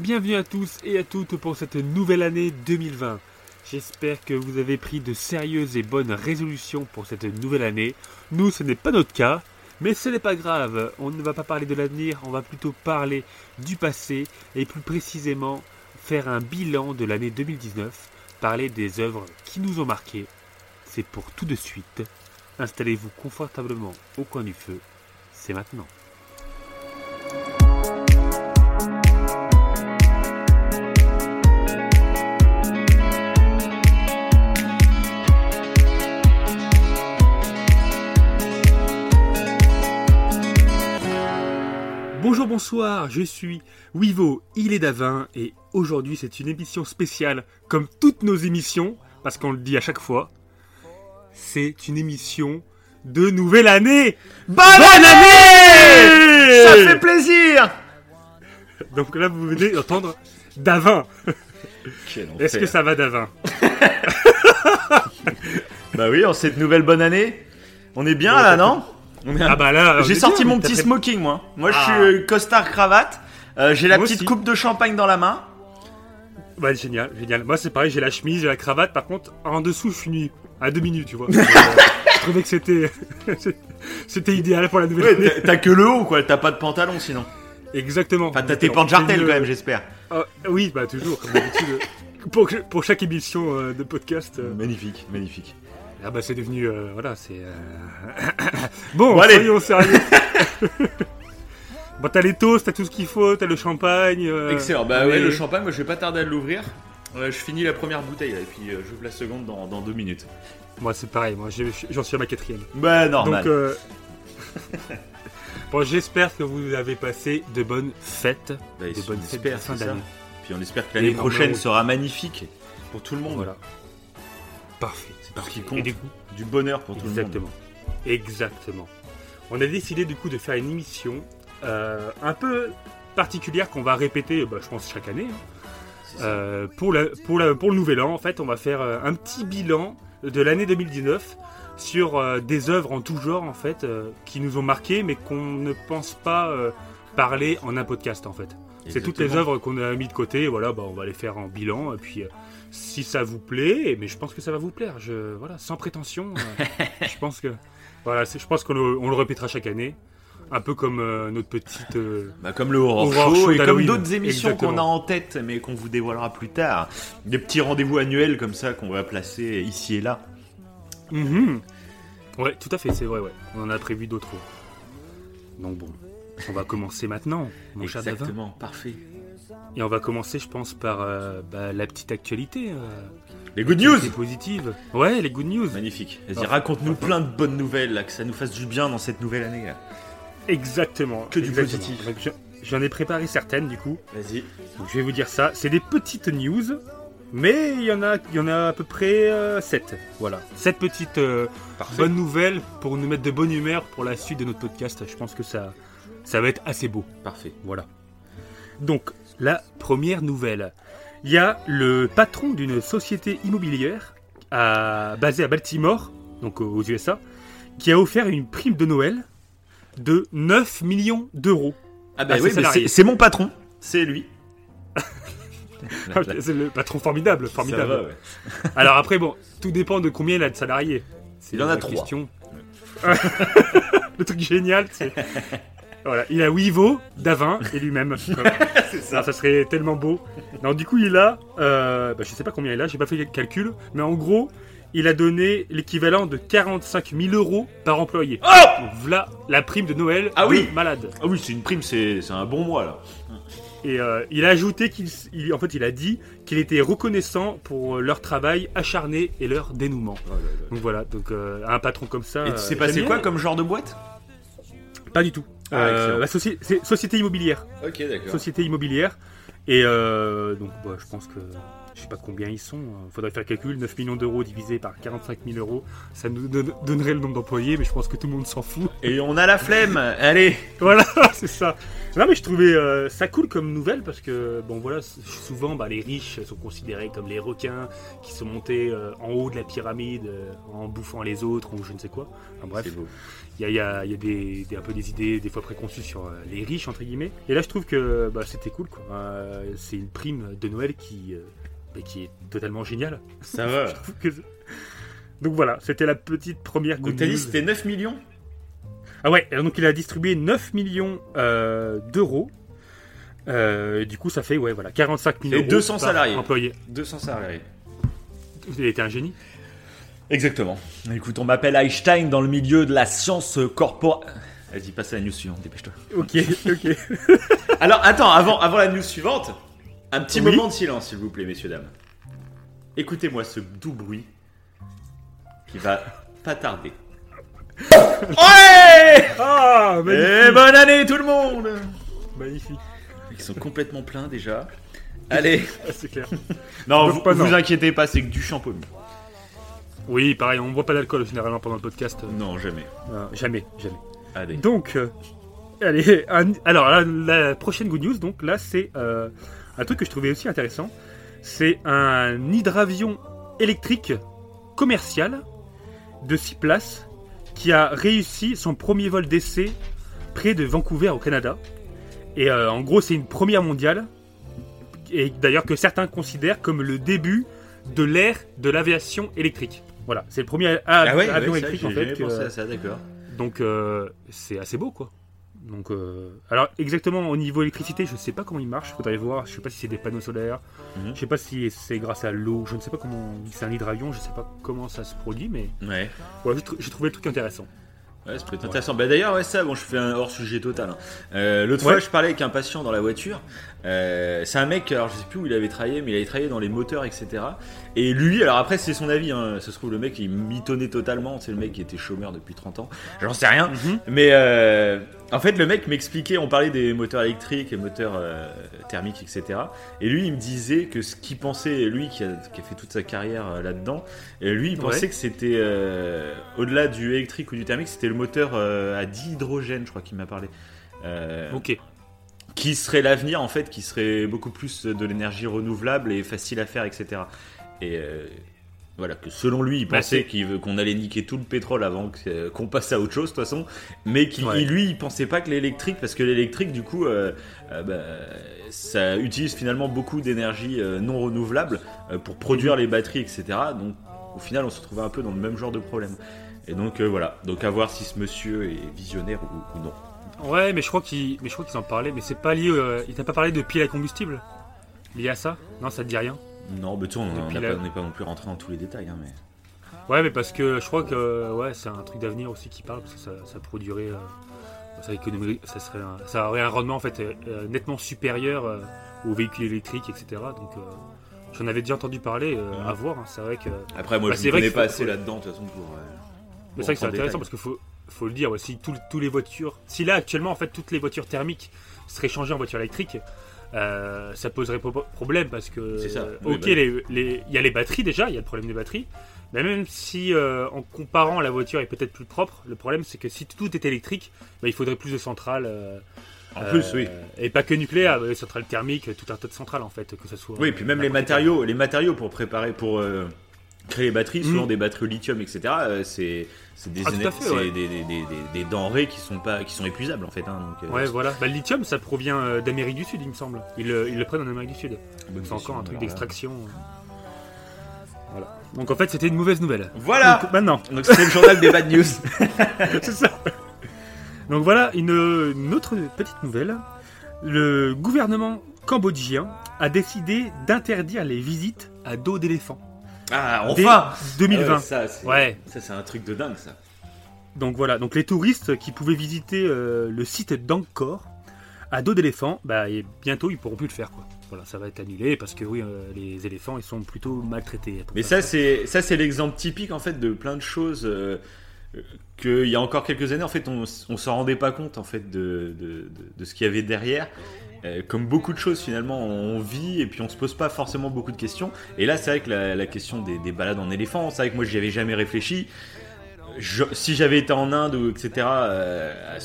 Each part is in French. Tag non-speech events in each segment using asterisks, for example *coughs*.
Bienvenue à tous et à toutes pour cette nouvelle année 2020. J'espère que vous avez pris de sérieuses et bonnes résolutions pour cette nouvelle année. Nous, ce n'est pas notre cas, mais ce n'est pas grave. On ne va pas parler de l'avenir, on va plutôt parler du passé et plus précisément faire un bilan de l'année 2019, parler des œuvres qui nous ont marqués. C'est pour tout de suite. Installez-vous confortablement au coin du feu. C'est maintenant. Bonjour, bonsoir, je suis Wivo, il est d'Avin et aujourd'hui c'est une émission spéciale comme toutes nos émissions, parce qu'on le dit à chaque fois. C'est une émission de nouvelle année Bonne, année Ça fait plaisir *laughs* Donc là vous venez d'entendre Davin. *laughs* Est-ce que ça va Davin *laughs* Bah oui, en cette nouvelle bonne année, on est bien là, non Ah bah là, on J'ai sorti bien, mon petit smoking, moi. Moi, je Ah. suis euh, costard cravate. euh, j'ai la Moi petite aussi. coupe de champagne dans la main. Ouais, génial, génial. Moi c'est pareil, j'ai la chemise, j'ai la cravate, par contre en dessous je suis nu. À deux minutes, tu vois. Euh, *laughs* je trouvais que c'était *laughs* c'était idéal pour la nouvelle Ouais, année. t'as- que le haut, quoi. T'as pas de pantalon, sinon. Exactement. Enfin, t'as tes Exactement. pentes jartelles, C'est quand le- même, j'espère. Oui, bah toujours, comme d'habitude. *laughs* pour, pour chaque émission euh, de podcast. euh, Magnifique, magnifique. Ah bah c'est devenu... euh, voilà, c'est... euh, *coughs* bon, Bon, allez. soyons sérieux. *laughs* bon, t'as les toasts, t'as tout ce qu'il faut, t'as le champagne. euh, Excellent. Bah ouais, le champagne, moi, je vais pas tarder à l'ouvrir. Ouais, je finis la première bouteille, là, et puis euh, j'ouvre la seconde dans, dans deux minutes. Moi c'est pareil, moi j'ai- j'en suis à ma quatrième. Bah, normal. Donc, euh, *laughs* bon, j'espère que vous avez passé de bonnes fêtes, Bah, de on bonnes fêtes de fin c'est ça. d'année. Puis on espère que l'année Et prochaine normalement, sera magnifique pour tout le monde. Voilà. Parfait, qui compte. Et du coup, Du bonheur pour tout Exactement. Exactement. On a décidé du coup de faire une émission euh, un peu particulière qu'on va répéter, bah, je pense, chaque année. hein. Euh, pour, la- pour, la- pour le nouvel an, en fait, on va faire euh, un petit bilan de l'année 2019 sur euh, des œuvres en tout genre, en fait, qui nous ont marqué, mais qu'on ne pense pas parler en un podcast, en fait. le monde. C'est toutes les œuvres qu'on a mis de côté, voilà, bah, on va les faire en bilan, et puis si ça vous plaît, mais je pense que ça va vous plaire, je, voilà, sans prétention, euh, *laughs* je pense que, voilà, je pense qu'on le, on le répétera chaque année, un peu comme euh, notre petite, euh, Bah, comme le Horror Horror Show, Show et comme d'autres émissions qu'on a en tête mais qu'on vous dévoilera plus tard. Des petits rendez-vous annuels comme ça qu'on va placer ici et là. mhm. ouais, tout à fait, c'est vrai, ouais, on en a prévu d'autres. Donc bon, on va commencer maintenant, mon cher Davin. Exactement, parfait. Et on va commencer, je pense, par euh, bah, la petite actualité. euh, Les good news positive. Ouais, les good news. Magnifique. Vas-y, Ah. raconte-nous plein de bonnes nouvelles, là, que ça nous fasse du bien dans cette nouvelle année. là. Exactement. Que du exactement. positif. Donc, je- J'en ai préparé certaines du coup. Vas-y. Donc, je vais vous dire ça. C'est des petites news, mais il y en a, il y en a à peu près 7. Voilà. 7 petites euh, bonnes nouvelles pour nous mettre de bonne humeur pour la suite de notre podcast. Je pense que ça, ça va être assez beau. Parfait. Voilà. Donc, la première nouvelle. Il y a le patron d'une société immobilière à- basée à Baltimore, donc aux USA, qui a offert une prime de Noël de 9 millions d'euros. Ah bah Ah, oui, c'est mon patron. C'est lui. *laughs* C'est le patron formidable, formidable. Ça va, ouais. *laughs* Alors après, bon, tout dépend de combien il a de salariés. C'est Il en a la trois. question. *laughs* le truc génial, c'est... Voilà, il a Wivo, Davin et lui-même. *laughs* C'est Ça, ça serait tellement beau. Non, du coup, il a, euh, bah, je sais pas combien il a, j'ai pas fait le calcul, mais en gros, il a donné l'équivalent de 45 000 euros par employé. Oh Donc, voilà la prime de Noël. Ah de oui. malade. Ah oui, c'est une prime, c'est c'est un bon mois là. Et euh, il a ajouté qu'il, il- en fait, il a dit qu'il était reconnaissant pour leur travail acharné et leur dénouement. Donc voilà, donc euh, un patron comme ça. Et tu euh, passé quoi comme genre de boîte? Pas du tout. Ah, Euh, excellent. la soci- c'est société immobilière. Ok, d'accord. société immobilière. Et euh, donc, bah, je pense que je sais pas combien ils sont. Il faudrait faire le calcul 9 millions d'euros divisé par 45 000 euros. Ça nous don- donnerait le nombre d'employés, mais je pense que tout le monde s'en fout. Et on a la flemme. Allez. *laughs* Voilà, *laughs* c'est ça. Non, mais je trouvais euh, ça cool comme nouvelle parce que, bon, voilà, souvent, bah, les riches sont considérés comme les requins qui sont montés euh, en haut de la pyramide euh, en bouffant les autres ou je ne sais quoi. Enfin, bref. Il y a, il y a- il y a des, des- un peu des idées des fois préconçues sur les riches entre guillemets. Et là je trouve que bah, c'était cool quoi. C'est une prime de Noël qui, bah, qui est totalement géniale. Ça va. *laughs* Que Donc voilà, c'était la petite première Donc t'as dit c'était 9 millions Ah ouais, et donc il a distribué 9 millions euh, d'euros. Euh, du coup, ça fait ouais, voilà, 45 000 Et euros 200 par salariés. employé. 200 salariés. Il était un génie. Exactement. Écoute, on m'appelle Einstein dans le milieu de la science corporelle. Vas-y, passe à la news suivante, dépêche-toi. Ok, ok. *laughs* Alors, attends, avant, avant la news suivante, un petit Oui. moment de silence, s'il vous plaît, messieurs, dames. Écoutez-moi ce doux bruit qui va pas tarder. *laughs* Ouais Ah, Et magnifique. bonne année tout le monde Magnifique. Ils sont complètement pleins déjà. Allez Ah, *laughs* c'est clair. Non, vous, pas non. vous inquiétez pas, c'est que du shampoing. Oui, pareil, on boit pas d'alcool généralement pendant le podcast. Non, jamais. euh, jamais, jamais. Allez. Donc, euh, allez, un- alors la, la prochaine good news, donc là, c'est euh, un truc que je trouvais aussi intéressant. C'est un hydravion électrique commercial de 6 places qui a réussi son premier vol d'essai près de Vancouver au Canada. Et euh, en gros, c'est une première mondiale. Et d'ailleurs que certains considèrent comme le début de l'ère de l'aviation électrique. Voilà, c'est le premier Ah ouais, avion ouais, électrique en fait. à ça, d'accord. donc euh, c'est assez beau quoi. Donc euh, alors exactement au niveau électricité, je sais pas comment il marche, faudrait voir. Je sais pas si c'est des panneaux solaires, Mhm. je sais pas si c'est grâce à l'eau, je ne sais pas comment c'est un hydravion, je sais pas comment ça se produit, mais Ouais. ouais, j'ai tr- j'ai trouvé le truc intéressant. Ouais, peut être intéressant. Bah, d'ailleurs, ouais, ça, bon, je fais un hors sujet total. hein. Euh, L'autre Ouais. fois, je parlais avec un patient dans la voiture. Euh, c'est un mec, alors je sais plus où il avait travaillé, mais il avait travaillé dans les moteurs, etc. Et lui, alors après, c'est son avis. Hein. Ça se trouve, le mec, il mitonnait totalement. C'est le mec qui était chômeur depuis 30 ans. J'en sais rien. Mhm. Mais euh, en fait, le mec m'expliquait, on parlait des moteurs électriques, les moteurs euh, thermiques, etc. Et lui, il me disait que ce qu'il pensait, lui qui a, qui a fait toute sa carrière euh, là-dedans, et lui, il pensait Ouais. que c'était euh, au-delà du électrique ou du thermique, c'était le moteur euh, à dihydrogène, je crois qu'il m'a parlé. Euh, Ok. qui serait l'avenir en fait, qui serait beaucoup plus de l'énergie renouvelable et facile à faire, etc. Et euh, voilà, que selon lui, il Bah, pensait qu'il veut- qu'on allait niquer tout le pétrole avant euh, qu'on passe à autre chose, de toute façon. Mais qui, Ouais. il- lui, il pensait pas que l'électrique, parce que l'électrique, du coup, euh, euh, bah, ça utilise finalement beaucoup d'énergie non renouvelable pour produire les batteries, etc. Donc, au final, on se retrouvait un peu dans le même genre de problème. Et donc voilà, donc à voir si ce monsieur est visionnaire ou, ou non. Ouais, mais je crois qu'ils mais je crois qu'ils en parlaient, mais c'est pas lié. il t'a pas parlé de pile à combustible? Lié à ça? Non, ça te dit rien? Non, mais tu on pas- n'est pas non plus rentré dans tous les détails. hein, mais... Ouais, mais parce que je crois que ouais, c'est un truc d'avenir aussi qui parle, parce que ça, ça produirait. euh, ça, économiserait- ça, serait un- ça aurait un rendement en fait euh, euh, nettement supérieur euh, aux véhicules électriques, etc. Donc j'en avais déjà entendu parler, à voir. hein, c'est vrai que. Après, moi, Bah, je ne connais pas assez là-dedans, de toute façon, pour. Mais c'est vrai que c'est intéressant détail. parce qu'il faut, faut le dire, ouais, si tous les voitures. Si là actuellement en fait toutes les voitures thermiques seraient changées en voitures électriques, euh, ça poserait pro- problème parce que. C'est ça, euh, oui, ok, bah. les- les- il y a les batteries déjà, il y a le problème des batteries. Mais même si euh, en comparant la voiture est peut-être plus propre, le problème c'est que si tout est électrique, bah, il faudrait plus de centrales. euh, En plus, oui. Et pas que nucléaires, euh, centrales thermiques, tout un tas de centrales en fait, que ça soit. Oui, et puis même les matériaux, les matériaux pour préparer, pour euh, créer les batteries, souvent des batteries au lithium, etc. euh, c'est des, Ah, fait, ouais. denrées qui sont pas, qui sont épuisables en fait. hein, donc, euh, Ouais, voilà. Bah, le lithium, ça provient euh, d'Amérique du Sud, il me semble. Ils, le- ils le prennent en Amérique du Sud. bonne C'est encore un truc d'extraction. Voilà. Donc en fait, c'était une mauvaise nouvelle. Voilà. Donc, maintenant, Donc c'était le journal des bad news. *laughs* *laughs* c'est ça. Donc voilà une, une autre petite nouvelle. Le gouvernement cambodgien a décidé d'interdire les visites à dos d'éléphant. Ah, dès enfin. 2020. Ah ouais, ça, c'est- Ouais. Un truc de dingue, ça. Donc voilà, donc les touristes qui pouvaient visiter euh, le site d'Angkor à dos d'éléphant, bah et bientôt ils pourront plus le faire quoi. Voilà, ça va être annulé parce que oui, euh, les éléphants ils sont plutôt maltraités. Mais ça, c'est ça, c'est l'exemple typique en fait de plein de choses euh, qu'il y a encore quelques années, en fait, on, on s'en rendait pas compte en fait de, de, de- de ce qu'il y avait derrière. Euh, comme beaucoup de choses finalement, on vit et puis on se pose pas forcément beaucoup de questions. Et là, c'est vrai que la, la question des, des balades en éléphant, c'est vrai que moi, j'y avais jamais réfléchi. Je- si j'avais été en Inde ou etc. euh,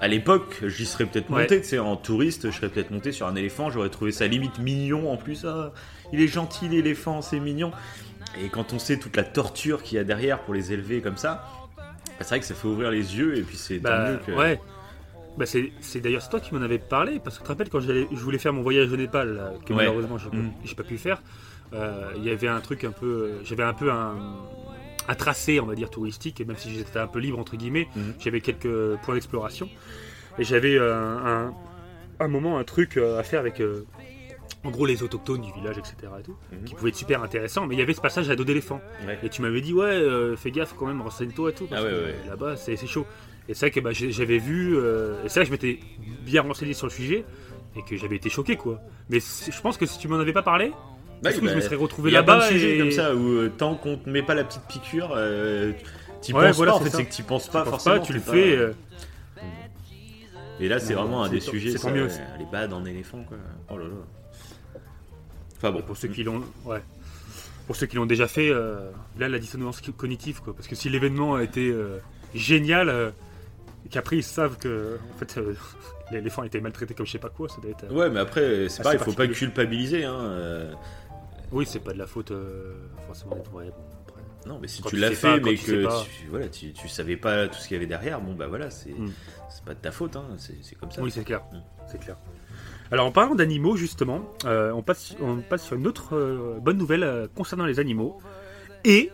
à, l'époque, j'y serais peut-être Ouais. monté, tu sais, en touriste, je serais peut-être monté sur un éléphant, j'aurais trouvé ça limite mignon en plus. Ah, il est gentil l'éléphant, c'est mignon. Et quand on sait toute la torture qu'il y a derrière pour les élever comme ça, bah, c'est vrai que ça fait ouvrir les yeux et puis c'est tant Bah, mieux que. ouais. Bah c'est d'ailleurs c'est toi qui m'en avais parlé parce que tu te rappelles quand je voulais faire mon voyage au Népal là, que Ouais. malheureusement j'ai pas, Mm. pas pu faire. euh, Il y avait un truc un peu, j'avais un peu un, un tracé on va dire touristique et même si j'étais un peu libre entre guillemets, Mhm. j'avais quelques points d'exploration et j'avais euh, un, un moment un truc euh, à faire avec euh, en gros les autochtones du village etc et tout Mhm. qui pouvait être super intéressant mais il y avait ce passage à dos d'éléphant Ouais. et tu m'avais dit, ouais, euh, fais gaffe quand même, renseigne-toi et tout. Parce Ah ouais, que ouais. là-bas, c'est chaud. Et c'est vrai que bah, j'avais vu. euh, et c'est vrai que je m'étais bien renseigné sur le sujet. Et que j'avais été choqué, quoi. Mais je pense que si tu m'en avais pas parlé, Bah, je trouve que je me bah, serais retrouvé Il y a là-bas. et... comme ça où euh, tant qu'on te met pas la petite piqûre, euh, Ouais, penses voilà, pas. En c'est fait, c'est que t'y penses Tu pas penses forcément. pas, tu le fais. euh, Et là, c'est vraiment un des sujets. c'est mieux. Les bades en éléphant, quoi. Oh là là. Enfin bon. pour ceux qui l'ont. Ouais. Pour ceux qui l'ont déjà fait, là, la dissonance cognitive, quoi. Parce que si l'événement a été génial, et qu'après ils savent que. En fait, euh, *laughs* l'éléphant a été maltraité comme je sais pas quoi, ça doit être. euh, Ouais, mais après, c'est pareil, c'est faut pas culpabiliser. Hein. euh, Oui, c'est pas de la faute forcément d'être vrai. bon, après. Non, mais si Quand tu l'as fait, pas, mais tu sais que pas. tu, voilà, tu, tu savais pas tout ce qu'il y avait derrière, bon bah voilà, c'est Mm. pas de ta faute, hein, c'est comme ça. Oui, c'est clair. Mm. C'est clair. Alors, en parlant d'animaux, justement, euh, on, passe, on passe sur une autre euh, bonne nouvelle euh, concernant les animaux. Et,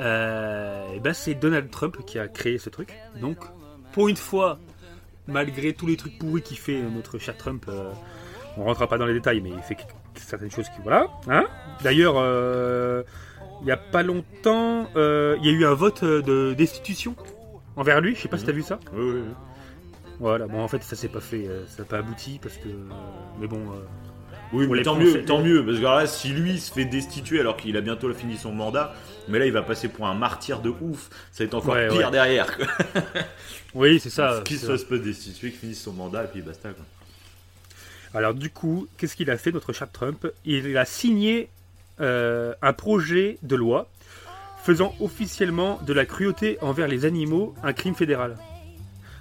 euh, eh ben, c'est Donald Trump qui a créé ce truc. Donc, pour une fois, malgré tous les trucs pourris qu'il fait, euh, notre cher Trump, euh, on rentrera pas dans les détails, mais il fait certaines choses qui. Voilà. Hein D'ailleurs, euh, il y a pas longtemps, euh, il y a eu un vote euh, de destitution envers lui. Je sais pas si Mhm. tu as vu ça. Oui, oui, oui. Voilà, bon en fait ça s'est pas fait, euh, ça n'a pas abouti parce que. euh, mais bon. euh, Oui, mais tant mieux, tant mieux, parce que alors là, si lui se fait destituer alors qu'il a bientôt fini son mandat, mais là il va passer pour un martyr de ouf, ça va être encore Ouais, pire ouais. derrière. Quoi. *laughs* Oui, c'est ça. *laughs* qu'il se fasse pas destituer, qu'il finisse son mandat et puis basta. Quoi. Alors du coup, qu'est-ce qu'il a fait notre cher Trump? Il a signé euh, un projet de loi faisant officiellement de la cruauté envers les animaux un crime fédéral.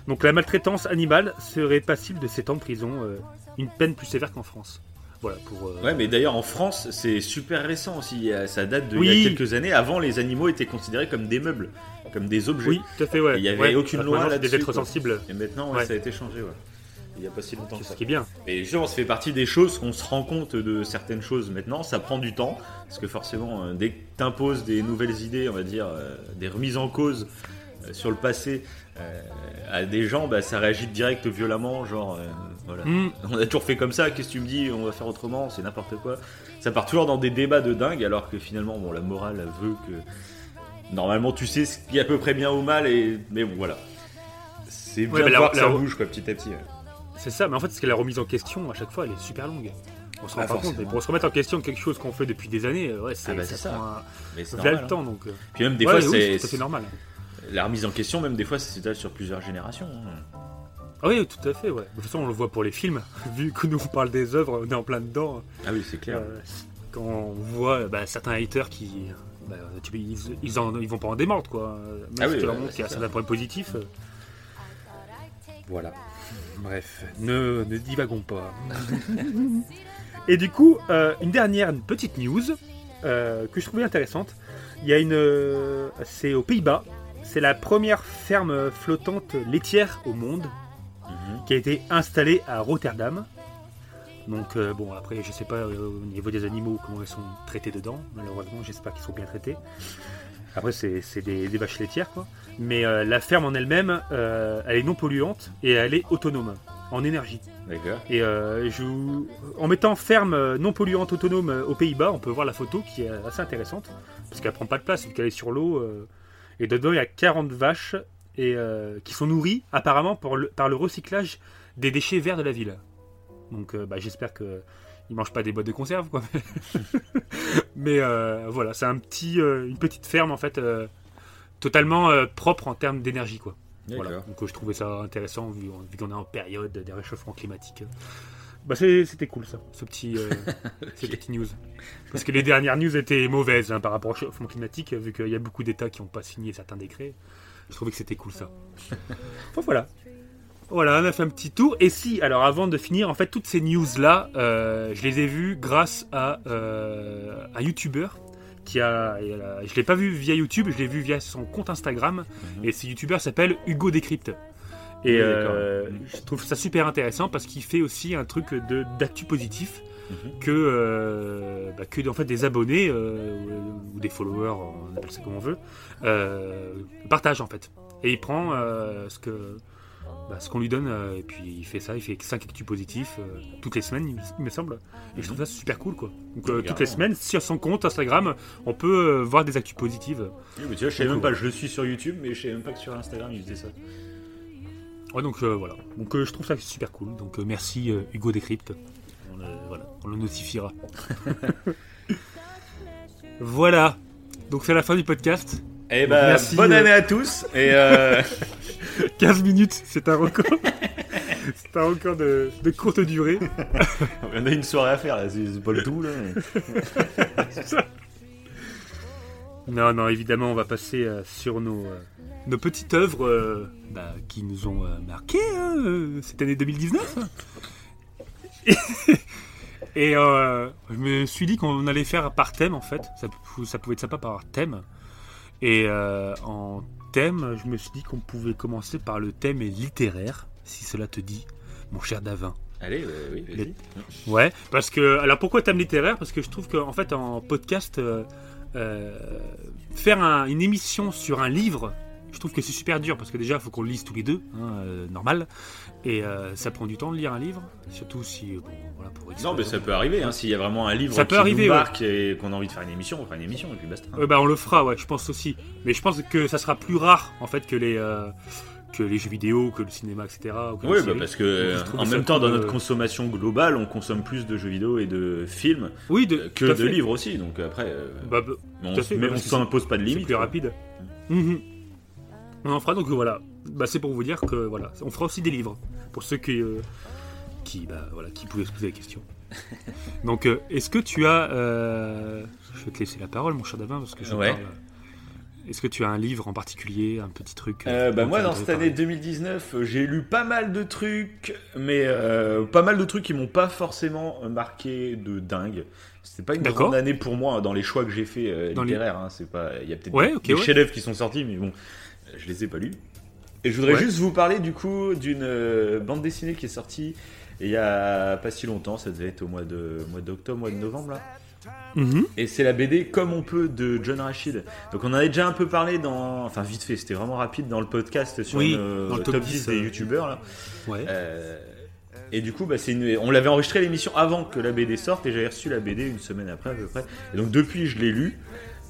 Donc la maltraitance animale serait passible de 7 ans de prison, euh, une peine plus sévère qu'en France. Voilà pour. euh, Ouais, mais d'ailleurs en France, c'est super récent aussi, ça date de il y a quelques années. Avant, les animaux étaient considérés comme des meubles, comme des objets. Oui, tout à fait, ouais. Il y avait Ouais, aucune loi là-dessus, Des êtres sensibles, Et maintenant, ouais, ça a été changé, ouais. Il n'y a pas si longtemps que ça. ce qui est bien. Et justement, ça fait partie des choses qu'on se rend compte de certaines choses maintenant. Ça prend du temps, parce que forcément, euh, dès que tu imposes des nouvelles idées, on va dire, euh, des remises en cause euh, sur le passé à des gens, bah, ça réagit direct violemment, genre, voilà. Hmm. On a toujours fait comme ça, qu'est-ce que tu me dis, on va faire autrement, c'est n'importe quoi. Ça part toujours dans des débats de dingue, alors que finalement, bon, la morale veut que normalement tu sais ce qui est à peu près bien ou mal, et... mais bon, voilà. C'est bien Ouais, la- voir que la- ça bouge, quoi, petit à petit. ouais. C'est ça, mais en fait, c'est que la remise en question, à chaque fois, elle est super longue. On se rend Ah, pas compte, mais pour se remettre en question quelque chose qu'on fait depuis des années, euh, ouais, c'est Ah bah, ça, c'est ça. prend un Mais c'est vrai normal. le hein. temps, donc. euh, Puis même des ouais, fois, c'est tout à fait normal. la remise en question, même des fois, s'étale sur plusieurs générations. hein. Ah oui, tout à fait, ouais. De toute façon, on le voit pour les films, *laughs* vu que nous on parle des œuvres, on est en plein dedans. Ah oui, c'est clair. Euh, quand on voit bah, certains haters qui. bah, tu- ils, ils, en- ils vont pas en démordre, quoi. Même Ah si oui, tu leur ouais, montres qu'il y a c'est certains points positifs. euh. Voilà. Bref, ne, ne divagons pas. *laughs* Et du coup, euh, une dernière une petite news euh, que je trouvais intéressante. Il y a une. euh, c'est aux Pays-Bas. C'est la première ferme flottante laitière au monde. Qui a été installée à Rotterdam. Donc euh, bon après je sais pas euh, au niveau des animaux comment ils sont traités dedans. Malheureusement j'espère qu'ils sont bien traités. Après c'est des, des vaches laitières quoi. Mais euh, la ferme en elle-même elle est non polluante et elle est autonome en énergie. D'accord. Et je en mettant ferme non polluante autonome aux Pays-Bas, on peut voir la photo qui est assez intéressante parce qu'elle prend pas de place vu qu'elle est sur l'eau. et dedans il y a 40 vaches et euh, qui sont nourries apparemment par le, par le recyclage des déchets verts de la ville. Donc euh, bah, j'espère que ils mangent pas des boîtes de conserve quoi. *laughs* Mais euh, voilà, c'est un petit, euh, une petite ferme en fait euh, totalement euh, propre en termes d'énergie quoi. Voilà. D'accord. Donc je trouvais ça intéressant vu, vu qu'on est en période des réchauffements climatiques. Bah c'est- c'était cool ça, ce petit, euh, *laughs* ces petites news. Parce que les dernières news étaient mauvaises hein, par rapport au réchauffement climatique, vu qu'il y a beaucoup d'États qui n'ont pas signé certains décrets. Je trouvais que c'était cool ça. Enfin, voilà. Voilà, on a fait un petit tour. Et si, alors avant de finir, en fait, toutes ces news-là, euh, je les ai vues grâce à euh, un YouTuber qui a. euh, je l'ai pas vu via YouTube, je l'ai vu via son compte Instagram. Mhm. Et ce YouTuber s'appelle Hugo Décrypte. Et Oui, euh, je trouve ça super intéressant parce qu'il fait aussi un truc d'actu positif Mhm. que, euh, bah, que en fait, des abonnés euh, ou des followers, on appelle ça comme on veut, euh, partagent en fait. Et il prend ce que bah, ce qu'on lui donne euh, et puis il fait ça, il fait 5 actus positifs euh, toutes les semaines, il, me semble. Et je trouve ça super cool quoi. Donc euh, toutes les semaines, sur son compte Instagram, on peut voir des actus positives. Oui, mais tu vois, je Donc, même pas, je le suis sur YouTube, mais je savais même pas que sur Instagram il faisait ça. Ouais, donc voilà. Donc je trouve ça super cool. Donc merci Hugo Décrypte. On le, voilà, on le notifiera. *laughs* voilà. Donc c'est la fin du podcast. Eh Donc, ben, merci, bonne euh, année à tous et euh, *laughs* 15 minutes, c'est un record. c'est un record de, de courte durée. *laughs* on a une soirée à faire là, c'est pas le tout là. Non, non, évidemment, on va passer euh, sur nos, nos petites œuvres bah, qui nous ont marqué hein, cette année 2019. *laughs* Et euh, je me suis dit qu'on allait faire par thème en fait. Ça, pou- ça pouvait être sympa par thème. Et euh, en thème, je me suis dit qu'on pouvait commencer par le thème littéraire, si cela te dit, mon cher Davin. Allez, euh, oui, vas-y. Ouais, parce que. Alors pourquoi thème littéraire? Parce que je trouve qu'en fait, en podcast, euh, faire un- une émission sur un livre, je trouve que c'est super dur parce que déjà, il faut qu'on le lise tous les deux, hein, normal. Et euh, ça prend du temps de lire un livre, surtout si. Bon, voilà, pour X Non, mais ça peut arriver, hein, s'il y a vraiment un livre Ça peut qui arriver, nous ouais. marque et qu'on a envie de faire une émission, on fera une émission et puis basta. Euh, bah, on le fera, ouais, je pense aussi. Mais je pense que ça sera plus rare en fait que les. euh, que les jeux vidéo, que le cinéma, etc. Oui, bah parce que Donc, en même temps, dans notre euh, consommation globale, on consomme plus de jeux vidéo et de films Oui, de, que de fait. livres aussi. Donc après, Bah, bah, on, mais on que s'impose pas de C'est limite. plus quoi. rapide. Mhm. On en fera donc voilà. Bah, c'est pour vous dire que voilà, on fera aussi des livres pour ceux qui euh, qui bah, voilà qui pouvaient se poser la question. *laughs* donc euh, est-ce que tu as euh, je vais te laisser la parole mon cher Davin parce que je Ouais. parle. Est-ce que tu as un livre en particulier, un petit truc Euh, bah dont moi tu dans voudrais cette année parler 2019 euh, j'ai lu pas mal de trucs mais euh, pas mal de trucs qui m'ont pas forcément euh, marqué de dingue c'était pas une D'accord. grande année pour moi dans les choix que j'ai fait euh, Dans les- littéraires hein, c'est pas il y a peut-être Ouais, des, ok, des ouais. chefs-d'œuvre qui sont sortis mais bon euh, je les ai pas lus et je voudrais Ouais. juste vous parler du coup d'une euh, bande dessinée qui est sortie il y a pas si longtemps ça devait être au mois de mois d'octobre mois de novembre là Mhm. et c'est la BD Comme on peut de John Rachid. Donc on en avait déjà un peu parlé dans. Enfin, vite fait, c'était vraiment rapide dans le podcast sur Oui, une, dans le top, top 10 10, des euh, youtubeurs. Là. Ouais. Euh, et du coup, bah, une... on l'avait enregistré l'émission avant que la BD sorte et j'avais reçu la BD une semaine après à peu près. Et donc depuis, je l'ai lu.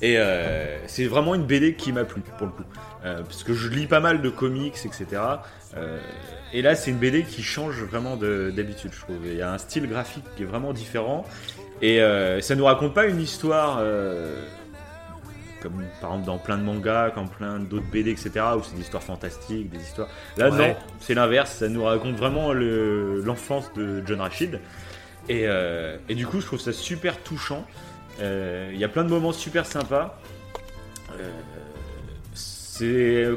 Et euh, c'est vraiment une BD qui m'a plu pour le coup. Euh, parce que je lis pas mal de comics, etc. Euh, et là, c'est une BD qui change vraiment de- d'habitude, je trouve. Il y a un style graphique qui est vraiment différent. Et euh, ça nous raconte pas une histoire comme par exemple dans plein de mangas, comme plein d'autres BD, etc. où c'est des histoires fantastiques, des histoires. Là, Ouais. non, c'est l'inverse. Ça nous raconte vraiment le- l'enfance de John Rachid. Et, euh, et du coup, je trouve ça super touchant. Euh, Il y a plein de moments super sympas. Euh, c'est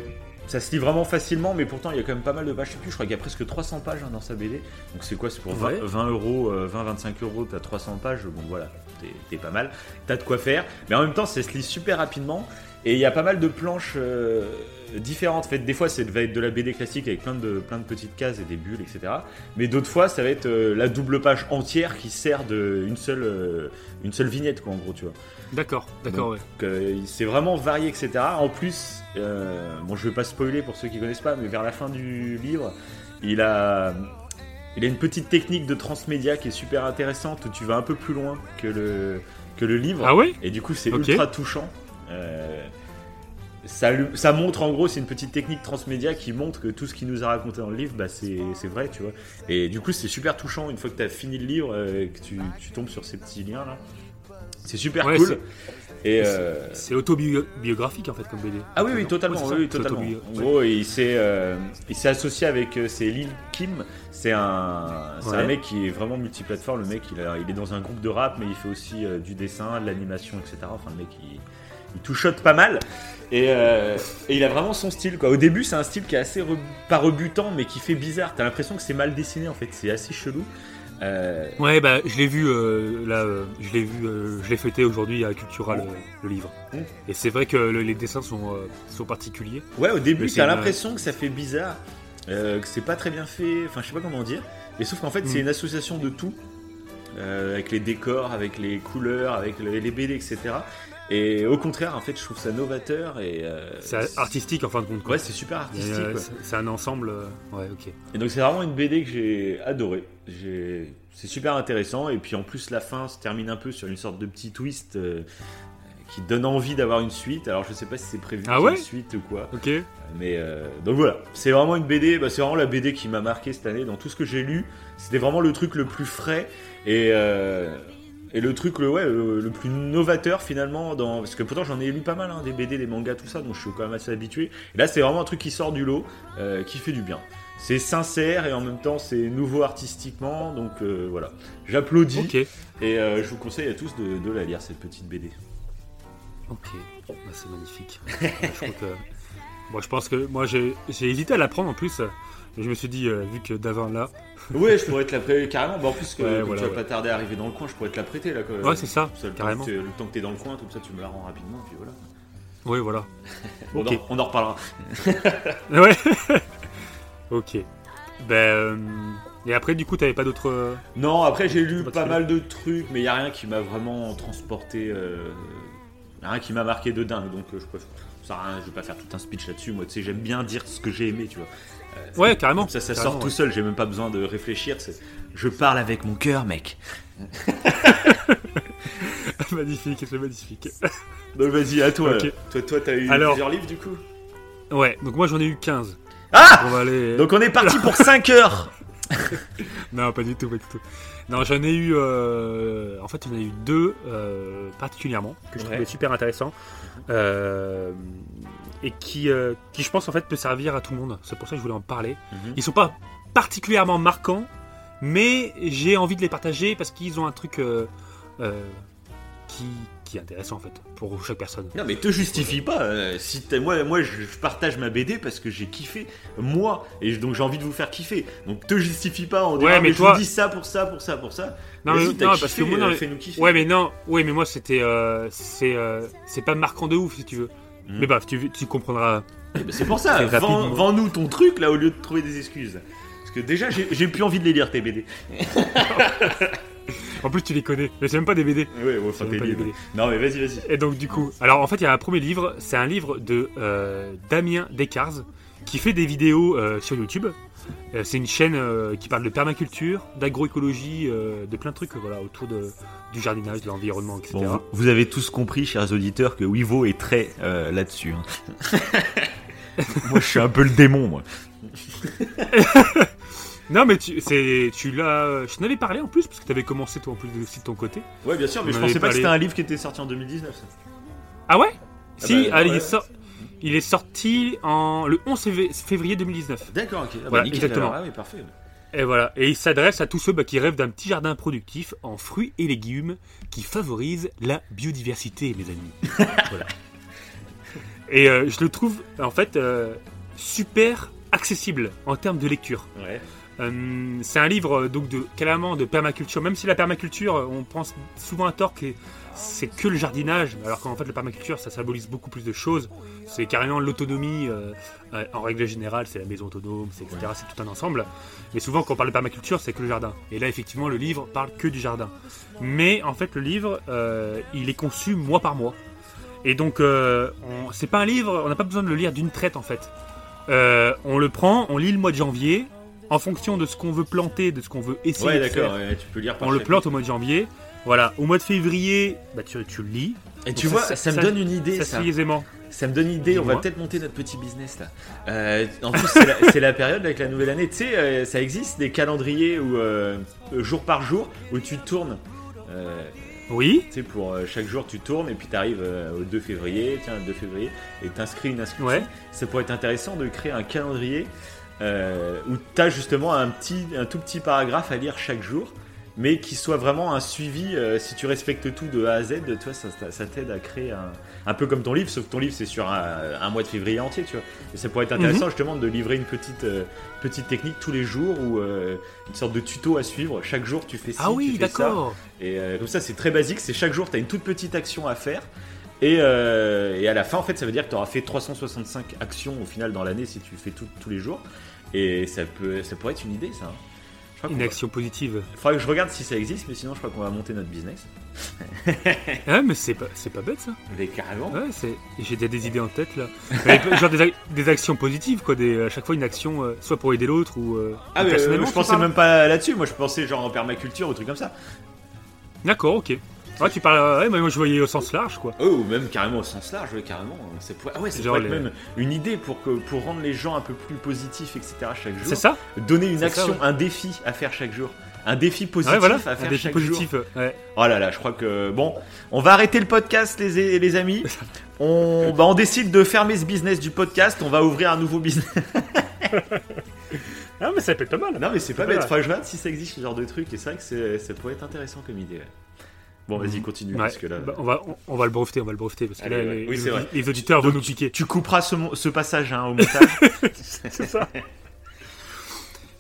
ça se lit vraiment facilement, mais pourtant il y a quand même pas mal de pages. Je sais plus, je crois qu'il y a presque 300 pages hein, dans sa BD. Donc c'est quoi? C'est pour 20, Ouais. 20 euros, euh, 20-25 euros, t'as 300 pages. Bon voilà, t'es pas mal. T'as de quoi faire. Mais en même temps, ça se lit super rapidement. Et il y a pas mal de planches euh, différentes. En fait, des fois, ça va être de la BD classique avec plein de, plein de petites cases et des bulles, etc. Mais d'autres fois, ça va être euh, la double page entière qui sert de une seule, euh, une seule vignette, quoi, en gros, tu vois. D'accord, d'accord, ouais. Donc, c'est vraiment varié, etc. En plus, bon, je vais pas spoiler pour ceux qui connaissent pas, mais vers la fin du livre, il a, il a une petite technique de transmédia qui est super intéressante où tu vas un peu plus loin que le, que le livre. Ah ouais? Et du coup, c'est ultra touchant. Euh, ça, ça montre en gros, c'est une petite technique transmédia qui montre que tout ce qu'il nous a raconté dans le livre, bah, c'est vrai, tu vois. Et du coup, c'est super touchant une fois que tu as fini le livre euh, et que tu, tu tombes sur ces petits liens là. C'est super Ouais, cool. c'est- Et euh, C'est autobiographique en fait comme BD. ah oui, oui, totalement. Oui, totalement. En gros, il s'est, euh, il s'est associé avec c'est Lil Kim. C'est un, Ouais. un mec qui est vraiment multiplateforme. Le mec, il, a- il est dans un groupe de rap, mais il fait aussi euh, du dessin, de l'animation, etc. Enfin, le mec, il, il touchote pas mal. Et, euh, et il a vraiment son style. Quoi. Au début, c'est un style qui est assez re- pas rebutant, mais qui fait bizarre. T'as l'impression que c'est mal dessiné en fait. C'est assez chelou. Euh, Ouais, bah je l'ai vu euh, là, je l'ai vu, je l'ai fêté aujourd'hui à Cultura le, le livre. Mm. Et c'est vrai que le- les dessins sont, sont particuliers. Ouais, au début, t'as une- l'impression que ça fait bizarre. que c'est pas très bien fait, enfin je sais pas comment dire, mais sauf qu'en fait Mm. c'est une association de tout, euh, avec les décors, avec les couleurs, avec le- les BD, etc. Et au contraire, en fait, je trouve ça novateur et euh, C'est artistique en fin de compte. quoi. Ouais, c'est super artistique. quoi. c'est- un ensemble. euh, Ouais, ok. Et donc c'est vraiment une BD que j'ai adoré. J'ai... C'est super intéressant et puis en plus la fin se termine un peu sur une sorte de petit twist euh, qui donne envie d'avoir une suite. Alors je sais pas si c'est prévu Ah ouais une suite ou quoi. Ok. Mais euh, donc voilà, c'est vraiment une BD, bah, c'est vraiment la BD qui m'a marqué cette année. Dans tout ce que j'ai lu, c'était vraiment le truc le plus frais et, euh, et le truc le, ouais, le, le plus novateur finalement. Dans... Parce que pourtant j'en ai lu pas mal, hein, des BD, des mangas, tout ça, donc je suis quand même assez habitué. Et là c'est vraiment un truc qui sort du lot, euh, qui fait du bien. C'est sincère et en même temps c'est nouveau artistiquement, donc euh, voilà. J'applaudis et euh, je vous conseille à tous de, de la lire cette petite BD. Ok. Bah, c'est magnifique. *laughs* je crois que. Bon, je pense que moi j'ai hésité à la prendre en plus. Mais je me suis dit, euh, vu que Davin là. *laughs* Ouais, je pourrais te la prêter carrément. Bah, en plus, que, Ouais, comme voilà, tu vas ouais. pas tarder à arriver dans le coin, je pourrais te la prêter là. quoi. Ouais, c'est ça, le temps carrément. que t'es- le temps que t'es dans le coin, comme ça tu me la rends rapidement, puis voilà. Oui, voilà. *laughs* On, Ok. en, on en reparlera. *laughs* Ouais. ok. Ben. euh, Et après, du coup, t'avais pas d'autres. euh, Non, après j'ai lu Pas mal de trucs, mais il y a rien qui m'a vraiment transporté. euh, y a rien qui m'a marqué de dingue, donc euh, je préfère. Ça sert à rien, je vais pas faire tout un speech là-dessus. Moi, tu sais, j'aime bien dire ce que j'ai aimé, tu vois. Ouais, carrément. Comme ça, ça carrément, sort tout ouais. seul. J'ai même pas besoin de réfléchir. Je parle avec mon cœur, mec. *laughs* magnifique, c'est magnifique. *laughs* Donc vas-y, à toi. Toi, toi, t'as eu Alors- plusieurs livres du coup? Ouais, donc moi j'en ai eu 15. Ah On va aller. Donc on est parti pour 5 *laughs* heures. Non, pas du tout, pas du tout. Non, j'en ai eu. euh, En fait, j'en ai eu deux euh, particulièrement que je Ouais. trouvais super intéressants euh, et qui, euh, qui, je pense, en fait, peut servir à tout le monde. C'est pour ça que je voulais en parler. Mhm. Ils sont pas particulièrement marquants, mais j'ai envie de les partager parce qu'ils ont un truc euh, euh, qui, qui est intéressant en fait pour chaque personne. Non mais te justifie pas. euh, si moi, moi, je je partage ma BD parce que j'ai kiffé moi et donc j'ai envie de vous faire kiffer. Donc te justifie pas en disant Ouais, mais mais toi- je vous dis ça pour ça, pour ça, pour ça. Non, mais- non, kiffé, parce que moi, non, mais- fais-nous kiffer. Ouais, mais non, ouais, mais moi c'était, euh, c'est, euh, c'est pas marquant de ouf si tu veux. Mhm. Mais bah, tu, tu comprendras. Eh ben, c'est pour ça. *laughs* Vends-nous ton truc là au lieu de trouver des excuses. Parce que déjà j'ai plus envie de les lire tes BD. *laughs* En plus, tu les connais, mais c'est même pas des BD. Ouais, enfin, même tes pas des. BD. Non mais vas-y, vas-y. Et donc du coup, alors en fait, il y a un premier livre, c'est un livre de euh, Damien Descartes qui fait des vidéos euh, sur YouTube. Euh, c'est une chaîne euh, qui parle de permaculture, d'agroécologie, euh, de plein de trucs voilà, autour de, du jardinage, de l'environnement, etc. Bon, vous, vous avez tous compris, chers auditeurs, que Wivo est très euh, là-dessus. hein. *laughs* moi, je suis un peu le démon, moi. *laughs* Non, mais tu, c'est, tu l'as, je t'en avais parlé en plus parce que tu avais commencé toi en plus de, aussi de ton côté. Ouais, bien sûr, mais On je pensais pas que c'était un livre qui était sorti en 2019. ça. Ah ouais? Si, bah, ah, il, ouais. est sor- il est sorti en le 11 fév- février 2019. D'accord, ok. Ah bah, Voilà, nickel, exactement. Ah oui, parfait. Et voilà, et il s'adresse à tous ceux bah, qui rêvent d'un petit jardin productif en fruits et légumes qui favorise la biodiversité, mes amis. *laughs* voilà. Et euh, je le trouve en fait euh, super accessible en termes de lecture. Ouais. Euh, c'est un livre donc de carrément de permaculture. Même si la permaculture, on pense souvent à tort que c'est que le jardinage, alors qu'en fait la permaculture ça symbolise beaucoup plus de choses. C'est carrément l'autonomie. euh, euh, en règle générale, c'est la maison autonome, c'est etc. C'est tout un ensemble. Mais souvent quand on parle de permaculture, c'est que le jardin. Et là effectivement le livre parle que du jardin. Mais en fait le livre, euh, il est conçu mois par mois. Et donc on- c'est pas un livre, on n'a pas besoin de le lire d'une traite en fait. On le prend, on lit le mois de janvier. En fonction de ce qu'on veut planter, de ce qu'on veut essayer Ouais, de d'accord, faire, ouais, tu peux lire par on le plante au mois de janvier. Voilà, au mois de février, bah, tu, tu le lis. Et tu vois, ça- ça, ça- me donne une idée, ça ça. se aisément. Ça me donne une idée, on va peut-être monter notre petit business là. Euh, en plus, *laughs* c'est la, période avec la nouvelle année. Tu sais, euh, ça existe des calendriers où, euh, jour par jour, où tu tournes. Oui, tu sais, pour chaque jour, tu tournes et puis tu arrives au 2 février, tiens, le 2 février, et t'inscris une inscription. Ouais. Ça pourrait être intéressant de créer un calendrier où tu as justement un, petit, un tout petit paragraphe à lire chaque jour, mais qui soit vraiment un suivi. euh, si tu respectes tout de A à Z, toi, ça, ça- ça t'aide à créer un, un peu comme ton livre, sauf que ton livre c'est sur un, un mois de février entier, tu vois. Et ça pourrait être intéressant Mhm. justement de livrer une petite, euh, petite technique tous les jours ou euh, une sorte de tuto à suivre. Chaque jour tu fais ci, ah oui, ça. d'accord. Et comme ça, c'est très basique. C'est chaque jour, tu as une toute petite action à faire. Et, et à la fin, en fait, ça veut dire que tu auras fait 365 actions au final dans l'année si tu fais tout- tous les jours. Et ça, peut, ça pourrait être une idée, ça. Je Une va- action positive. faudra que je regarde si ça existe, mais sinon, je crois qu'on va monter notre business. *laughs* Ah, mais c'est pas, c'est pas bête ça. Mais carrément. Ouais, c'est... j'ai déjà des idées en tête là. *laughs* Mais, genre des, des actions positives, quoi. Des, à chaque fois une action, euh, soit pour aider l'autre ou. euh, Ah, mais euh, personnellement, je pensais même pas là-dessus. Moi, je pensais genre en permaculture ou truc comme ça. D'accord, ok. Ouais, tu parles. Ouais, mais moi je voyais au sens large, quoi. Oh, ou même carrément au sens large, ouais, carrément. Ça pourrait... Ah ouais, ça pourrait être les- même une idée pour, que, pour rendre les gens un peu plus positifs, etc. chaque jour. C'est ça Donner une ça, action, ouais. un défi à faire chaque jour. Un défi positif Ouais, voilà. à faire Un défi chaque positif. jour. euh, Ouais. Oh là là, je crois que bon, on va arrêter le podcast, les, les amis. On, bah, on décide de fermer ce business du podcast. On va ouvrir un nouveau business. *laughs* Ah, mais ça peut être pas mal. non, mais c'est pas Voilà. bête. Que je regarde si ça existe ce genre de truc. Et c'est vrai que ça pourrait être intéressant comme idée. ouais. Bon, vas-y, continue. Ouais. Parce que là, Bah, on, va, on, on va le breveter, on va le breveter parce que Allez, là, ouais. les, Oui, auditeurs vont nous piquer. tu couperas ce, ce passage hein, au *laughs* montage. C'est ça.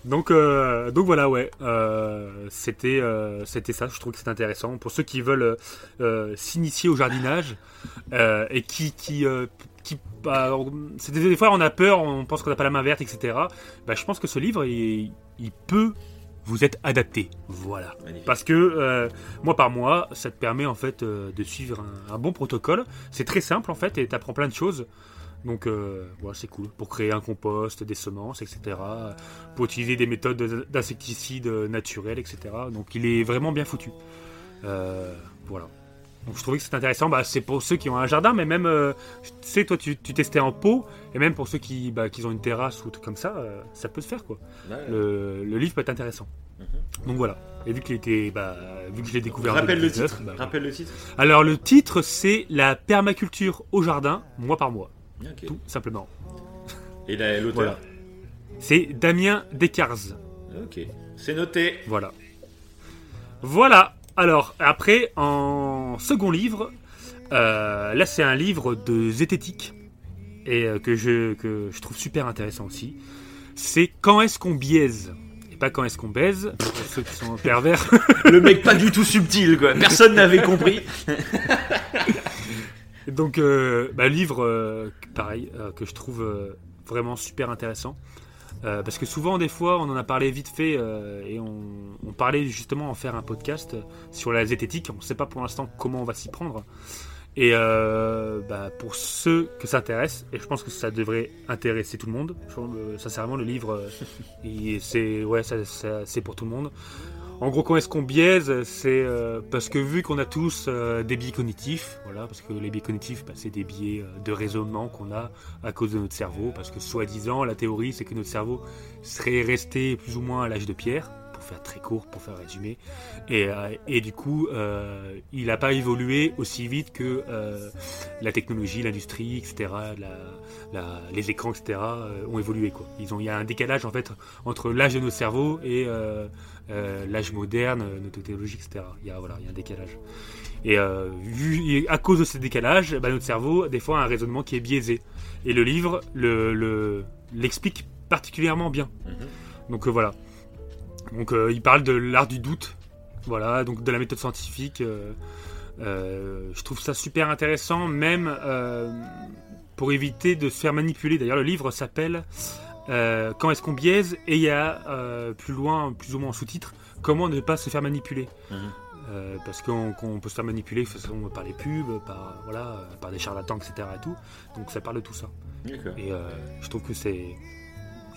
Donc, euh, donc voilà, ouais. Euh, c'était, euh, c'était ça. Je trouve que c'est intéressant pour ceux qui veulent s'initier au jardinage et qui, qui, qui bah, on- c'est des, des fois on a peur, on pense qu'on n'a pas la main verte, etc. Bah, je pense que ce livre, il, il peut vous être adapté. Voilà. Magnifique. Parce que euh, mois par mois, ça te permet en fait euh, de suivre un, un bon protocole. C'est très simple en fait et tu apprends plein de choses. Donc euh, voilà, c'est cool. Pour créer un compost, des semences, etc. Pour utiliser des méthodes d'insecticides naturels, etc. Donc il est vraiment bien foutu. Euh, voilà. Donc je trouvais que c'est intéressant. Bah, c'est pour ceux qui ont un jardin, mais même, euh, tu sais, toi tu, tu testais en pot, et même pour ceux qui, bah, qui ont une terrasse ou tout comme ça, euh, ça peut se faire quoi. Ouais. Le, le livre peut être intéressant. Donc voilà. Et vu qu'il était, bah, vu que je l'ai découvert Rappelle le 2019, titre. bah, Rappelle le titre. Alors le titre c'est la permaculture au jardin, mois par mois, tout simplement. Et la- l'auteur. Voilà. C'est Damien Descartes. Ok. C'est noté. Voilà. Voilà. Alors après en second livre, euh, là c'est un livre de zététique et euh, que je que je trouve super intéressant aussi. C'est quand est-ce qu'on biaise? Et pas quand est-ce qu'on baise pour ceux qui sont pervers. *laughs* Le mec pas du tout subtil, quoi. Personne n'avait compris. *laughs* Donc, euh, bah, livre, euh, pareil, que je trouve vraiment super intéressant. Euh, parce que souvent, des fois, on en a parlé vite fait euh, et on, on parlait justement en faire un podcast sur la zététique. On ne sait pas pour l'instant comment on va s'y prendre. Et euh, bah, pour ceux que ça intéresse, et je pense que ça devrait intéresser tout le monde, je euh, sincèrement, le livre, euh, *laughs* c'est ouais, ça- ça- c'est pour tout le monde. En gros, quand est-ce qu'on biaise C'est euh, parce que vu qu'on a tous euh, des biais cognitifs, voilà, parce que les biais cognitifs, bah, c'est des biais euh, de raisonnement qu'on a à cause de notre cerveau, parce que soi-disant, la théorie, c'est que notre cerveau serait resté plus ou moins à l'âge de pierre, faire très court, pour faire résumer, et, euh, et du coup, euh, il n'a pas évolué aussi vite que euh, la technologie, l'industrie, etc., la- la- les écrans, etc., ont évolué. Quoi. Ils ont, il y a un décalage en fait entre l'âge de nos cerveaux et l'âge moderne, nos technologies, etc. Il y a, voilà, il y a un décalage. Et, euh, vu, et à cause de ce décalage, bah, notre cerveau, des fois, a un raisonnement qui est biaisé. Et le livre le, le- l'explique particulièrement bien. Donc euh, voilà. Donc euh, il parle de l'art du doute, voilà, donc de la méthode scientifique. euh, euh, je trouve ça super intéressant, même pour éviter de se faire manipuler. D'ailleurs, le livre s'appelle euh, Quand est-ce qu'on biaise? Et il y a euh, plus loin, plus ou moins en sous-titre, Comment ne pas se faire manipuler? Euh, parce qu'on peut se faire manipuler de toute façon, par les pubs, par, voilà, par des charlatans, etc. Et tout. Donc ça parle de tout ça. Et je trouve que c'est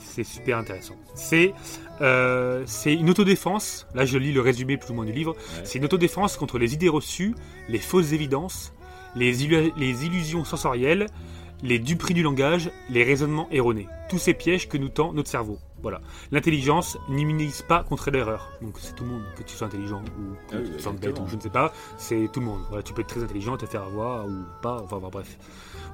c'est super intéressant. C'est euh, c'est une autodéfense. Là, je lis le résumé plus ou moins du livre. Ouais. C'est une autodéfense contre les idées reçues, les fausses évidences, les, illu- les illusions sensorielles, les duperies du langage, les raisonnements erronés. Tous ces pièges que nous tend notre cerveau. Voilà. L'intelligence n'immunise pas contre l'erreur. Donc c'est tout le monde, que tu sois intelligent ou que Ah oui, tu sois bête ou je ne sais pas, c'est tout le monde. Voilà, tu peux être très intelligent, te faire avoir ou pas, enfin bref.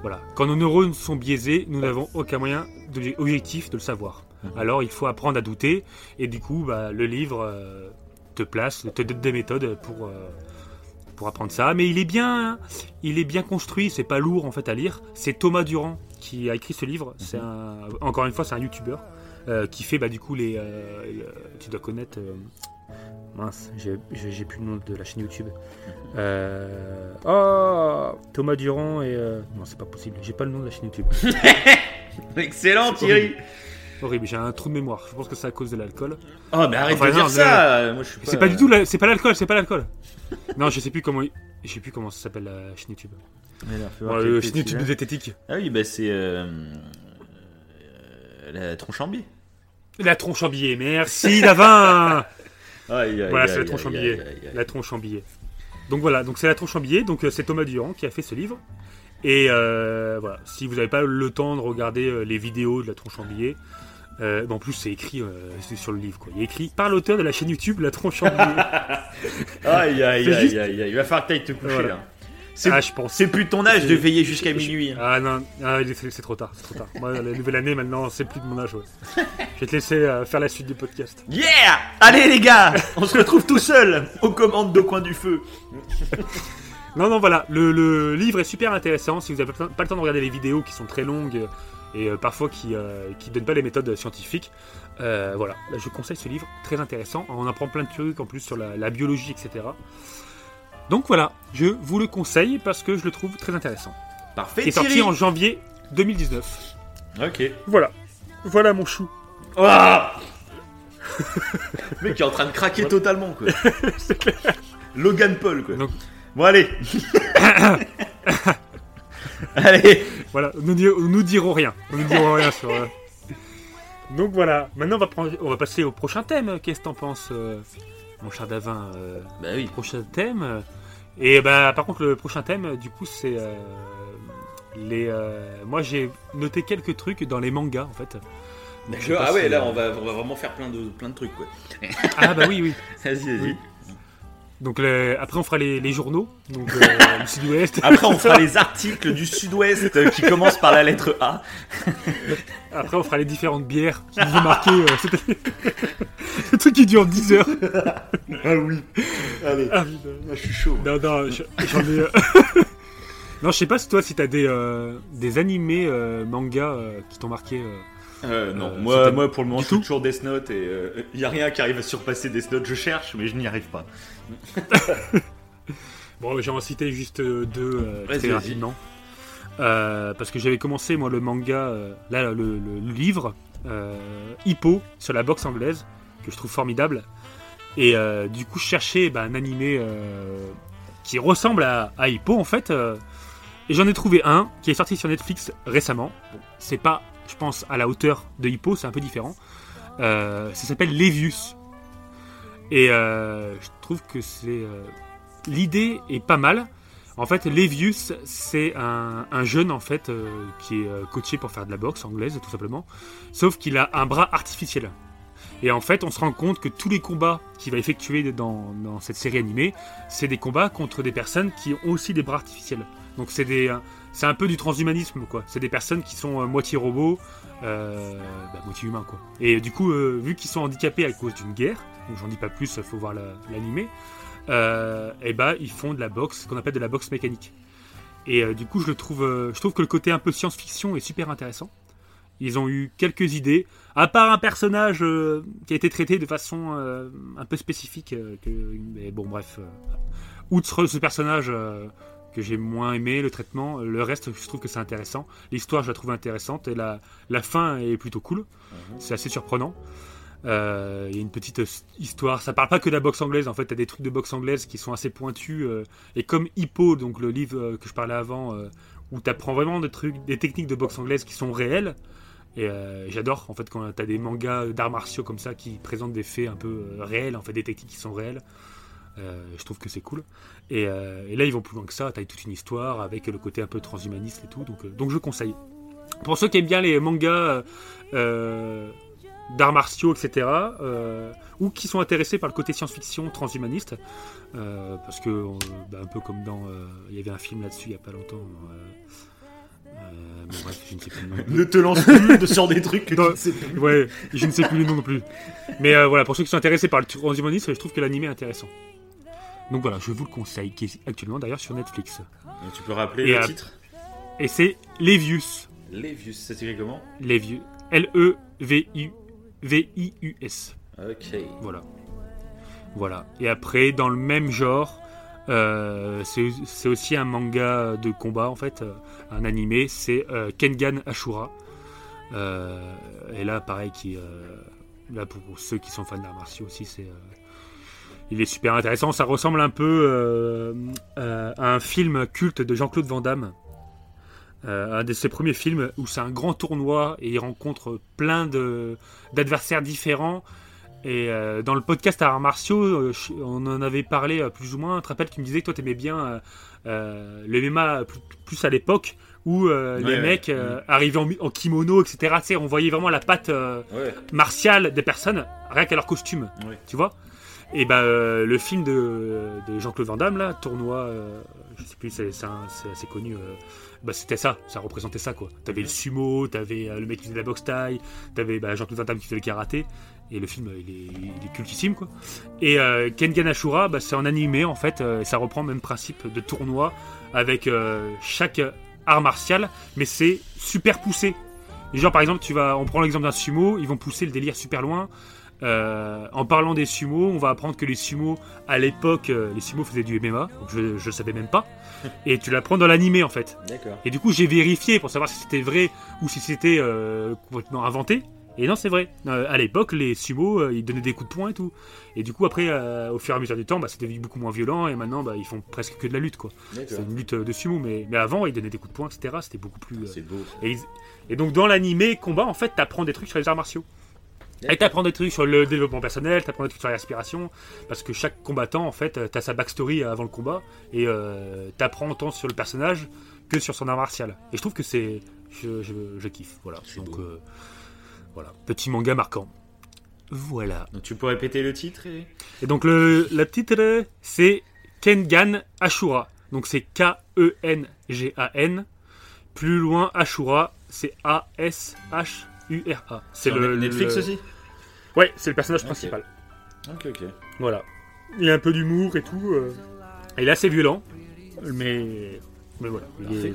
Voilà. Quand nos neurones sont biaisés, nous n'avons aucun moyen de- objectif de le savoir. Mhm. Alors il faut apprendre à douter et du coup bah, le livre euh, te place, te donne des méthodes pour, euh, pour apprendre ça. Mais il est bien, il est bien construit, c'est pas lourd en fait à lire. C'est Thomas Durand qui a écrit ce livre. C'est un, encore une fois c'est un youtubeur euh, qui fait bah, du coup les, euh, le- tu dois connaître. euh, mince, j'ai- plus le nom de la chaîne YouTube. Euh, oh, Thomas Durand et euh, non c'est pas possible. J'ai pas le nom de la chaîne YouTube. *laughs* Excellent Thierry. horrible. J'ai un trou de mémoire. Je pense que c'est à cause de l'alcool. Oh, mais arrête Enfin, de dire ça Moi, je suis C'est pas du tout, la- c'est pas l'alcool, c'est pas l'alcool. *laughs* non, je sais plus comment, je sais plus comment ça s'appelle la chaîne YouTube. Alors, Bon, le chaîne YouTube de Zététique. Ah oui, bah c'est. euh, euh, la tronche en biais. La tronche en billet. Merci, la vin. *laughs* Aïe, aïe, Voilà, c'est la tronche en billet. La tronche en billet. Donc voilà, donc c'est la tronche en billet. Donc euh, c'est Thomas Durand qui a fait ce livre. Et euh, voilà, si vous n'avez pas le temps de regarder euh, les vidéos de la tronche en billet, euh, en plus c'est écrit euh, sur le livre. Quoi. Il est écrit par l'auteur de la chaîne YouTube La tronche en billet. *laughs* Aïe, aïe, aïe, juste- aïe, aïe. Il va falloir que t'ailles te coucher Voilà. là. C'est ah, je pense. c'est plus ton âge de veiller jusqu'à minuit. hein. Ah non, ah, c'est c'est trop tard, c'est trop tard. Moi, la nouvelle année maintenant, c'est plus de mon âge. ouais. Je vais te laisser euh, faire la suite du podcast. Yeah Allez les gars On se retrouve tout seul aux commandes de coin du feu. Non, non, voilà, le, le livre est super intéressant. Si vous n'avez pas, le temps de regarder les vidéos qui sont très longues euh, et euh, parfois qui ne donnent pas les méthodes scientifiques, voilà, Là, je conseille ce livre, très intéressant. On apprend plein de trucs en plus sur la, la biologie, etc. Donc voilà, je vous le conseille parce que je le trouve très intéressant. Parfait, Il est sorti Thierry. en janvier 2019. Ok. Voilà, voilà mon chou. Ouah Le mec est en train de craquer totalement quoi. *laughs* Logan Paul quoi. Donc- Bon allez. *coughs* allez. Voilà, nous, di- nous dirons rien. Nous dirons rien sur. euh. Donc voilà, maintenant on va, prendre- on va passer au prochain thème. Qu'est-ce que t'en penses, euh, mon cher Davin euh, Bah oui. Prochain thème. euh, Et bah, par contre, le prochain thème, euh, du coup, c'est. euh, les, euh, moi j'ai noté quelques trucs dans les mangas en fait. Donc, je Ah ouais, si, là euh, on va, on va vraiment faire plein de, plein de trucs quoi. Ah bah oui, oui. *laughs* Vas-y, vas-y. Oui. Donc le- après on fera les, les journaux, donc euh, *laughs* du Sud-Ouest. Après on fera les articles du sud-ouest euh, qui commencent par la lettre A. *laughs* Après on fera les différentes bières qui nous ont marqué. euh. Le truc qui dure 10 heures. Ah oui. Allez. Ah, putain. je suis chaud. Non, non, je- *laughs* j'en ai. euh, *laughs* non, je sais pas si toi, si t'as des, euh, des animés euh, mangas euh, qui t'ont marqué. euh. Euh, non, Euh, moi, moi pour le moment je suis toujours Death Note et il y a rien qui arrive à surpasser Death Note. Je cherche mais je n'y arrive pas. *laughs* Bon, j'en citer juste euh, deux euh, très rapidement. Euh, parce que j'avais commencé, moi, le manga, euh, là, le, le- le livre, euh, Hippo, sur la boxe anglaise, que je trouve formidable. Et euh, du coup, je cherchais bah, un animé euh, qui ressemble à, Hippo, en fait. euh, et j'en ai trouvé un qui est sorti sur Netflix récemment. C'est pas, je pense, à la hauteur de Hippo, c'est un peu différent. Ça s'appelle Levius. Et je trouve que c'est. L'idée est pas mal. En fait, Levius, c'est un, un jeune en fait qui est coaché pour faire de la boxe anglaise, tout simplement. Sauf qu'il a un bras artificiel. Et en fait, on se rend compte que tous les combats qu'il va effectuer dans, cette série animée, c'est des combats contre des personnes qui ont aussi des bras artificiels. Donc c'est des, c'est un peu du transhumanisme quoi. C'est des personnes qui sont euh, moitié robots, euh, bah, moitié humains quoi. Et du coup, euh, vu qu'ils sont handicapés à cause d'une guerre, donc j'en dis pas plus, faut voir la- l'animé. euh, et bah ils font de la boxe, qu'on appelle de la boxe mécanique. Et euh, du coup, je trouve, euh, je trouve que le côté un peu science-fiction est super intéressant. Ils ont eu quelques idées, à part un personnage euh, qui a été traité de façon euh, un peu spécifique. euh, que, mais bon, bref. outre ce personnage que j'ai moins aimé, le traitement, le reste, je trouve que c'est intéressant. L'histoire, je la trouve intéressante et la, la fin est plutôt cool. C'est assez surprenant. Il y a une petite histoire. Ça parle pas que de la boxe anglaise. En fait, t'as des trucs de boxe anglaise qui sont assez pointus. et comme Hippo, donc le livre que je parlais avant, où t'apprends vraiment des trucs, des techniques de boxe anglaise qui sont réelles. Et euh, j'adore en fait quand t'as des mangas d'arts martiaux comme ça qui présentent des faits un peu euh, réels, en fait des techniques qui sont réelles. Euh, je trouve que c'est cool. Et, là ils vont plus loin que ça. T'as toute une histoire avec le côté un peu transhumaniste et tout. Donc, je conseille. Pour ceux qui aiment bien les mangas d'arts martiaux, etc., ou qui sont intéressés par le côté science-fiction transhumaniste, parce que bah, un peu comme dans, il y avait un film là-dessus il y a pas longtemps. Euh, euh, bon, bref, je ne sais plus le nom. Ne te lance plus de sur des trucs que Non. tu ne sais plus. *laughs* Ouais, je ne sais plus les noms non plus. Mais euh, voilà, pour ceux qui sont intéressés par le transhumanisme, je trouve que l'anime est intéressant. Donc voilà, je vous le conseille, qui est actuellement d'ailleurs sur Netflix. Donc, Tu peux rappeler Et le à- titre? Et c'est Levius. Levius, ça s'écrit comment? Levius. E L-E-V-I-V-I-U-S. Ok. Voilà. Voilà. Et après, dans le même genre, euh, c'est aussi un manga de combat, en fait, euh, un animé, c'est euh, Kengan Ashura. Euh, et là, pareil, là pour, ceux qui sont fans d'arts martiaux aussi, c'est, il est super intéressant. Ça ressemble un peu à un film culte de Jean-Claude Van Damme. Un de ses premiers films où c'est un grand tournoi et il rencontre plein d'adversaires différents. Et euh, dans le podcast Arts martiaux, euh, je- on en avait parlé euh, plus ou moins. Tu te rappelles, tu me disais que toi, t'aimais bien le MMA plus, plus à l'époque où euh, Ouais, les ouais. mecs euh, arrivaient en, en kimono, etc. Tu sais, on voyait vraiment la patte euh, martiale des personnes, rien qu'à leur costume, tu vois. Et bah, le film de, de Jean-Claude Van Damme, là, tournoi, je sais plus, c'est assez connu. bah, c'était ça, ça représentait ça, quoi. T'avais le sumo, t'avais le mec qui faisait de la boxe taille, t'avais bah, Jean-Claude Van Damme qui faisait le karaté. Et le film, il est, il est cultissime, quoi. Et euh, Kengan Ashura, bah, c'est en animé, en fait. euh, ça reprend le même principe de tournoi avec euh, chaque art martial, mais c'est super poussé. Et genre, par exemple, tu vas, on prend l'exemple d'un sumo, ils vont pousser le délire super loin. Euh, en parlant des sumos, on va apprendre que les sumos, à l'époque, euh, les sumos faisaient du MMA, donc je, je savais même pas. *laughs* Et tu l'apprends dans l'animé, en fait. D'accord. Et du coup, j'ai vérifié pour savoir si c'était vrai ou si c'était euh, complètement inventé. Et non, c'est vrai. Euh, à l'époque, les sumo, euh, ils donnaient des coups de poing et tout. Et du coup, après, euh, au fur et à mesure du temps, bah, c'était beaucoup moins violent. Et maintenant, bah, ils font presque que de la lutte, quoi. C'est une lutte de sumo. Mais, mais avant, ils donnaient des coups de poing, etc. C'était beaucoup plus. C'est beau. et, ils- et donc, dans l'animé combat, en fait, t'apprends des trucs sur les arts martiaux. Et t'apprends des trucs sur le développement personnel, t'apprends des trucs sur la respiration, parce que chaque combattant, en fait, t'as sa backstory avant le combat, et t'apprends autant sur le personnage que sur son art martial. Et je trouve que c'est... Je, je, je kiffe, voilà. Donc, voilà, petit manga marquant. Voilà. Donc tu peux répéter le titre et... Et donc, le, euh, c'est Kengan Ashura. Donc, c'est K-E-N-G-A-N. Plus loin, Ashura, c'est A-S-H-U-R-A. C'est le Netflix le- aussi Ouais, c'est le personnage principal. Ok, ok. Voilà. Il y a un peu d'humour et tout. euh. Il est assez violent, mais mais voilà, est,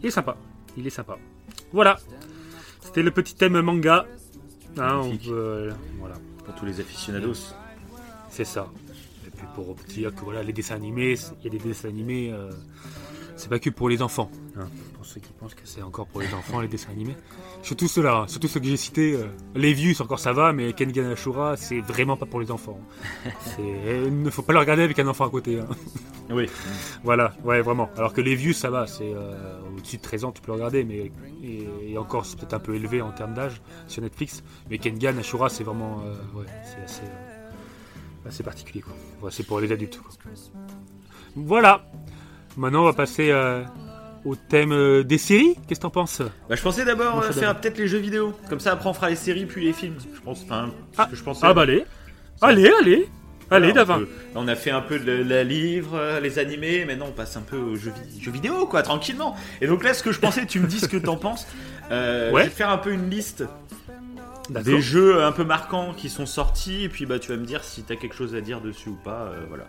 il est sympa. Il est sympa. Voilà. C'était le petit thème manga. Hein, on Magnifique. peut, euh, voilà, Pour tous les aficionados. c'est ça. Et puis pour dire que voilà, les dessins animés, il y a des dessins animés. euh, c'est pas que pour les enfants. hein. Pour ceux qui pensent que c'est encore pour les enfants, les dessins animés. Surtout ceux-là, hein. surtout ceux que j'ai cités. euh, les vieux, encore ça va, mais Kengan Ashura, c'est vraiment pas pour les enfants. *laughs* Il ne faut pas le regarder avec un enfant à côté. hein. Oui. *laughs* Voilà, ouais, vraiment. Alors que les vieux, ça va, c'est euh, au-dessus de 13 ans, tu peux le regarder, mais et, et encore, c'est peut-être un peu élevé en termes d'âge sur Netflix. Mais Kengan Ashura, c'est vraiment, euh, ouais, c'est assez, euh, assez particulier, quoi. Ouais, c'est pour les adultes, quoi. Voilà. Maintenant, on va passer euh, au thème euh, des séries. Qu'est-ce que t'en penses? Bah, je pensais d'abord euh, faire peut-être les jeux vidéo. Comme ça, après, on fera les séries puis les films. Je pense. Enfin, Ah. que je pensais. Ah bah allez, allez, allez, allez, Voilà, Davin. On a fait un peu de la livre, les animés, maintenant on passe un peu aux jeux, vi- jeux vidéo, quoi, tranquillement. Et donc là, ce que je pensais, tu me dis ce que t'en penses. Ouais. Je vais faire un peu une liste des jeux un peu marquants qui sont sortis, et puis bah tu vas me dire si t'as quelque chose à dire dessus ou pas. voilà.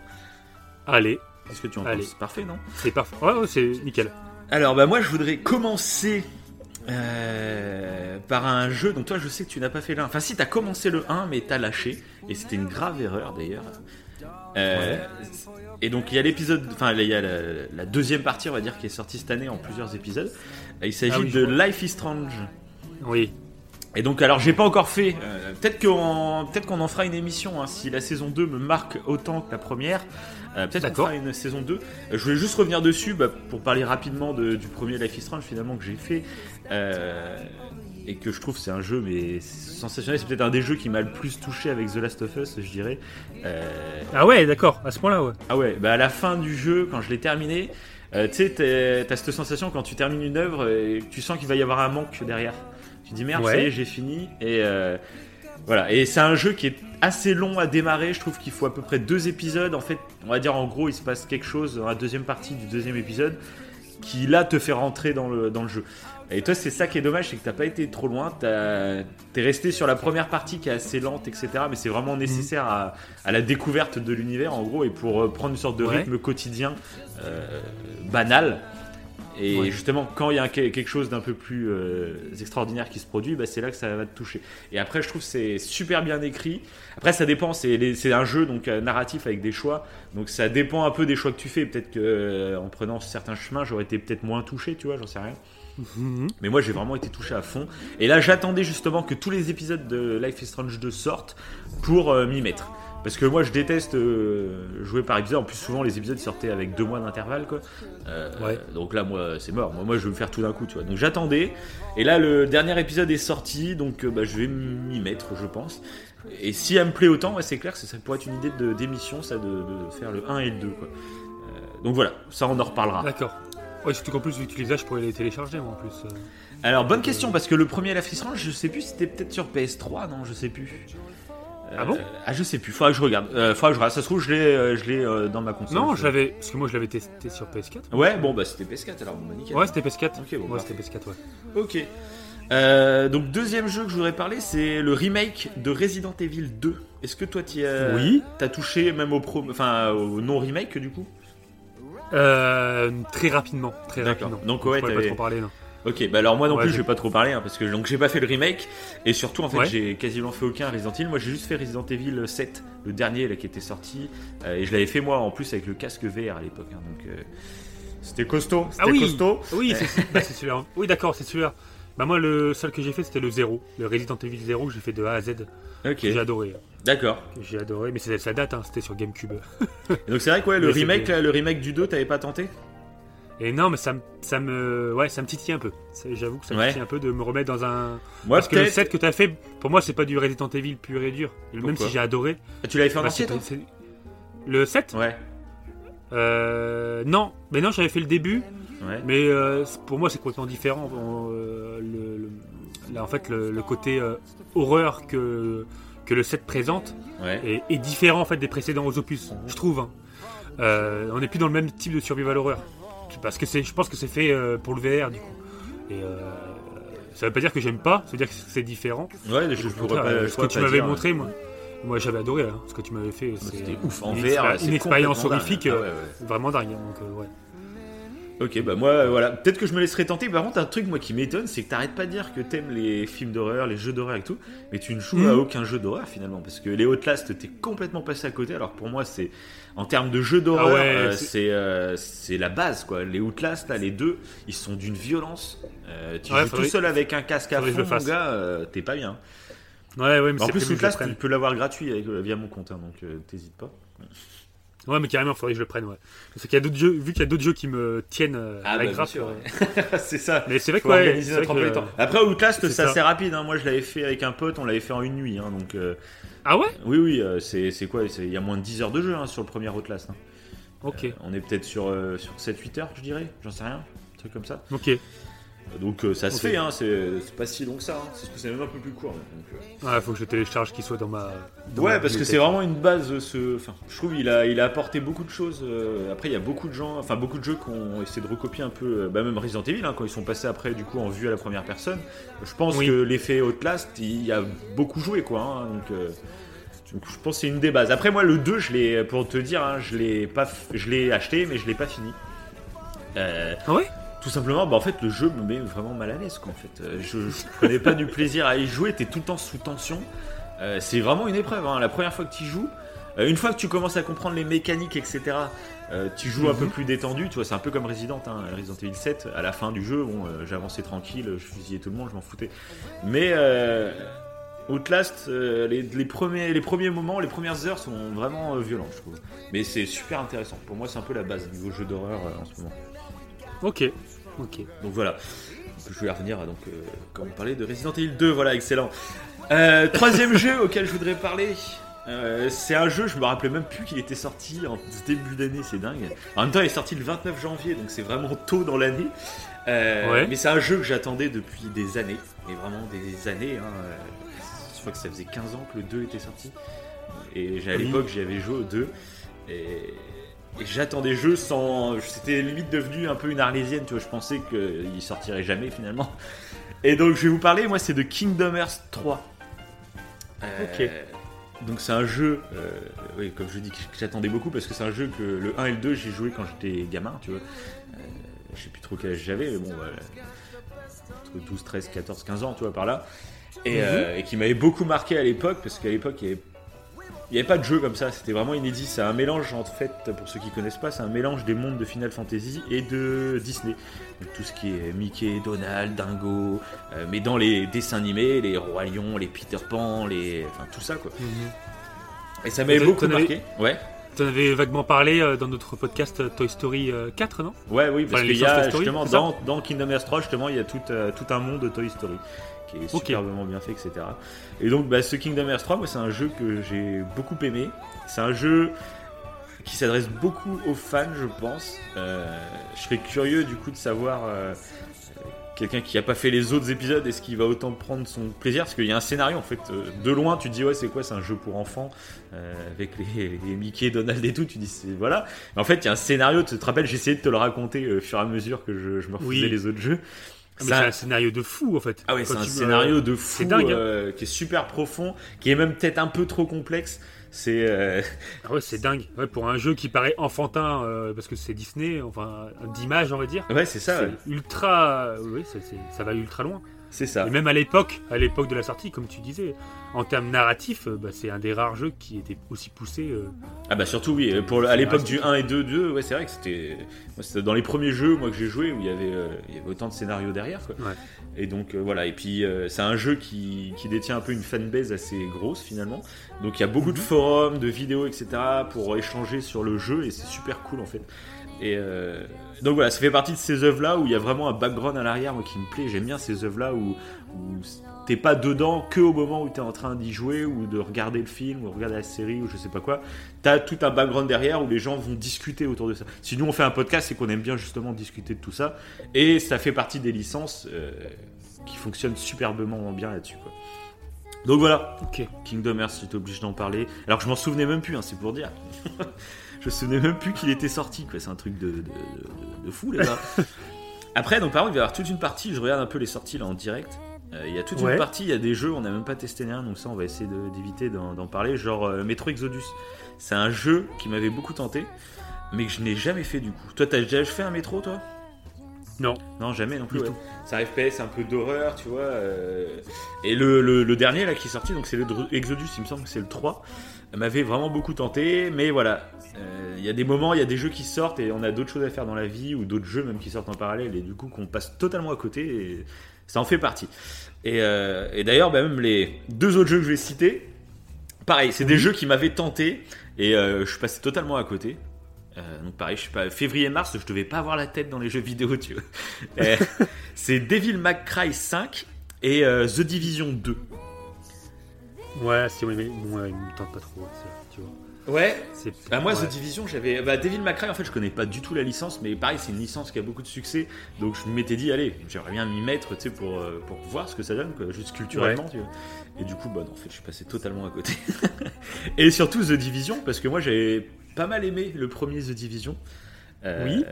Allez, Qu'est-ce que tu en Allez. penses? Parfait, non? C'est parfait. Ouais, ouais, c'est nickel. Alors bah moi, je voudrais commencer. euh, par un jeu, donc toi je sais que tu n'as pas fait le 1. Enfin si, t'as commencé le 1 mais t'as lâché, et c'était une grave erreur d'ailleurs. Euh, Et donc il y a l'épisode, enfin il y a la, la deuxième partie on va dire qui est sortie cette année en plusieurs épisodes. Il s'agit Ah oui, de. Life is Strange. Oui. Et donc alors j'ai pas encore fait, euh, peut-être qu'on peut qu'on en fera une émission hein, si la saison 2 me marque autant que la première. Euh, peut-être D'accord. une saison 2. Euh, je voulais juste revenir dessus bah, pour parler rapidement de- du premier Life is Strange finalement que j'ai fait. Euh, et que je trouve c'est un jeu mais sensationnel. C'est peut-être un des jeux qui m'a le plus touché avec The Last of Us, je dirais. Euh, Ah ouais, d'accord, à ce point-là, ouais. ah ouais, bah à la fin du jeu, quand je l'ai terminé, euh, tu sais, t'as cette sensation quand tu termines une œuvre et tu sens qu'il va y avoir un manque derrière. Tu dis merde, Ouais. ça y est, j'ai fini. Et euh, voilà, et c'est un jeu qui est assez long à démarrer. Je trouve qu'il faut à peu près deux épisodes. En fait, on va dire en gros, il se passe quelque chose dans la deuxième partie du deuxième épisode qui là te fait rentrer dans le, dans le jeu. Et toi, c'est ça qui est dommage, c'est que t'as pas été trop loin. T'es resté sur la première partie qui est assez lente, etc. Mais c'est vraiment nécessaire à, à la découverte de l'univers, en gros, et pour euh, prendre une sorte de Ouais. rythme quotidien euh, banal. Et Ouais. justement, quand il y a un- quelque chose d'un peu plus euh, extraordinaire qui se produit, bah, c'est là que ça va te toucher. Et après, je trouve que c'est super bien écrit. Après, ça dépend, c'est un jeu donc euh, narratif avec des choix. Donc ça dépend un peu des choix que tu fais. Peut-être que euh, en prenant certains chemins, j'aurais été peut-être moins touché, tu vois, j'en sais rien. Mhm. Mais moi, j'ai vraiment été touché à fond. Et là, j'attendais justement que tous les épisodes de Life is Strange 2 sortent pour euh, m'y mettre. Parce que moi, je déteste euh, jouer par épisode. En plus, souvent, les épisodes sortaient avec deux mois d'intervalle, quoi. Euh, Ouais. Donc là, moi, c'est mort. Moi, moi, je veux me faire tout d'un coup, tu vois. Donc j'attendais. Et là, le dernier épisode est sorti. Donc, euh, bah, je vais m'y mettre, je pense. Et si elle me plaît autant, ouais, c'est clair que ça pourrait être une idée de- d'émission, ça, de, de faire le 1 et le 2, quoi. Donc voilà, ça, on en reparlera. D'accord. Ouais, surtout qu'en plus, vu que tu les as, je pourrais les télécharger, moi, en plus. Alors, bonne question, parce que le premier is Strange, je sais plus, c'était peut-être sur PS3, non, je sais plus. Euh, Ah bon Ah, je sais plus, faudra que je regarde. Euh, faudra que je regarde. Ça se trouve, je l'ai euh, je l'ai, euh, dans ma console. Non, je l'avais. Parce que moi, je l'avais testé sur PS4. Ouais, bon, bah c'était PS4 alors, bon, bah, nickel. Ouais, c'était PS4. Ok, bon, ouais, c'était PS4, ouais. Ok. Euh, donc, deuxième jeu que je voudrais parler, c'est le remake de Resident Evil 2. Est-ce que toi, tu as, Oui. t'as touché même au, pro, enfin, au non-remake du coup? Euh, très rapidement. Très D'accord. rapidement. Donc, ouais, pourrais pas trop parler, non. Ok, bah alors moi non Ouais, plus je vais pas trop parler hein, parce que donc j'ai pas fait le remake et surtout en fait Ouais. j'ai quasiment fait aucun Resident Evil. Moi j'ai juste fait Resident Evil 7, le dernier là qui était sorti euh, et je l'avais fait moi en plus avec le casque VR à l'époque. hein, donc euh, c'était costaud, c'était Ah oui. costaud. Oui, c'est *laughs* bah, celui-là. Oui, d'accord, c'est celui-là. Bah, moi, le seul que j'ai fait, c'était le 0. Le Resident Evil 0, j'ai fait de A à Z. Ok, J'ai adoré. d'accord. J'ai adoré, mais ça date, hein, c'était sur GameCube. Donc c'est vrai que ouais, le *laughs* Mais remake là, le remake du 2 t'avais pas tenté? Et non, mais ça, me- ça me, ouais, ça me titille un peu. J'avoue que ça me Ouais. titille un peu de me remettre dans un. Moi Parce que le. 7 que t'as fait, pour moi, c'est pas du Resident Evil pur et dur. Et Même Pourquoi si j'ai adoré. Ah, tu l'avais fait en bah, entier toi Le 7 Ouais, euh, Non, mais non, j'avais fait le début. ouais. Mais euh, pour moi, c'est complètement différent. On, euh, le, le- là, en fait, le, le côté euh, horreur que, que le 7 présente Ouais. est, est différent en fait des précédents opus, je trouve. hein. Euh, on n'est plus dans le même type de survival horror. Parce que je pense que c'est fait euh, pour le VR du coup. Et euh, ça veut pas dire que j'aime pas, ça veut dire que c'est différent. Ouais, je, pourrais pas. euh, ce que tu m'avais montré, moi, moi j'avais adoré hein, ce que tu m'avais fait. Bah, C'était ouf en VR. une expérience dingue. horrifique, Ah ouais, ouais. vraiment dingue. Donc, euh, ouais. Ok, bah moi, voilà, peut-être que je me laisserai tenter. Par contre, un truc moi qui m'étonne, c'est que t'arrêtes pas de dire que t'aimes les films d'horreur, les jeux d'horreur et tout, mais tu ne joues Mhm. à aucun jeu d'horreur finalement, parce que les Outlast, t'es complètement passé à côté. Alors pour moi, c'est en termes de jeux d'horreur, Ah ouais, euh, c'est- euh, c'est la base quoi. Les Outlast, là, les deux, ils sont d'une violence. Euh, tu Ouais, joues tout seul avec un casque à fond, mon gars, t'es pas bien. Ouais, ouais, mais En plus, Outlast, tu peux l'avoir gratuit avec, via mon compte, hein, donc t'hésites pas. Ouais, mais carrément, il faudrait que je le prenne. Ouais. Parce qu'il y a d'autres jeux, vu qu'il y a d'autres jeux qui me tiennent euh, Ah, la bah, grappe. euh, *laughs* c'est ça. Mais c'est vrai ouais, vrai que, du temps. Après, Outlast, c'est assez rapide. hein. Moi, je l'avais fait avec un pote, on l'avait fait en une nuit. hein, donc, euh, Ah ouais? Oui, oui, euh, c'est c'est quoi Il y a moins de 10 heures de jeu hein, sur le premier Outlast. hein. Ok, Euh, on est peut-être sur, euh, sur 7-8 heures, je dirais. J'en sais rien. Un truc comme ça. ok. Donc, euh, ça se fait. Hein, c'est pas si long que ça. hein. C'est même un peu plus court. donc, euh. Ouais, faut que je télécharge qu'il soit dans ma. dans Ouais, ma parce que c'est vraiment une base. euh, Ce... Enfin, je trouve il a, il a apporté beaucoup de choses. Après, il y a beaucoup de gens, enfin beaucoup de jeux qui ont essayé de recopier un peu, bah, même Resident Evil, hein, quand ils sont passés après du coup en vue à la première personne. Je pense Oui. que l'effet Outlast, il y a beaucoup joué quoi. hein, donc, euh, donc, je pense que c'est une des bases. Après, moi, le 2, je l'ai, pour te dire, hein, je l'ai pas, je l'ai acheté, mais je l'ai pas fini. Euh, Ah ouais? Tout simplement, bah en fait, le jeu me met vraiment mal à l'aise. Quoi, en fait. Euh, Je, je prenais pas du plaisir à y jouer, t'es tout le temps sous tension. Euh, c'est vraiment une épreuve. hein. La première fois que tu joues, euh, une fois que tu commences à comprendre les mécaniques, etc., euh, tu joues un Mhm. peu plus détendu. Tu vois, c'est un peu comme Resident, hein, Resident Evil 7. À la fin du jeu, bon, j'avançais tranquille, je fusillais tout le monde, je m'en foutais. Mais Outlast, les, les premiers, les premiers moments, les premières heures sont vraiment violents, je trouve. Mais c'est super intéressant. Pour moi, c'est un peu la base niveau jeu d'horreur en ce moment. Ok, ok. Donc voilà. Je vais revenir à donc euh, quand on parlait de Resident Evil 2, voilà, excellent. Euh, troisième *laughs* jeu auquel je voudrais parler. euh, c'est un jeu, je me rappelais même plus qu'il était sorti en début d'année, c'est dingue. En même temps, il est sorti le 29 janvier, donc c'est vraiment tôt dans l'année. Euh, Ouais. Mais c'est un jeu que j'attendais depuis des années, et vraiment des années. Hein. Euh, Je crois que ça faisait 15 ans que le 2 était sorti. Et à l'époque, j'y avais joué au 2. Et, et j'attendais jeu sans. C'était limite devenu un peu une arlésienne, tu vois. Je pensais qu'il sortirait jamais finalement. Et donc, je vais vous parler, moi, c'est de Kingdom Hearts 3. Euh, Ok. Donc, c'est un jeu, euh, oui, comme je dis, que j'attendais beaucoup parce que c'est un jeu que le 1 et le 2, j'ai joué quand j'étais gamin, tu vois. Euh, je sais plus trop quel âge j'avais, mais bon, voilà, entre 12, 13, 14, 15 ans, tu vois, par là. Et, euh, et qui m'avait beaucoup marqué à l'époque, parce qu'à l'époque, il y avait il n'y avait pas de jeu comme ça, c'était vraiment inédit. C'est un mélange, en fait, pour ceux qui connaissent pas, c'est un mélange des mondes de Final Fantasy et de Disney. Donc, tout ce qui est Mickey, Donald, Dingo, euh, mais dans les dessins animés, les Rois Lions, les Peter Pan, les... enfin tout ça quoi. Et ça m'avait beaucoup marqué. Ouais. Tu en avais vaguement parlé euh, dans notre podcast euh, Toy Story euh, 4, non? Ouais, oui, parce Enfin, qu'il y licence a Toy Story, justement dans, dans Kingdom Hearts 3, justement, il y a tout, euh, tout un monde de Toy Story qui est superbement bien fait, etc. Et donc, bah, ce Kingdom Hearts 3, moi, c'est un jeu que j'ai beaucoup aimé. C'est un jeu qui s'adresse beaucoup aux fans, je pense. Euh, je serais curieux, du coup, de savoir. euh, Quelqu'un qui a pas fait les autres épisodes, est-ce qu'il va autant prendre son plaisir? Parce qu'il y a un scénario en fait. euh, De loin, tu te dis ouais, c'est quoi C'est un jeu pour enfants euh, avec les, les Mickey, Donald et tout. Tu dis voilà. Mais en fait, il y a un scénario. Tu te rappelles, essayé de te le raconter au fur et à mesure que je, je me refaisais Oui. les autres jeux. Ah, C'est un scénario de fou en fait. ah ouais, Quand c'est un scénario de fou c'est dingue, hein. euh, qui est super profond, qui est même peut-être un peu trop complexe. C'est euh, Ah ouais, c'est dingue. Ouais, pour un jeu qui paraît enfantin, euh, parce que c'est Disney, enfin, d'image, on va dire. ouais, c'est ça, ouais. C'est ultra. Oui, ça va ultra loin. C'est ça. Et même à l'époque, à l'époque de la sortie, comme tu disais, en termes narratifs, euh, bah, c'est un des rares jeux qui était aussi poussé. euh, Ah bah surtout oui, pour à l'époque du 1 et 2, 2 ouais c'est vrai que c'était dans les premiers jeux moi que j'ai joué où il y avait euh, il y avait autant de scénarios derrière quoi. Ouais. Et donc euh, voilà et puis c'est un jeu qui, qui détient un peu une fanbase assez grosse finalement. Donc il y a beaucoup de Mhm. forums, de vidéos etc pour échanger sur le jeu et c'est super cool en fait. Et donc voilà, ça fait partie de ces œuvres là où il y a vraiment un background à l'arrière moi qui me plaît. J'aime bien ces œuvres là où, où t'es pas dedans que au moment où t'es en train d'y jouer ou de regarder le film ou regarder la série ou je sais pas quoi. T'as tout un background derrière où les gens vont discuter autour de ça. Si nous on fait un podcast, c'est qu'on aime bien justement discuter de tout ça et ça fait partie des licences euh, qui fonctionnent superbement bien là-dessus quoi. Donc voilà, Ok. Kingdom Hearts, j'étais obligé d'en parler. Alors que je m'en souvenais même plus, hein, c'est pour dire. *laughs* je me souvenais même plus qu'il était sorti, quoi. C'est un truc de, de, de- de fou, les *laughs* gars. Après, donc par contre, il va y avoir toute une partie, je regarde un peu les sorties là en direct. Euh, Il y a toute Ouais. une partie, il y a des jeux, on n'a même pas testé rien, donc ça, on va essayer d'éviter d'en d'en parler. Genre euh, Metro Exodus. C'est un jeu qui m'avait beaucoup tenté, mais que je n'ai jamais fait du coup. Toi, t'as déjà fait un métro, toi? Non. Non, jamais non plus. Ouais. C'est un FPS un peu d'horreur, tu vois. euh, Et le, le- le dernier là qui est sorti, donc c'est le Dr- Exodus, il me semble que c'est le 3, m'avait vraiment beaucoup tenté. Mais voilà, Euh, il y a des moments, il y a des jeux qui sortent et on a d'autres choses à faire dans la vie ou d'autres jeux même qui sortent en parallèle et du coup qu'on passe totalement à côté et ça en fait partie. Et, euh, et d'ailleurs, bah, même les deux autres jeux que je vais citer, pareil, c'est des jeux qui m'avaient tenté et euh, je suis passé totalement à côté. Euh, donc pareil, je sais pas, février-mars, je devais pas avoir la tête dans les jeux vidéo, tu vois. *laughs* Euh, c'est Devil May Cry 5 et euh, The Division 2. Ouais, si, mais bon, ouais, il me tente pas trop. tu vois. Ouais. Bah moi, ouais. The Division, j'avais... Bah, Devil May Cry, en fait, je connais pas du tout la licence, mais pareil, c'est une licence qui a beaucoup de succès. Donc je m'étais dit, allez, j'aimerais bien m'y mettre, tu sais, pour, euh, pour voir ce que ça donne, quoi, juste culturellement, tu vois. Et du coup, bah non, en fait, je suis passé totalement à côté. *laughs* et surtout The Division, parce que moi, j'avais pas mal aimé le premier The Division. Euh, Oui.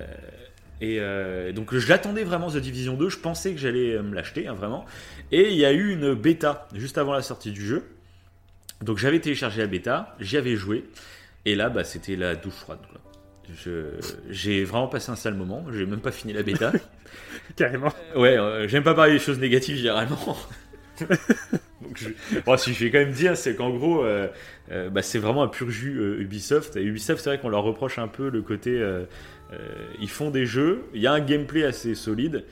Et euh, donc j'attendais vraiment The Division 2, je pensais que j'allais euh, me l'acheter, hein, vraiment. Et il y a eu une bêta juste avant la sortie du jeu. Donc j'avais téléchargé la bêta, j'y avais joué, et là bah, c'était la douche froide. quoi. Je- J'ai vraiment passé un sale moment, j'ai même pas fini la bêta. *laughs* Carrément. ouais, euh, j'aime pas parler des choses négatives généralement. *laughs* Donc, je... bon, si je vais quand même dire, c'est qu'en gros, euh, euh, bah, c'est vraiment un pur jus euh, Ubisoft. Et Ubisoft, c'est vrai qu'on leur reproche un peu le côté. ils font des jeux, il y a un gameplay assez solide,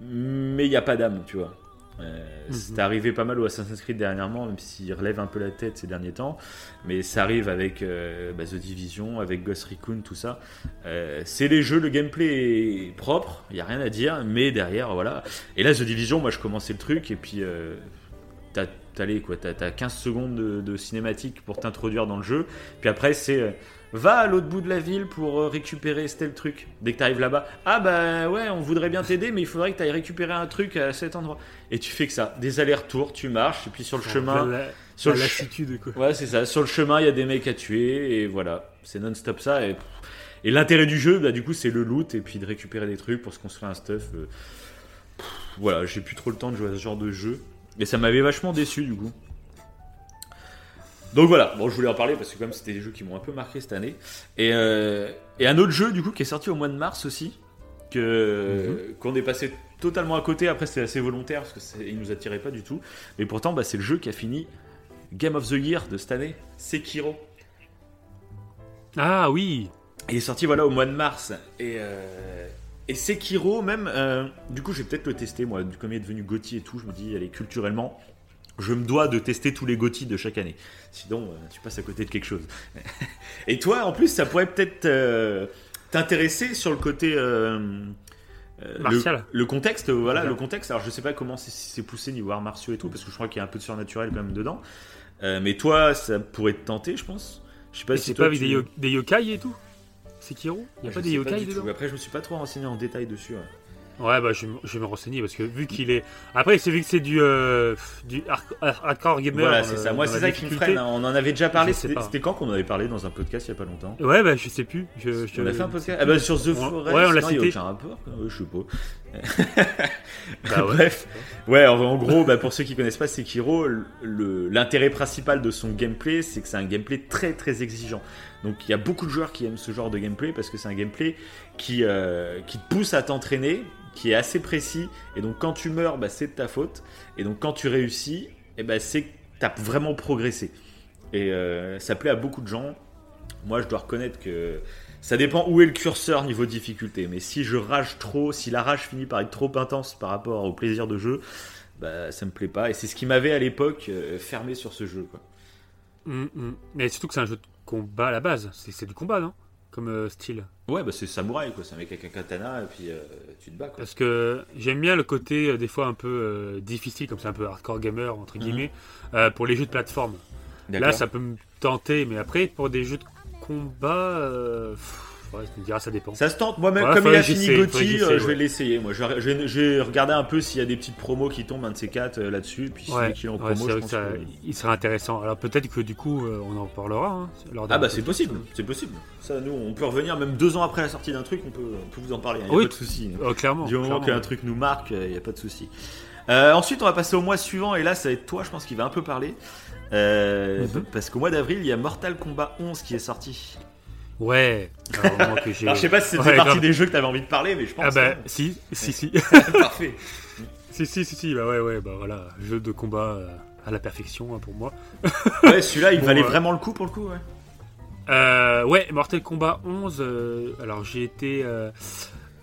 mais il n'y a pas d'âme, tu vois. Euh, Mhm. C'est arrivé pas mal au Assassin's Creed dernièrement, même s'il relève un peu la tête ces derniers temps. Mais ça arrive avec euh, bah, The Division, avec Ghost Recon, tout ça. Euh, c'est les jeux, le gameplay est propre, il n'y a rien à dire, mais derrière, voilà. Et là, The Division, moi je commençais le truc, et puis t'as t'as les- quoi, t'as- t'as 15 secondes de, de cinématique pour t'introduire dans le jeu. Puis après, c'est euh, va à l'autre bout de la ville pour euh, récupérer tel truc. Dès que t'arrives là-bas, ah bah ouais, on voudrait bien t'aider, mais il faudrait que t'ailles récupérer un truc à cet endroit. Et tu fais que ça, des allers-retours, tu marches, et puis sur le chemin, La, sur la le lassitude, quoi. Ouais, c'est ça. Sur le chemin, il y a des mecs à tuer et voilà, c'est non-stop ça. Et, et l'intérêt du jeu, bah, du coup, c'est le loot et puis de récupérer des trucs pour se construire un stuff. euh. Voilà, j'ai plus trop le temps de jouer à ce genre de jeu et ça m'avait vachement déçu du coup. Donc voilà, bon, je voulais en parler parce que comme c'était des jeux qui m'ont un peu marqué cette année. Et, euh, et un autre jeu du coup qui est sorti au mois de mars aussi. que mhm. qu'on est passé totalement à côté. Après, c'était assez volontaire parce que il nous attirait pas du tout. Mais pourtant, bah, c'est le jeu qui a fini Game of the Year de cette année, Sekiro. Ah oui. Il est sorti voilà au mois de mars et euh, et Sekiro même. Euh, du coup, je vais peut-être le tester moi. Comme il est devenu Gotti et tout, je me dis allez culturellement. Je me dois de tester tous les Gotti de chaque année. Sinon, euh, tu passes à côté de quelque chose. *laughs* et toi, en plus, ça pourrait peut-être t'intéresser sur le côté euh, Martial. Le, contexte, voilà, le contexte. Alors je sais pas comment c'est poussé niveau arts martiaux et tout, parce que je crois qu'il y a un peu de surnaturel quand même dedans. Euh, mais toi, ça pourrait te tenter, je pense. Je sais pas si c'est pas avec des, yokai et tout? C'est Kiro Il y a pas des yokai dedans. Après, je me suis pas trop renseigné en détail dessus. Ouais, bah je, vais me renseigner parce que vu qu'il est. Après, c'est vu que c'est du, euh, du hardcore gamer. Voilà, c'est ça. Moi, c'est ça qui me freine. Hein. On en avait déjà parlé. C'était quand qu'on avait parlé dans un podcast il y a pas longtemps? Ouais, bah je sais plus. Je, on a fait un podcast ah, bah, sur The Forest. Ouais, on l'a cité. Il y a aucun rapport. je sais pas. Bah, *laughs* ouais. Bref. Ouais, en, gros, bah, pour ceux qui connaissent pas Sekiro, l'intérêt principal de son gameplay, c'est que c'est un gameplay très très exigeant. Donc il y a beaucoup de joueurs qui aiment ce genre de gameplay parce que c'est un gameplay qui, euh, qui te pousse à t'entraîner qui est assez précis. Et donc quand tu meurs, bah, c'est de ta faute. Et donc quand tu réussis, et eh c'est que tu as vraiment progressé. Et euh, ça plaît à beaucoup de gens. Moi, je dois reconnaître que ça dépend où est le curseur niveau difficulté. Mais si je rage trop, si la rage finit par être trop intense par rapport au plaisir de jeu, bah, ça me plaît pas. Et c'est ce qui m'avait à l'époque euh, fermé sur ce jeu. Quoi. Hum, hum. Mais surtout que c'est un jeu de combat à la base. C'est du combat, non? Comme euh, style. Ouais, bah c'est samouraï, quoi. C'est un mec avec un katana et puis euh, tu te bats, quoi. Parce que j'aime bien le côté, des fois, un peu difficile, comme c'est un peu hardcore gamer, entre mhm. guillemets, pour les jeux de plateforme. Là, ça peut me tenter, mais après, pour des jeux de combat. Ouais, tu ça dépend. Ça se tente. Moi-même, comme il a fini Gotti, euh, je vais l'essayer. Moi, je vais, regarder un peu s'il y a des petites promos qui tombent, un de ces quatre euh, là-dessus. Puis ouais, en promo, je pense il serait intéressant. Alors peut-être que du coup, euh, on en parlera. Hein, ah bah c'est possible, c'est possible. Ça, nous, on peut revenir même deux ans après la sortie d'un truc, on peut, vous en parler. Il n'y a pas de souci. Clairement. Du moment qu'un truc nous marque, il n'y a pas de souci. ensuite, on va passer au mois suivant, et là, ça va être toi, je pense, qui va un peu parler. Mhm. Parce qu'au mois d'avril, il y a Mortal Kombat 11 qui est sorti. Ouais. Alors, que je sais pas si c'était partie des jeux que tu avais envie de parler, mais je pense. Ah bah si, si, si. *laughs* Parfait. si, si, si, si, bah ouais, ouais, bah voilà, jeu de combat euh, à la perfection hein, pour moi. ouais, celui-là, il valait euh, vraiment le coup pour le coup, ouais. Euh, ouais, Mortal Kombat 11. alors j'ai été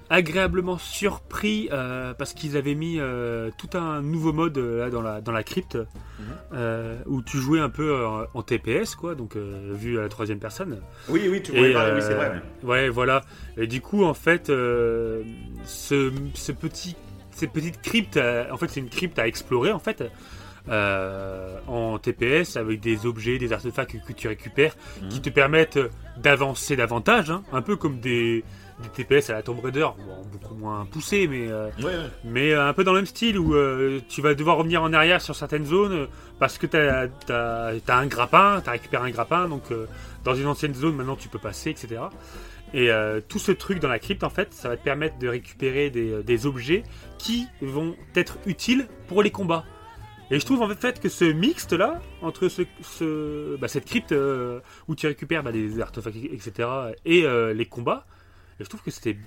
agréablement surpris euh, parce qu'ils avaient mis euh, tout un nouveau mode euh, là, dans, la, dans la crypte mhm. où tu jouais un peu en, TPS, quoi, donc vu à la troisième personne. Oui, oui, tu oui, c'est vrai. Ouais. voilà. Et du coup, en fait, ce, ce, petit, cette petite crypte, en fait, c'est une crypte à explorer, en fait. en TPS avec des objets, des artefacts que, tu récupères qui mhm. te permettent d'avancer davantage, hein, un peu comme des, des TPS à la Tomb Raider, beaucoup moins poussé, mais, euh, mais euh, un peu dans le même style où euh, tu vas devoir revenir en arrière sur certaines zones parce que tu as, as, un grappin, tu as récupéré un grappin, donc dans une ancienne zone maintenant tu peux passer, etc. Et tout ce truc dans la crypte, en fait, ça va te permettre de récupérer des, des objets qui vont être utiles pour les combats. Et je trouve en fait que ce mixte là, entre ce, ce bah, cette crypte où tu récupères bah, des artefacts, etc., et les combats, je trouve que c'était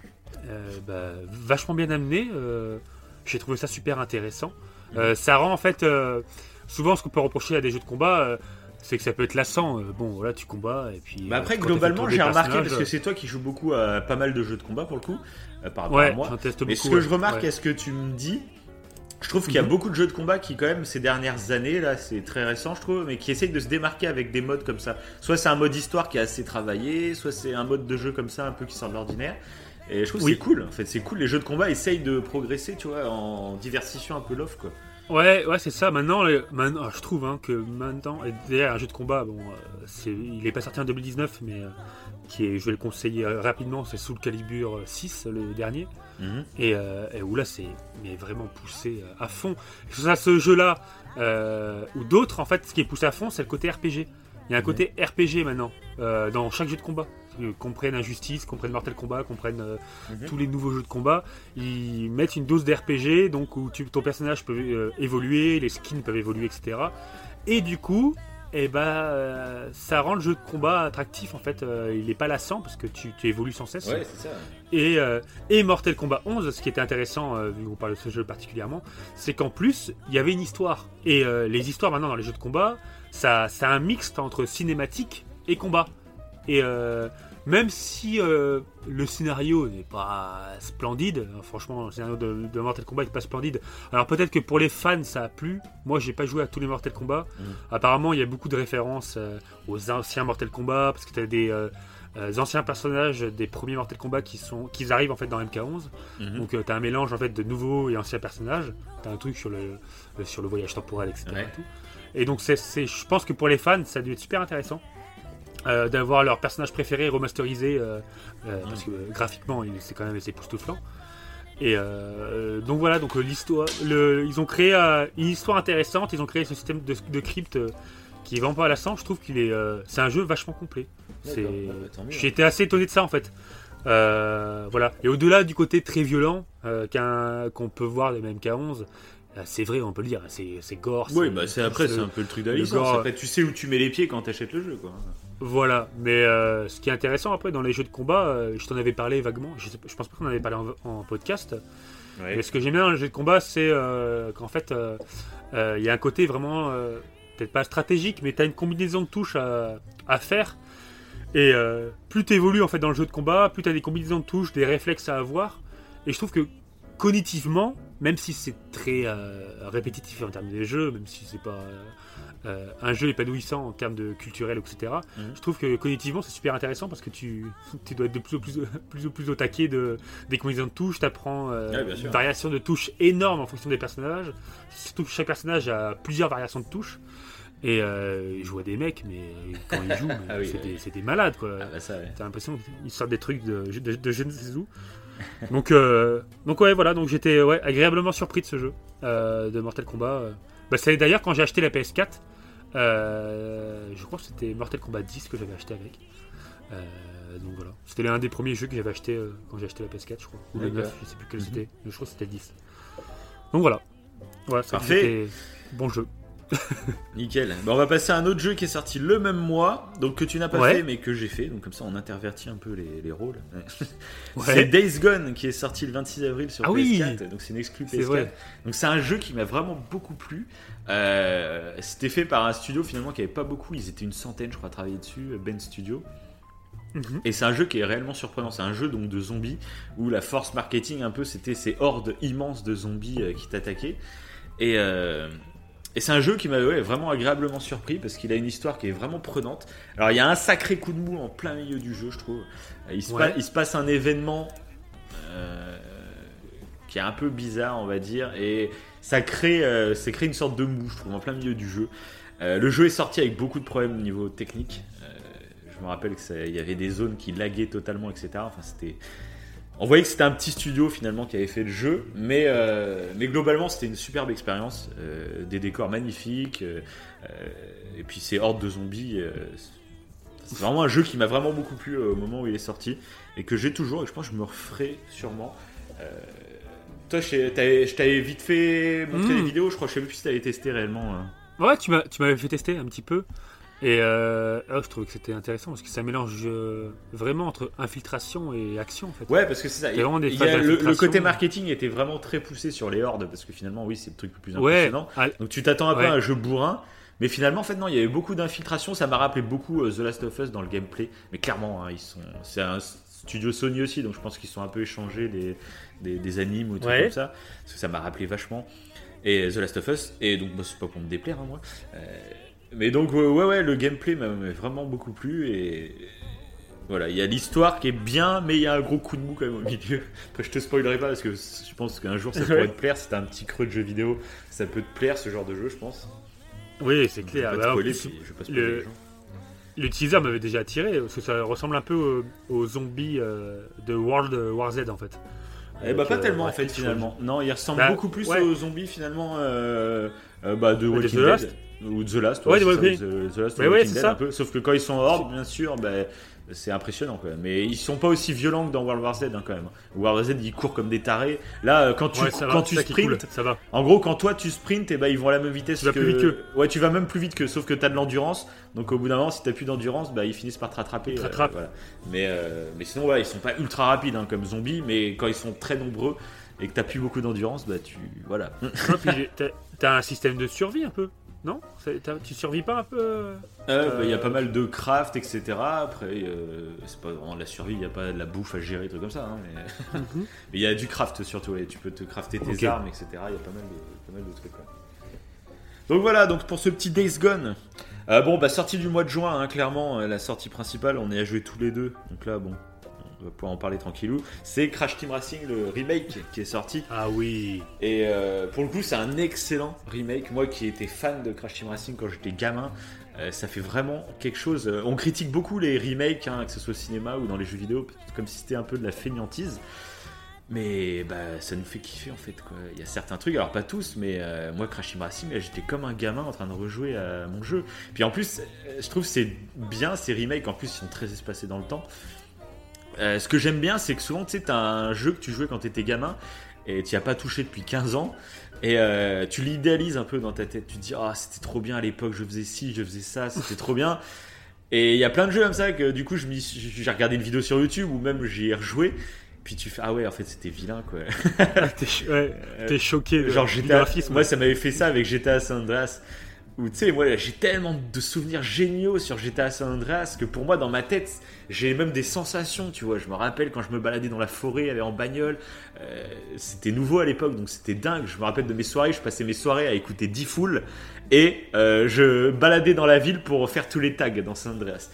euh, bah, vachement bien amené. Euh, j'ai trouvé ça super intéressant. Euh, ça rend en fait souvent ce qu'on peut reprocher à des jeux de combat c'est que ça peut être lassant. bon, voilà, tu combats et puis. Bah après, globalement, j'ai remarqué parce que c'est toi qui joues beaucoup à pas mal de jeux de combat pour le coup, par rapport à moi. Mais ce que je remarque, est-ce que tu me dis, je trouve qu'il y a mhm. beaucoup de jeux de combat qui, quand même, ces dernières années, là, c'est très récent, je trouve, mais qui essayent de se démarquer avec des modes comme ça. Soit c'est un mode histoire qui est assez travaillé, soit c'est un mode de jeu comme ça, un peu qui sort de l'ordinaire. Et je trouve que c'est cool, en fait, c'est cool. Les jeux de combat essayent de progresser, tu vois, en diversifiant un peu l'offre, quoi. Ouais, ouais, c'est ça. Maintenant, maintenant je trouve hein, que maintenant, d'ailleurs, un jeu de combat, bon, euh, c'est, il n'est pas sorti en 2019, mais euh, qui est, je vais le conseiller euh, rapidement, c'est Soul Calibur 6, le dernier. Mhm. Et, où là, c'est mais vraiment poussé à fond. ça, ce jeu-là, ou d'autres, en fait, ce qui est poussé à fond, c'est le côté RPG. Il y a un côté RPG maintenant, dans chaque jeu de combat qu'on prenne Injustice, qu'on prenne Mortal Kombat, qu'on prenne euh, mhm. tous les nouveaux jeux de combat, ils mettent une dose d'RPG, donc où ton personnage peut euh, évoluer, les skins peuvent évoluer, etc. Et du coup, et bah ça rend le jeu de combat attractif en fait. il est pas lassant parce que tu, tu évolues sans cesse. Ouais, ça. Et, et Mortal Kombat 11, ce qui était intéressant, vu qu'on parle de ce jeu particulièrement, c'est qu'en plus, il y avait une histoire. Et les histoires maintenant dans les jeux de combat, ça, c'est un mixte entre cinématique et combat. Et même si euh, le scénario n'est pas splendide, hein, franchement, le scénario de, Mortal Kombat n'est pas splendide. Alors peut-être que pour les fans ça a plu. Moi, j'ai pas joué à tous les Mortal Kombat. Mm. Apparemment, il y a beaucoup de références euh, aux anciens Mortal Kombat parce que tu as des euh, anciens personnages des premiers Mortal Kombat qui sont qui arrivent en fait dans MK11. Mm-hmm. Donc tu as un mélange en fait de nouveaux et anciens personnages. Tu as un truc sur le sur le voyage temporel, etc. Et, et donc c'est, je pense que pour les fans, ça a dû être super intéressant. Euh, d'avoir leur personnage préféré remasterisé euh, euh, parce que graphiquement c'est quand même assez époustouflant. Et donc voilà donc l'histoire ils ont créé une histoire intéressante ils ont créé ce système de, de crypte qui est vraiment pas à la sang je trouve qu'il est c'est un jeu vachement complet. C'est bah, j'ai été assez étonné de ça en fait. Voilà. Et au-delà du côté très violent qu'on peut voir de même 11 c'est vrai, on peut le dire, c'est gore. Oui, bah c'est après, c'est un peu le truc Après, tu sais où tu mets les pieds quand tu achètes le jeu, quoi. Voilà, mais euh, ce qui est intéressant après dans les jeux de combat, euh, je t'en avais parlé vaguement, je, pense pas qu'on en avait parlé en, podcast, mais ce que j'aime bien dans les jeux de combat, c'est euh, qu'en fait, il y a un côté vraiment, peut-être pas stratégique, mais tu as une combinaison de touches à, faire, et plus tu évolues en fait dans le jeu de combat, plus tu as des combinaisons de touches, des réflexes à avoir, et je trouve que cognitivement, même si c'est très répétitif en termes de jeu, même si c'est pas euh, un jeu épanouissant en termes de culturel, etc. Mhm. Je trouve que cognitivement c'est super intéressant parce que tu, *laughs* tu dois être de plus en plus, *laughs* plus, plus au taquet de, des combinaisons de touches, tu apprends euh, une variation de touches énorme en fonction des personnages. Surtout que chaque personnage a plusieurs variations de touches. Et euh, je vois des mecs, mais quand ils jouent, *laughs* ah c'est des, malades quoi. Ah bah T'as l'impression qu'ils sortent des trucs de, de, de je ne sais où. donc, donc ouais, voilà, donc j'étais ouais, agréablement surpris de ce jeu de Mortal Kombat. Bah, c'est d'ailleurs quand j'ai acheté la PS4, euh, je crois que c'était Mortal Kombat 10 que j'avais acheté avec. Euh, donc voilà, c'était l'un des premiers jeux que j'avais acheté euh, quand j'ai acheté la PS4, je crois. Ou le 9, je sais plus quel mhm. c'était. Je crois que c'était 10. Donc voilà. Voilà, Parfait. Bon jeu. *laughs* Nickel. on va passer à un autre jeu qui est sorti le même mois, donc que tu n'as pas fait mais que j'ai fait. Donc comme ça on intervertit un peu les, rôles. *laughs* C'est Days Gone qui est sorti le 26 avril sur ah PS4. Donc c'est une exclu PS4. Donc c'est un jeu qui m'a vraiment beaucoup plu. Euh, c'était fait par un studio finalement qui avait pas beaucoup. Ils étaient une centaine je crois à travailler dessus. Ben Studio. Mhm. Et c'est un jeu qui est réellement surprenant. C'est un jeu donc de zombies où la force marketing un peu c'était ces hordes immenses de zombies euh, qui t'attaquaient. Et, euh, et c'est un jeu qui m'a vraiment agréablement surpris parce qu'il a une histoire qui est vraiment prenante. Alors il y a un sacré coup de mou en plein milieu du jeu, je trouve. Il se, passe, il se passe, un événement euh, qui est un peu bizarre, on va dire, et ça crée, euh, ça crée une sorte de mou, je trouve, en plein milieu du jeu. Euh, le jeu est sorti avec beaucoup de problèmes au niveau technique. je me rappelle qu'il y avait des zones qui laguaient totalement, etc. Enfin, c'était on voyait que c'était un petit studio finalement qui avait fait le jeu, mais, euh, mais globalement c'était une superbe expérience, euh, des décors magnifiques, euh, et puis ces hordes de zombies. c'est vraiment un jeu qui m'a vraiment beaucoup plu au moment où il est sorti, et que j'ai toujours, et je pense que je me referai sûrement. Toi, je t'avais vite fait montrer hmm. vidéos, je crois, je sais plus si t'avais testé réellement. Hein. Ouais, tu m'avais fait tester un petit peu. Et euh, oh, je trouvais que c'était intéressant parce que ça mélange euh, vraiment entre infiltration et action en fait. Ouais, parce que c'est ça. Il, le, côté marketing était vraiment très poussé sur les hordes parce que finalement, oui, c'est le truc le plus impressionnant. Donc tu t'attends un peu à un jeu bourrin. Mais finalement, en fait, non, il y avait beaucoup d'infiltration. Ça m'a rappelé beaucoup euh, The Last of Us dans le gameplay. Mais clairement, hein, ils sont. C'est un studio Sony aussi, donc je pense qu'ils sont un peu échangés des, des, des animes ou tout comme ça. Parce que ça m'a rappelé vachement. Et The Last of Us. Et donc, bah, c'est pas pour me déplaire, hein, moi. Mais donc, ouais, ouais, le gameplay m'a vraiment beaucoup plu. Et voilà, il y a l'histoire qui est bien, mais il y a un gros coup de mou quand même au milieu. Après, je te spoilerai pas parce que je pense qu'un jour ça *laughs* pourrait te plaire. C'est un petit creux de jeu vidéo, ça peut te plaire ce genre de jeu, je pense. Oui, c'est clair. Bah, le, le teaser m'avait déjà attiré parce que ça ressemble un peu aux, zombies euh, de World War Z en fait. Eh bah, pas euh, tellement en fait finalement. Non, il ressemble bah, beaucoup plus aux zombies finalement euh, bah, de Walking Dead. Ou The Last, ouais, The, The, Last, ouais, un peu. Sauf que quand ils sont hors, bien sûr, ben, c'est impressionnant quand même. Mais ils sont pas aussi violents que dans World War Z hein, quand même. World War Z ils courent comme des tarés. Là euh, quand tu Ouais, va, tu cool, sprints, ça va. en gros quand toi tu sprints et ben ils vont à la même vitesse Tu vas que plus vite qu'eux. Ouais, tu vas même plus vite que sauf que tu as de l'endurance. Donc au bout d'un moment si t'as plus d'endurance, bah ils finissent par te rattraper. Te euh, voilà. Mais euh, mais sinon ouais, ils sont pas ultra rapides hein, comme zombies, mais quand ils sont très nombreux et que t'as plus beaucoup d'endurance, bah tu voilà. *laughs* T'as un système de survie un peu, non Tu survis pas un peu euh Euh, bah, Il y a Euh, pas mal de craft, etc. Après, euh, c'est pas vraiment de la survie, il n'y a pas de la bouffe à gérer, des trucs comme ça. hein, mais *laughs* mais il y a du craft surtout, et tu peux te crafter tes armes, etc. Il y a pas mal de, pas mal de trucs. ouais. Donc voilà, donc pour ce petit Days Gone. Bon, bah sortie du mois de juin, hein, clairement, la sortie principale, on y a joué tous les deux. Donc là, bon, pouvoir en parler tranquillou. C'est Crash Team Racing, le remake qui est sorti. Ah oui. Et euh, pour le coup, c'est un excellent remake. Moi qui étais fan de Crash Team Racing quand j'étais gamin, euh, ça fait vraiment quelque chose. Euh, On critique beaucoup les remakes, hein, que ce soit au cinéma ou dans les jeux vidéo, comme si c'était un peu de la feignantise. Mais bah, ça nous fait kiffer en fait. Quoi. Il y a certains trucs, alors pas tous, mais euh, moi Crash Team Racing, j'étais comme un gamin en train de rejouer à mon jeu. Puis en plus, euh, je trouve que c'est bien ces remakes, en plus ils sont très espacés dans le temps. Euh, ce que j'aime bien, c'est que souvent, tu sais, t'as un jeu que tu jouais quand t'étais gamin et tu n'y as pas touché depuis 15 ans. Et euh, tu l'idéalises un peu dans ta tête. Tu te dis, ah, c'était trop bien à l'époque, je faisais ci, je faisais ça, c'était trop bien. Et il y a plein de jeux comme ça que du coup, j'ai regardé une vidéo sur YouTube ou même j'y ai rejoué. Puis tu fais, ah ouais, en fait, c'était vilain quoi. T'es ouais, *laughs* choqué. Genre GTA, graphisme. moi ça m'avait fait ça avec GTA San Andreas. Tu sais, moi j'ai tellement de souvenirs géniaux sur GTA San Andreas que pour moi dans ma tête, j'ai même des sensations, tu vois. Je me rappelle quand je me baladais dans la forêt, aller en bagnole, euh, c'était nouveau à l'époque donc c'était dingue. Je me rappelle de mes soirées, je passais mes soirées à écouter D-Fool et euh, je baladais dans la ville pour faire tous les tags dans San Andreas.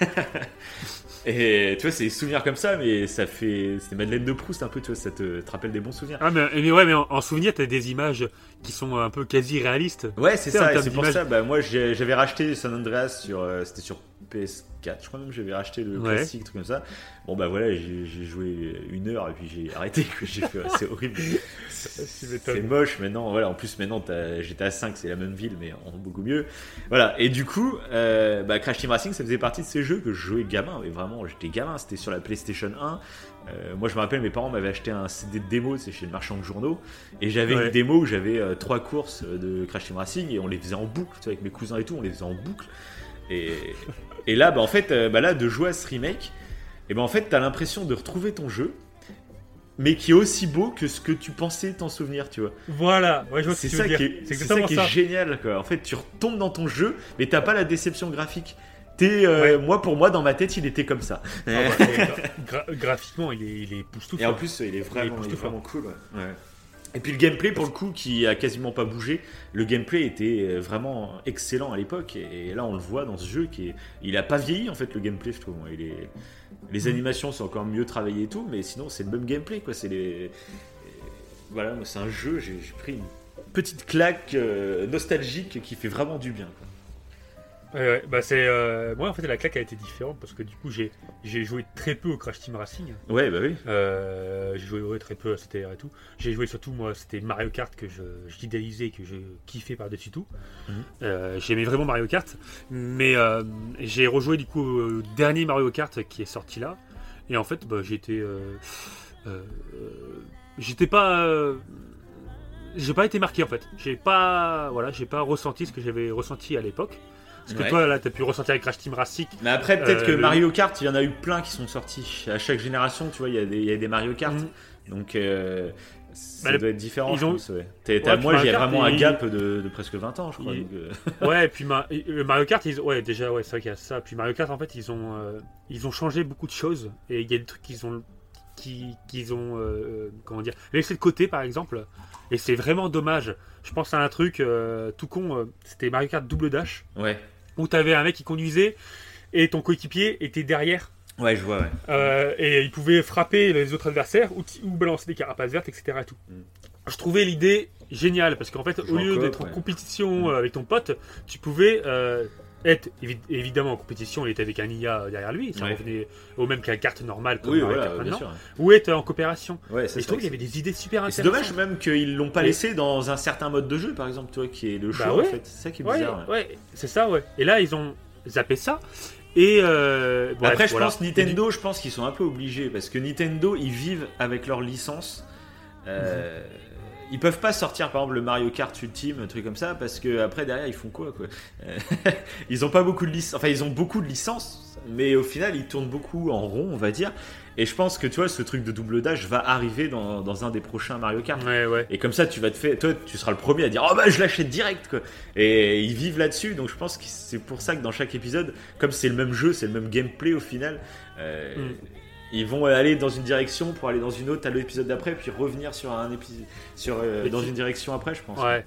*laughs* Et tu vois, c'est des souvenirs comme ça, mais ça fait. C'est Madeleine de Proust un peu, tu vois, ça te, te rappelle des bons souvenirs. Ah, mais, mais ouais, mais en, en souvenir, t'as des images qui sont un peu quasi réalistes. Ouais, c'est ça, c'est pour ça. Bah, moi, j'avais racheté San Andreas sur. euh, C'était sur PS4, je crois même, j'avais racheté le Ouais. classique, truc comme ça. Bon, bah voilà, j'ai j'ai joué une heure et puis j'ai arrêté. quoi. J'ai fait, c'est horrible. C'est moche maintenant. Voilà, en plus, maintenant, t'as- j'étais à 5, c'est la même ville, mais en beaucoup mieux. Voilà, et du coup, euh, bah, Crash Team Racing, ça faisait partie de ces jeux que je jouais gamin. Et vraiment, j'étais gamin, c'était sur la PlayStation 1. Euh, moi, je me rappelle, mes parents m'avaient acheté un CD de démo, c'est chez le marchand de journaux. Et j'avais Ouais. une démo où j'avais euh, trois courses de Crash Team Racing et on les faisait en boucle, tu vois, avec mes cousins et tout, on les faisait en boucle. Et, et là, bah, en fait, euh, bah, là, de jouer à ce remake, et ben en fait, t'as l'impression de retrouver ton jeu, mais qui est aussi beau que ce que tu pensais t'en souvenir, tu vois. Voilà, ouais, je vois ce C'est que tu ça, qui est, C'est c'est ça exactement qui ça. est génial, quoi. En fait, tu retombes dans ton jeu, mais t'as pas la déception graphique. T'es, euh, Moi, pour moi, dans ma tête, il était comme ça. Ah bah, gra- gra- graphiquement, il est, il est Et en plus, il est vraiment, Il est il est vraiment cool. ouais. Ouais. Et puis le gameplay, pour le coup, qui a quasiment pas bougé, le gameplay était euh, vraiment excellent à l'époque. Et là, on le voit dans ce jeu, qui est... il a pas vieilli en fait le gameplay, je trouve. Il est... Les animations sont encore mieux travaillées et tout, mais sinon, c'est le même gameplay, quoi. C'est les... Voilà, c'est un jeu, j'ai pris une petite claque euh, nostalgique qui fait vraiment du bien. quoi. Ouais, ouais, bah c'est euh, moi en fait la claque a été différente parce que du coup j'ai j'ai joué très peu au Crash Team Racing. Ouais, bah oui. Euh, j'ai joué ouais, très peu à CTR et tout. J'ai joué surtout moi c'était Mario Kart que je j'idéalisais que je kiffais par dessus tout. Mhm. Euh, J'aimais vraiment Mario Kart, mais euh, j'ai rejoué du coup au dernier Mario Kart qui est sorti là et en fait bah, j'étais euh, euh, j'étais pas euh, j'ai pas été marqué en fait. J'ai pas voilà j'ai pas ressenti ce que j'avais ressenti à l'époque. Parce que Ouais. toi là t'as pu ressentir avec Crash Team Racing Mais après, peut-être Euh, que le- Mario Kart, il y en a eu plein qui sont sortis. À chaque génération, tu vois, il y a des, il y a des Mario Kart. Mhm. Donc, euh, ça Bah, doit être différent, ils je ont- pense, ouais. T'as- t'as- Ouais, puis moi, j'ai vraiment un gap de, de presque 20 ans, je crois. donc, euh, Ouais, et puis Ma- Mario Kart, ils... ouais, déjà, ouais, c'est vrai qu'il y a ça. Puis Mario Kart, en fait, ils ont, euh, ils ont changé beaucoup de choses. Et il y a des trucs qu'ils ont, qui, qu'ils ont, euh, comment dire, laissé de côté, par exemple. Et c'est vraiment dommage. Je pense à un truc euh, tout con. euh, C'était Mario Kart Double Dash, ouais. Où t'avais un mec qui conduisait et ton coéquipier était derrière. Ouais, je vois, ouais. Euh, et il pouvait frapper les autres adversaires ou, ou balancer des carapaces vertes, etc. et tout. Mm. Je trouvais l'idée géniale parce qu'en fait, au lieu d'être en compétition Mm. euh, avec ton pote, tu pouvais euh, évi- évidemment en compétition, il était avec un IA derrière lui, ça Ouais. revenait au même qu'un carte normale comme Oui, voilà, Kart bien maintenant, sûr. ou être en coopération. Ouais, Et je trouve qu'il y avait des idées super Et c'est intéressantes. dommage même qu'ils l'ont pas Et- laissé dans un certain mode de jeu, par exemple, toi, qui est le Bah show, ouais. en fait. C'est ça qui est bizarre. ouais. c'est ça, ouais. Et là, ils ont zappé ça. Et euh, bref, Après, je voilà. pense Nintendo, je pense qu'ils sont un peu obligés parce que Nintendo, ils vivent avec leur licence. Euh, Ils peuvent pas sortir par exemple le Mario Kart Ultime, un truc comme ça, parce que après derrière ils font quoi quoi Euh, *laughs* Ils ont pas beaucoup de licences, enfin ils ont beaucoup de licences, mais au final ils tournent beaucoup en rond, on va dire. Et je pense que tu vois, ce truc de double dash va arriver dans, dans un des prochains Mario Kart. Ouais, ouais. Et comme ça, tu vas te faire, toi, tu seras le premier à dire, oh bah je l'achète direct, quoi. Et ils vivent là-dessus, donc je pense que c'est pour ça que dans chaque épisode, comme c'est le même jeu, c'est le même gameplay au final, euh, Mm. Ils vont aller dans une direction pour aller dans une autre à l'épisode d'après, puis revenir sur un épisode, sur euh, dans une direction après, je pense. Ouais.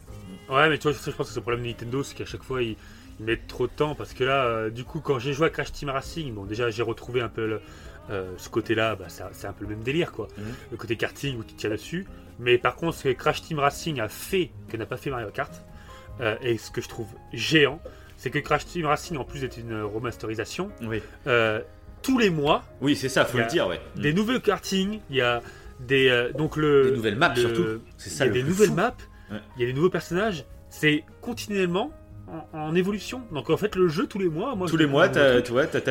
Ouais, mais tu vois, je pense que c'est le problème de Nintendo, c'est qu'à chaque fois, ils, ils mettent trop de temps. Parce que là, euh, du coup, quand j'ai joué à Crash Team Racing, bon, déjà, j'ai retrouvé un peu le- euh, ce côté-là, bah, c'est un peu le même délire, quoi. Mhm. Le côté karting où tu tires dessus. Mais par contre, ce que Crash Team Racing a fait, que n'a pas fait Mario Kart, et ce que je trouve géant, c'est que Crash Team Racing, en plus d'être une remasterisation, Oui, euh, tous les mois, oui c'est ça, faut Il le dire, ouais. Mm. des nouveaux kartings, il y a des. euh, donc le. Des nouvelles maps le- surtout. C'est Il ça y a des nouvelles fou. maps, Ouais. il y a des nouveaux personnages. C'est continuellement en, en évolution. Donc en fait, le jeu tous les mois, moi. Tous les mois,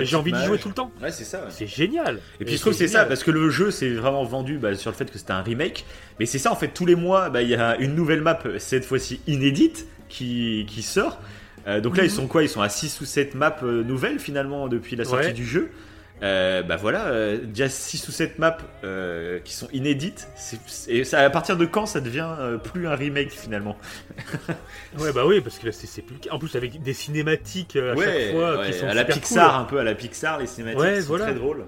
J'ai envie d'y jouer tout le temps. Ouais, c'est ça. ouais. C'est génial. Et puis je trouve que c'est ça, parce que le jeu c'est vraiment vendu bah, sur le fait que c'était un remake. Mais c'est ça en fait, tous les mois, bah, il y a une nouvelle map, cette fois-ci inédite, qui, qui sort. Euh, donc là, Mhm. ils sont quoi? Ils sont à 6 ou 7 maps euh, nouvelles finalement depuis la sortie Ouais. du jeu. Euh, bah voilà, euh, déjà 6 ou 7 maps euh, qui sont inédites. Et ça, à partir de quand ça devient euh, plus un remake finalement *laughs* Ouais, bah oui, parce que là, c'est plus. En plus, avec des cinématiques à Ouais, chaque fois ouais, qui sont à la Pixar, cool. un peu à la Pixar, les cinématiques Ouais, sont voilà. très drôles.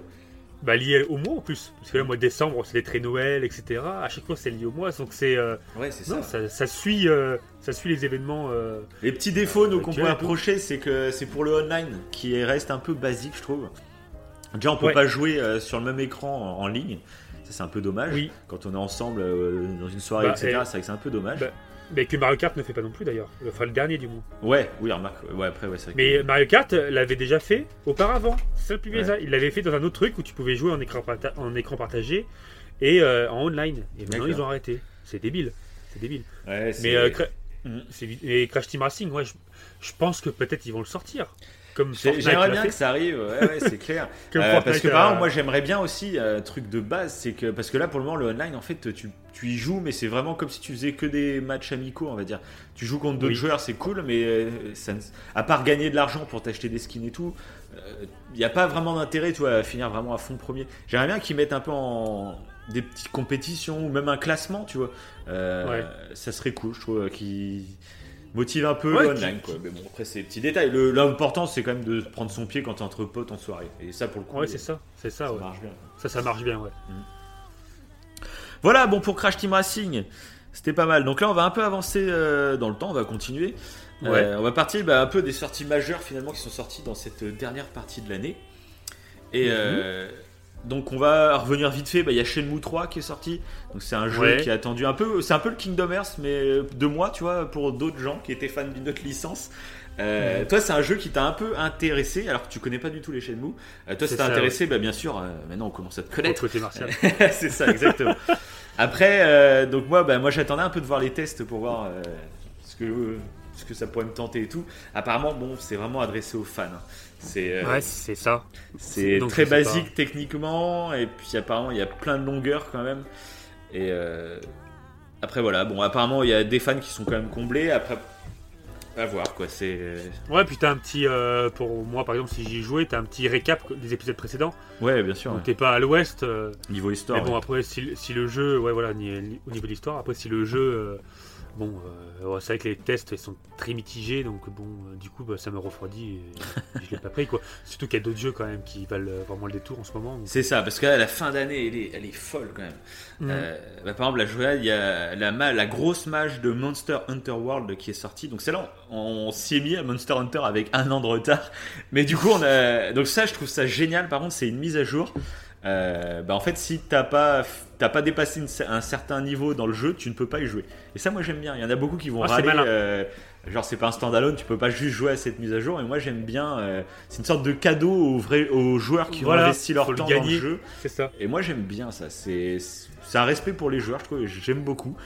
Bah lié au mois en plus. Parce que là, mois de décembre, c'est les traits Noël, etc. À chaque fois, c'est lié au mois. Donc c'est. Ouais, c'est non, ça, ça suit, ça suit les événements. Les petits défauts qu'on peut approcher, c'est que c'est pour le online qui reste un peu basique, je trouve. Déjà, on peut Ouais. pas jouer euh, sur le même écran en, en ligne. Ça, c'est un peu dommage. Oui. Quand on est ensemble euh, dans une soirée, Bah, etc., et- c'est vrai que c'est un peu dommage. Bah, Mais que Mario Kart ne fait pas non plus d'ailleurs. Enfin, le dernier du moins. Ouais, oui, remarque. Ouais, après, ouais, c'est vrai. que- Mais Mario Kart euh, l'avait déjà fait auparavant. C'est le plus Ouais. Il l'avait fait dans un autre truc où tu pouvais jouer en écran, parta- en écran partagé et euh, en online. Et maintenant ils ont arrêté. C'est débile. C'est débile. Ouais, Mais, euh, Cra- vi- et Crash Team Racing, ouais, je, je pense que peut-être ils vont le sortir. J'aimerais bien que ça arrive, ouais, ouais, c'est *laughs* clair. Euh, parce que par euh, exemple, moi j'aimerais bien aussi euh, un truc de base, c'est que parce que là pour le moment le online en fait tu, tu y joues mais c'est vraiment comme si tu faisais que des matchs amicaux on va dire. Tu joues contre d'autres Oui. joueurs c'est cool mais euh, ça à part gagner de l'argent pour t'acheter des skins et tout, il n'y a pas vraiment d'intérêt tu vois à finir vraiment à fond premier. J'aimerais bien qu'ils mettent un peu en des petites compétitions ou même un classement tu vois. Ouais. Ça serait cool je trouve qui motive un peu Ouais, le online qui- quoi. Mais bon après c'est des petits détails. Le- L'important c'est quand même de prendre son pied quand t'es entre potes en soirée et ça pour le coup. Ouais, c'est ça. C'est ça, ça ouais. marche bien. Ça, ça marche bien, ouais. Voilà, bon pour Crash Team Racing, c'était pas mal. Donc là, on va un peu avancer euh, dans le temps, on va continuer. Ouais. Euh, on va partir bah, un peu des sorties majeures finalement qui sont sorties dans cette dernière partie de l'année. Et Mhm. euh, donc on va revenir vite fait. Bah, Il y a Shenmue 3 qui est sorti. Donc c'est un jeu Ouais. qui est attendu un peu. C'est un peu le Kingdom Hearts, mais de moi, tu vois, pour d'autres gens qui étaient fans d'une autre licence. Euh. Toi, c'est un jeu qui t'a un peu intéressé, alors que tu connais pas du tout les Shenmue. Euh, toi, C'est ça t'a intéressé, bah, bien sûr. euh, maintenant, on commence à te connaître. *laughs* c'est ça, exactement. Après, euh, donc moi, bah, moi j'attendais un peu de voir les tests pour voir euh, ce, que, ce que ça pourrait me tenter et tout. Apparemment, bon, c'est vraiment adressé aux fans. hein. C'est euh, Ouais, c'est ça. c'est très basique techniquement, et puis apparemment, il y a plein de longueurs quand même. Et euh, après, voilà, bon, apparemment, il y a des fans qui sont quand même comblés. Après, à voir quoi, c'est. Ouais, puis t'as un petit. euh, pour moi, par exemple, si j'y jouais, t'as un petit récap des épisodes précédents. Ouais, bien sûr. Donc t'es pas à l'ouest. euh, Niveau histoire. mais bon, ouais. après, si, si le jeu. Ouais, voilà, ni- au niveau de l'histoire. Après, si le jeu. Bon, euh, c'est vrai que les tests ils sont très mitigés. Donc, bon, euh, du coup, bah, ça me refroidit. Et, *laughs* je l'ai pas pris, quoi. Surtout qu'il y a d'autres jeux quand même qui valent euh, vraiment le détour en ce moment. C'est ça, parce que là, la fin d'année, elle est, elle est folle quand même. Euh, bah, par exemple, la jouée, il y a la, la grosse mage de Monster Hunter World qui est sortie. Donc celle-là, on, on s'y est mis à Monster Hunter avec un an de retard. Mais du coup, on a. Donc ça, je trouve ça génial. Par contre, c'est une mise à jour. Euh, bah, en fait, si t'as pas t'as pas dépassé une- un certain niveau dans le jeu, tu ne peux pas y jouer. Et ça, moi j'aime bien. Il y en a beaucoup qui vont Ah, râler. euh, genre, c'est pas un standalone, tu peux pas juste jouer à cette mise à jour. Et moi j'aime bien. euh, c'est une sorte de cadeau aux, vrais, aux joueurs qui Voilà, ont investi leur le temps dans gagner. le jeu. C'est ça. Et moi j'aime bien ça. C'est c'est un respect pour les joueurs, je trouve. J'aime beaucoup.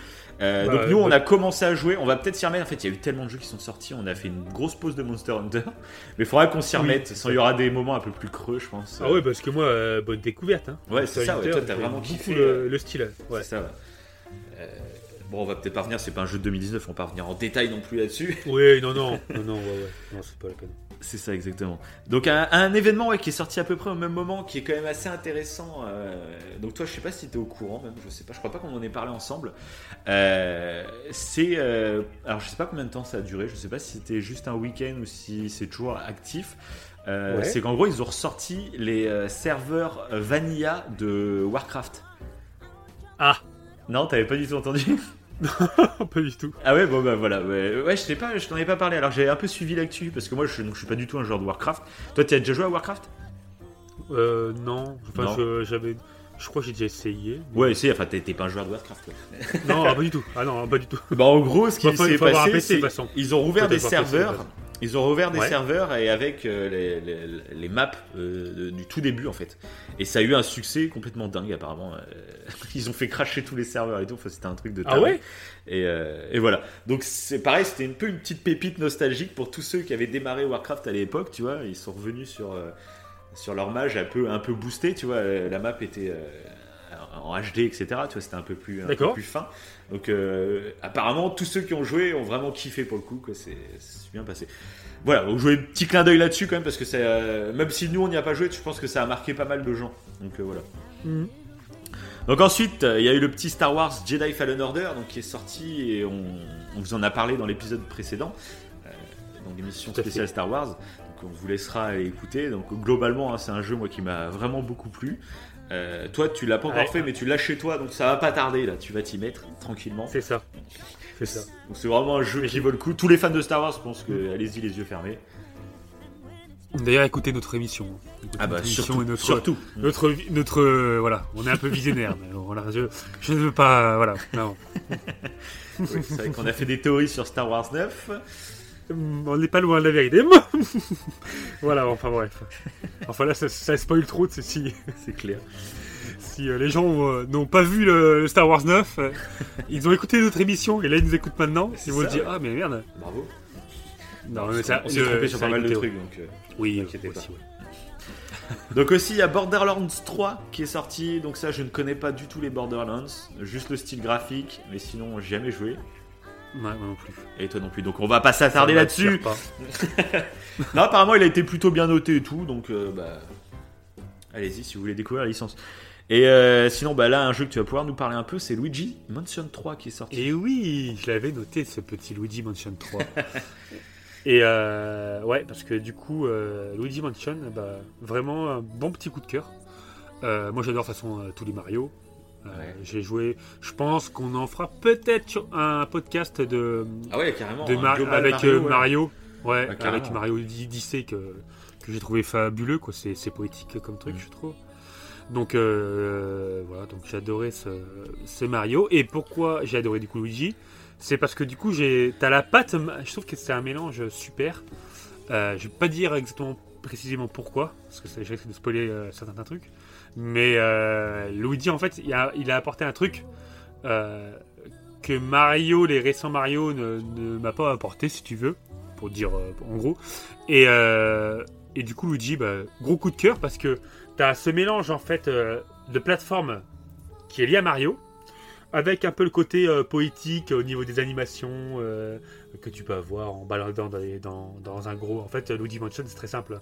Euh, Bah, donc nous on a commencé à jouer, on va peut-être s'y remettre. En fait, il y a eu tellement de jeux qui sont sortis, on a fait une grosse pause de Monster Hunter, *laughs* mais il faudra qu'on s'y remette. il y aura des moments un peu plus creux, je pense. Ah ouais, parce que moi, euh, bonne découverte. Hein. Ouais, c'est ça, ouais, toi, t'as vraiment kiffé, le, euh, le style. Ouais. C'est ça. ouais. Euh, bon, on va peut-être pas revenir. C'est pas un jeu de 2019, on va pas revenir en détail non plus là-dessus. Oui, non, non, *laughs* non, non, ouais, ouais. Non, c'est pas la peine. C'est ça exactement. Donc un, un événement ouais, qui est sorti à peu près au même moment, qui est quand même assez intéressant. euh, donc toi, je sais pas si tu étais au courant, même je sais pas, je crois pas qu'on en ait parlé ensemble. Euh, c'est euh, alors je sais pas combien de temps ça a duré, je sais pas si c'était juste un week-end ou si c'est toujours actif. Euh, Ouais. C'est qu'en gros ils ont ressorti les serveurs vanilla de Warcraft. Ah, Non, t'avais pas du tout entendu *laughs* *laughs* pas du tout. Ah ouais, bon bah voilà. Ouais, ouais je pas, je t'en ai pas parlé. Alors j'ai un peu suivi l'actu parce que moi je, donc, je suis pas du tout un joueur de Warcraft. Toi, tu as déjà joué à Warcraft? Euh, non. Enfin, Non. j'avais. Je crois que j'ai déjà essayé. mais- Ouais, c'est, enfin, t'es pas un joueur de Warcraft. quoi. Non, ah, pas du tout. Ah non, pas du tout. Bah, en gros, ce qui Bah, s'est passé, c'est toute façon. ils ont rouvert des serveurs. Ils ont rouvert des Ouais. serveurs et avec euh, les, les- les maps euh, du tout début en fait. Et ça a eu un succès complètement dingue apparemment. Euh, *laughs* ils ont fait cracher tous les serveurs et tout. Enfin, c'était un truc de Ah taré. ouais et, et voilà. Donc c'est pareil, c'était un peu une petite pépite nostalgique pour tous ceux qui avaient démarré Warcraft à l'époque. Tu vois, ils sont revenus sur sur leur mage un peu un peu boosté. Tu vois, la map était en HD, etc. Tu vois, c'était un peu plus un peu D'accord. plus fin. Donc euh, apparemment, tous ceux qui ont joué ont vraiment kiffé pour le coup. quoi. C'est bien passé. Voilà, donc jouer un petit clin d'œil là-dessus quand même parce que euh, même si nous on n'y a pas joué, je pense que ça a marqué pas mal de gens. Donc euh, voilà. Mhm. Donc ensuite, il y a eu le petit Star Wars Jedi Fallen Order donc, qui est sorti et on, on vous en a parlé dans l'épisode précédent, donc l'émission spéciale Star Wars. Donc on vous laissera aller écouter. Donc globalement, hein, c'est un jeu moi qui m'a vraiment beaucoup plu. Euh, toi, tu l'as pas encore Ouais. fait, mais tu l'as chez toi, donc ça va pas tarder là. Tu vas t'y mettre tranquillement. C'est ça. C'est ça. Donc c'est vraiment un jeu qui vaut le coup. Tous les fans de Star Wars, je pense que allez-y les yeux fermés. D'ailleurs, écoutez notre émission. Écoutez Ah bah notre émission surtout, et notre, surtout. Notre, euh, voilà, on est un peu visionnaire. mais voilà, je, je ne veux pas, euh, voilà, non. *laughs* Oui, c'est vrai qu'on a fait des théories sur Star Wars 9. On n'est pas loin de la vérité. *laughs* voilà, enfin bref. Enfin là, ça, ça spoil trop, c'est si, *laughs* C'est clair. si euh, les gens euh, n'ont pas vu le, le Star Wars 9, euh, ils ont écouté notre émission et là ils nous écoutent maintenant. Ils vont se dire ah mais merde. Bravo. Non mais ça, on s'est trompé sur pas mal de trucs. Donc. Oui, T'inquiétez euh, pas. aussi, ouais. donc aussi, il y a Borderlands 3 qui est sorti. Donc ça, je ne connais pas du tout les Borderlands. Juste le style graphique. Mais sinon, j'ai jamais joué. Ouais, moi non plus. Et toi non plus. Donc on va pas s'attarder là-dessus. *laughs* Non, apparemment, il a été plutôt bien noté et tout. Donc, euh, bah, allez-y si vous voulez découvrir la licence. Et euh, sinon, bah là, un jeu que tu vas pouvoir nous parler un peu, c'est Luigi Mansion 3 qui est sorti. Et oui, je l'avais noté ce petit Luigi Mansion 3. *laughs* Et euh, ouais, parce que du coup, euh, Luigi Mansion, bah, vraiment un bon petit coup de cœur. Euh, moi j'adore de toute façon euh, tous les Mario. Euh, Ouais. J'ai joué, je pense qu'on en fera peut-être un podcast de, Ah ouais, carrément. de un Mar- Global avec Mario, euh, ouais. Mario. Avec Mario Odyssey que, que j'ai trouvé fabuleux, quoi. C'est, poétique comme truc, Mm. je trouve. Donc euh, voilà, donc j'ai adoré ce, ce Mario. Et pourquoi j'ai adoré du coup Luigi? C'est parce que du coup j'ai, t'as la ma- Je trouve que c'est un mélange super. Euh, je vais pas dire exactement précisément pourquoi, parce que ça, risque de spoiler euh, certains trucs. Mais euh, Luigi en fait, il a, apporté un truc. euh, que Mario, les récents Mario ne, m'a pas apporté, si tu veux, pour dire euh, en gros. Et, euh, et du coup, Luigi, bah, gros coup de cœur parce que tu as ce mélange en fait de plateforme qui est lié à Mario, avec un peu le côté euh, poétique au niveau des animations euh, que tu peux avoir en baladant dans, un gros. En fait, Luigi Mansion, c'est très simple.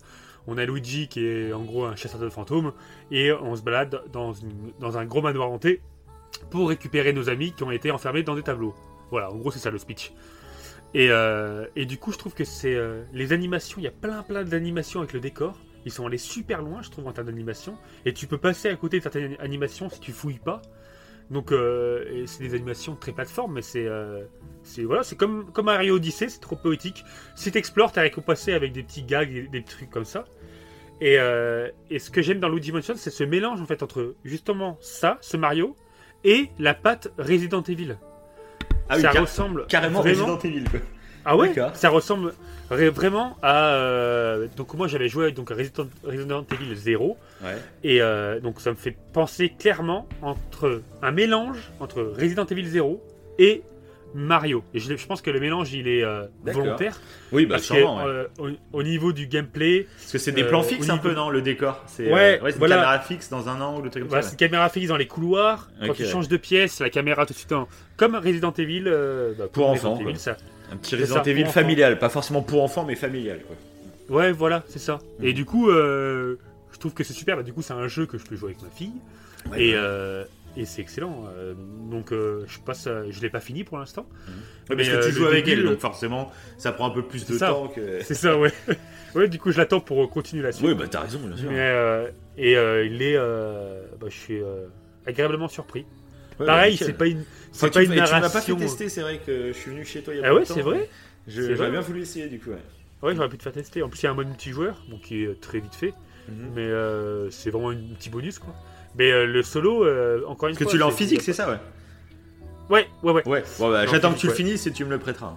On a Luigi qui est en gros un chasseur de fantômes et on se balade dans, un gros manoir hanté pour récupérer nos amis qui ont été enfermés dans des tableaux. Voilà, en gros, c'est ça le speech. Et, euh, du coup, je trouve que c'est euh, les animations. Il y a plein, plein d'animations avec le décor. Ils sont allés super loin, je trouve, en termes d'animation. Et tu peux passer à côté de certaines animations si tu fouilles pas. Donc, euh, c'est des animations très plateforme, mais c'est euh, c'est voilà, c'est comme comme Mario Odyssey, c'est trop poétique. Si t'explores, t'as récompensé avec des petits gags, et des trucs comme ça. Et, euh, et ce que j'aime dans Luigi Mansion, c'est ce mélange en fait entre justement ça, ce Mario, et la patte Resident Evil. Ah oui, ça car- ressemble carrément vraiment- Resident Evil. Ah ouais. Ça ressemble vraiment à. euh, donc moi j'avais joué donc à Resident, Resident Evil 0 Ouais. et euh, donc ça me fait penser clairement entre un mélange entre Resident Evil 0 et Mario. Et je, je pense que le mélange il est euh, D'accord. volontaire Oui, bah parce que sûrement. ouais. euh, au, au niveau du gameplay, Parce que c'est des euh, plans au fixes un niveau- peu, non, le décor C'est Ouais, c'est voilà. une caméra fixe dans un angle, le truc comme voilà, ça. c'est une caméra fixe dans les couloirs. Quand Ok, tu ouais. changes de pièce, la caméra tout de suite en- comme Resident Evil. euh, bah, Pour enfants, Resident Evil, quoi. ça. Un petit Resident Evil familial, pas forcément pour enfants, mais familial. Quoi. Ouais, voilà, c'est ça. Et Mhm. du coup, euh, je trouve que c'est super. Bah, du coup, c'est un jeu que je peux jouer avec ma fille. et ouais. euh, et c'est excellent. Euh, donc, euh, je passe, je l'ai pas fini pour l'instant. Ouais, parce mais, que euh, tu joues avec début, elle, donc forcément, ça prend un peu plus de ça. temps que. *laughs* C'est ça, ouais. *laughs* ouais, du coup, je l'attends pour continuer la suite. Oui, bah t'as raison, bien sûr. Mais, et il est, bah, je suis agréablement surpris. Ouais, Pareil, c'est pas une, c'est tu pas une et tu m'as pas fait narration. tester, c'est vrai que je suis venu chez toi il y a Ah pas ouais, c'est vrai. J'aurais bien voulu essayer du coup. Ouais. Ouais, j'aurais pu te faire tester. En plus, il y a un mode multijoueur, donc qui est très vite fait. Mhm. Mais euh, c'est vraiment un petit bonus, quoi. Mais euh, le solo, euh, encore une Parce que fois. tu l'as en physique, c'est ça, ouais. Ouais, ouais, ouais. Ouais, bon, bah, En j'attends que tu le finisses et tu me le prêteras.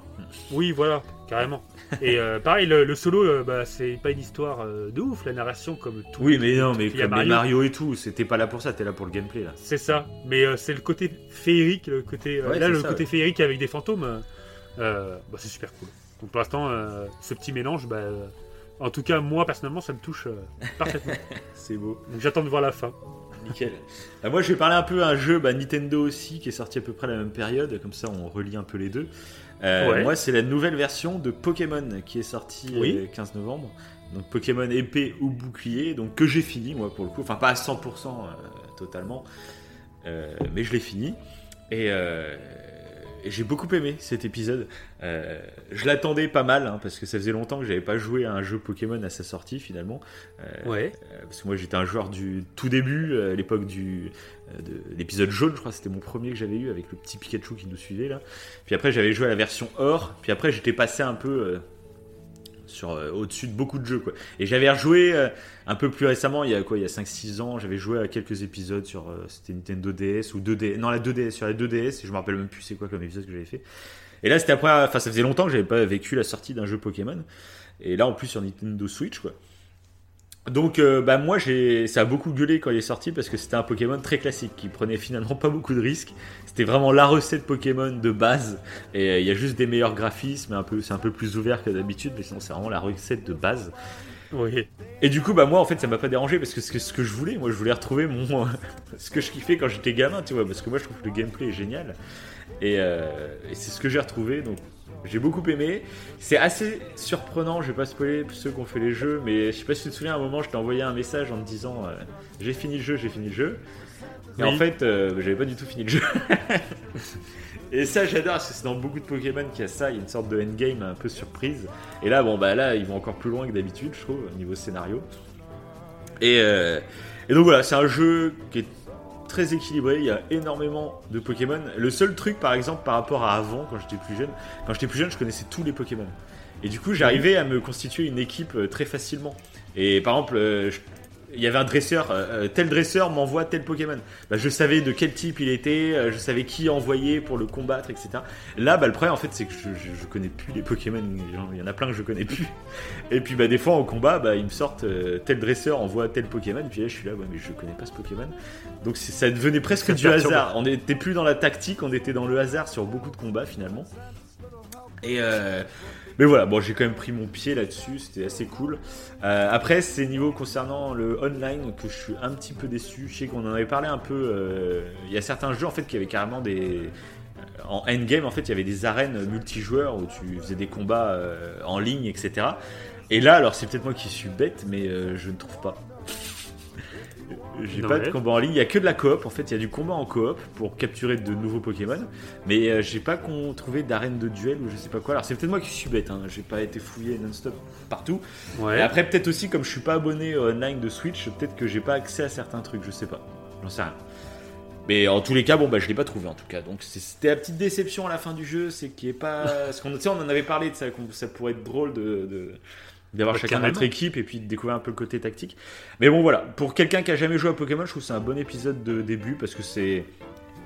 Oui, voilà, carrément. Et euh, pareil, le, le solo, euh, bah, c'est pas une histoire euh, de ouf, la narration comme tout. Oui, mais non, mais comme les Mario. Mario et tout, c'était pas là pour ça, t'es là pour le gameplay là. C'est ça. Mais c'est le côté féerique, le côté. Ouais, là, le ça, côté ouais. féerique avec des fantômes, bah, c'est super cool. Donc pour l'instant, ce petit mélange, bah, en tout cas, moi personnellement, ça me touche parfaitement. *laughs* C'est beau. Donc j'attends de voir la fin. Nickel. Moi, je vais parler un peu d'un jeu bah, Nintendo aussi qui est sorti à peu près à la même période, comme ça on relie un peu les deux. Euh, Ouais. Moi, c'est la nouvelle version de Pokémon qui est sortie Oui. le 15 novembre. Donc Pokémon épée ou bouclier, donc que j'ai fini moi pour le coup, enfin pas à 100% euh, totalement, Euh, mais je l'ai fini et, euh, et j'ai beaucoup aimé cet épisode. Euh, je l'attendais pas mal hein, parce que ça faisait longtemps que j'avais pas joué à un jeu Pokémon à sa sortie finalement. Euh, Ouais. euh, parce que moi j'étais un joueur du tout début, euh, à l'époque du euh, de l'épisode jaune, je crois, c'était mon premier que j'avais eu avec le petit Pikachu qui nous suivait là. Puis après j'avais joué à la version or, puis après j'étais passé un peu euh, sur euh, au-dessus de beaucoup de jeux quoi. Et j'avais rejoué euh, un peu plus récemment, il y a quoi, il y a 5-6 ans, j'avais joué à quelques épisodes sur euh, c'était Nintendo DS ou 2DS, non la 2DS sur la 2DS, et je me rappelle même plus c'est quoi comme épisode que j'avais fait. Et là c'était après, enfin ça faisait longtemps que j'avais pas vécu la sortie d'un jeu Pokémon. Et là en plus sur Nintendo Switch quoi. Donc, euh, bah, moi, j'ai, ça a beaucoup gueulé quand il est sorti parce que c'était un Pokémon très classique qui prenait finalement pas beaucoup de risques. C'était vraiment la recette Pokémon de base et euh, il y a juste des meilleurs graphismes, un peu, c'est un peu plus ouvert que d'habitude, mais sinon c'est vraiment la recette de base. Oui. Et du coup, bah moi, en fait, ça m'a pas dérangé parce que ce que, ce que je voulais, moi, je voulais retrouver mon, *laughs* ce que je kiffais quand j'étais gamin, tu vois, parce que moi, je trouve que le gameplay est génial et, euh, et c'est ce que j'ai retrouvé. Donc, j'ai beaucoup aimé. C'est assez surprenant. Je vais pas spoiler ceux qui ont fait les jeux, mais je sais pas si tu te souviens, à un moment, je t'ai envoyé un message en te disant, euh, j'ai fini le jeu, j'ai fini le jeu. Et Oui. en fait, euh, j'avais pas du tout fini le jeu. *laughs* Et ça, j'adore, parce que c'est dans beaucoup de Pokémon qu'il y a ça, il y a une sorte de endgame un peu surprise. Et là, bon, bah là, ils vont encore plus loin que d'habitude, je trouve, au niveau scénario. Et, euh, et donc voilà, c'est un jeu qui est très équilibré, il y a énormément de Pokémon. Le seul truc, par exemple, par rapport à avant, quand j'étais plus jeune, quand j'étais plus jeune, je connaissais tous les Pokémon. Et du coup, j'arrivais à me constituer une équipe euh, très facilement. Et par exemple, euh, il y avait un dresseur, euh, euh, tel dresseur m'envoie tel Pokémon. Bah, je savais de quel type il était, euh, je savais qui envoyer pour le combattre, etc. Là, bah, le problème en fait, c'est que je, je, je connais plus les Pokémon. Il y en a plein que je connais plus. *laughs* Et puis, bah, des fois en combat, bah, ils me sortent euh, tel dresseur envoie tel Pokémon. Puis là, je suis là, ouais, mais je connais pas ce Pokémon. Donc, ça devenait presque du perturbant. hasard. On n'était plus dans la tactique, on était dans le hasard sur beaucoup de combats finalement. Et euh, mais voilà, bon, j'ai quand même pris mon pied là-dessus, c'était assez cool. Euh, après, c'est niveau concernant le online que je suis un petit peu déçu. Je sais qu'on en avait parlé un peu. euh, Il y a certains jeux en fait qui avaient carrément des. euh, En endgame, en fait, il y avait des arènes multijoueurs où tu faisais des combats en ligne, etc. Et là, alors c'est peut-être moi qui suis bête, mais je ne trouve pas. J'ai pas de combat en ligne, il y a que de la coop. En fait, il y a du combat en coop pour capturer de nouveaux Pokémon. Mais euh, j'ai pas trouvé d'arène de duel ou je sais pas quoi. Alors c'est peut-être moi qui suis bête, hein. j'ai pas été fouillé non-stop partout. Ouais. Et après, peut-être aussi, comme je suis pas abonné online de Switch, peut-être que j'ai pas accès à certains trucs, je sais pas. J'en sais rien. Mais en tous les cas, bon, bah, je l'ai pas trouvé en tout cas. Donc c'était la petite déception à la fin du jeu, c'est qu'il est pas. Parce qu'on tu sais, on en avait parlé de ça, ça pourrait être drôle de. de- D'avoir Bah, chacun notre équipe et puis de découvrir un peu le côté tactique. Mais bon, voilà. Pour quelqu'un qui a jamais joué à Pokémon, je trouve que c'est un bon épisode de début parce que c'est.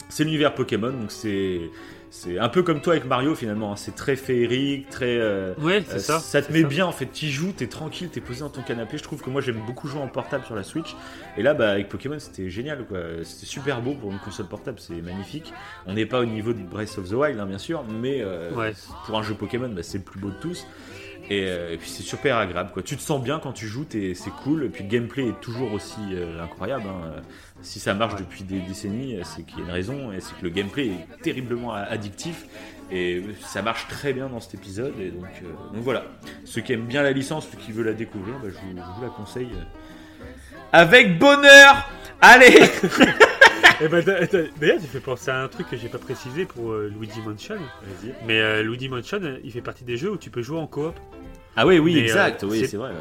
C'est l'univers Pokémon, donc c'est c'est un peu comme toi avec Mario finalement. hein. C'est très féerique, très. euh, Ouais, c'est euh, ça. Ça te met ça. bien en fait. Tu joues, t'es tranquille, t'es posé dans ton canapé. Je trouve que moi j'aime beaucoup jouer en portable sur la Switch. Et là, bah, avec Pokémon, c'était génial quoi. C'était super beau pour une console portable, c'est magnifique. On n'est pas au niveau de Breath of the Wild, hein, bien sûr, mais euh, Ouais. pour un jeu Pokémon, bah, c'est le plus beau de tous. Et, euh, et puis c'est super agréable quoi. Tu te sens bien quand tu joues, c'est cool. Et puis le gameplay est toujours aussi euh, incroyable. hein. Si ça marche depuis des décennies, euh, c'est qu'il y a une raison. Et c'est que le gameplay est terriblement addictif. Et ça marche très bien dans cet épisode. Et donc, euh, donc voilà. Ceux qui aiment bien la licence, ceux qui veulent la découvrir, bah, je, vous, je vous la conseille. Avec bonheur Allez *laughs* Eh ben, D'ailleurs, tu fais penser à un truc que j'ai pas précisé pour euh, Luigi Mansion. Mais euh, Luigi Mansion, il fait partie des jeux où tu peux jouer en coop. Ah oui, oui, Mais, exact. euh, oui, c'est vrai.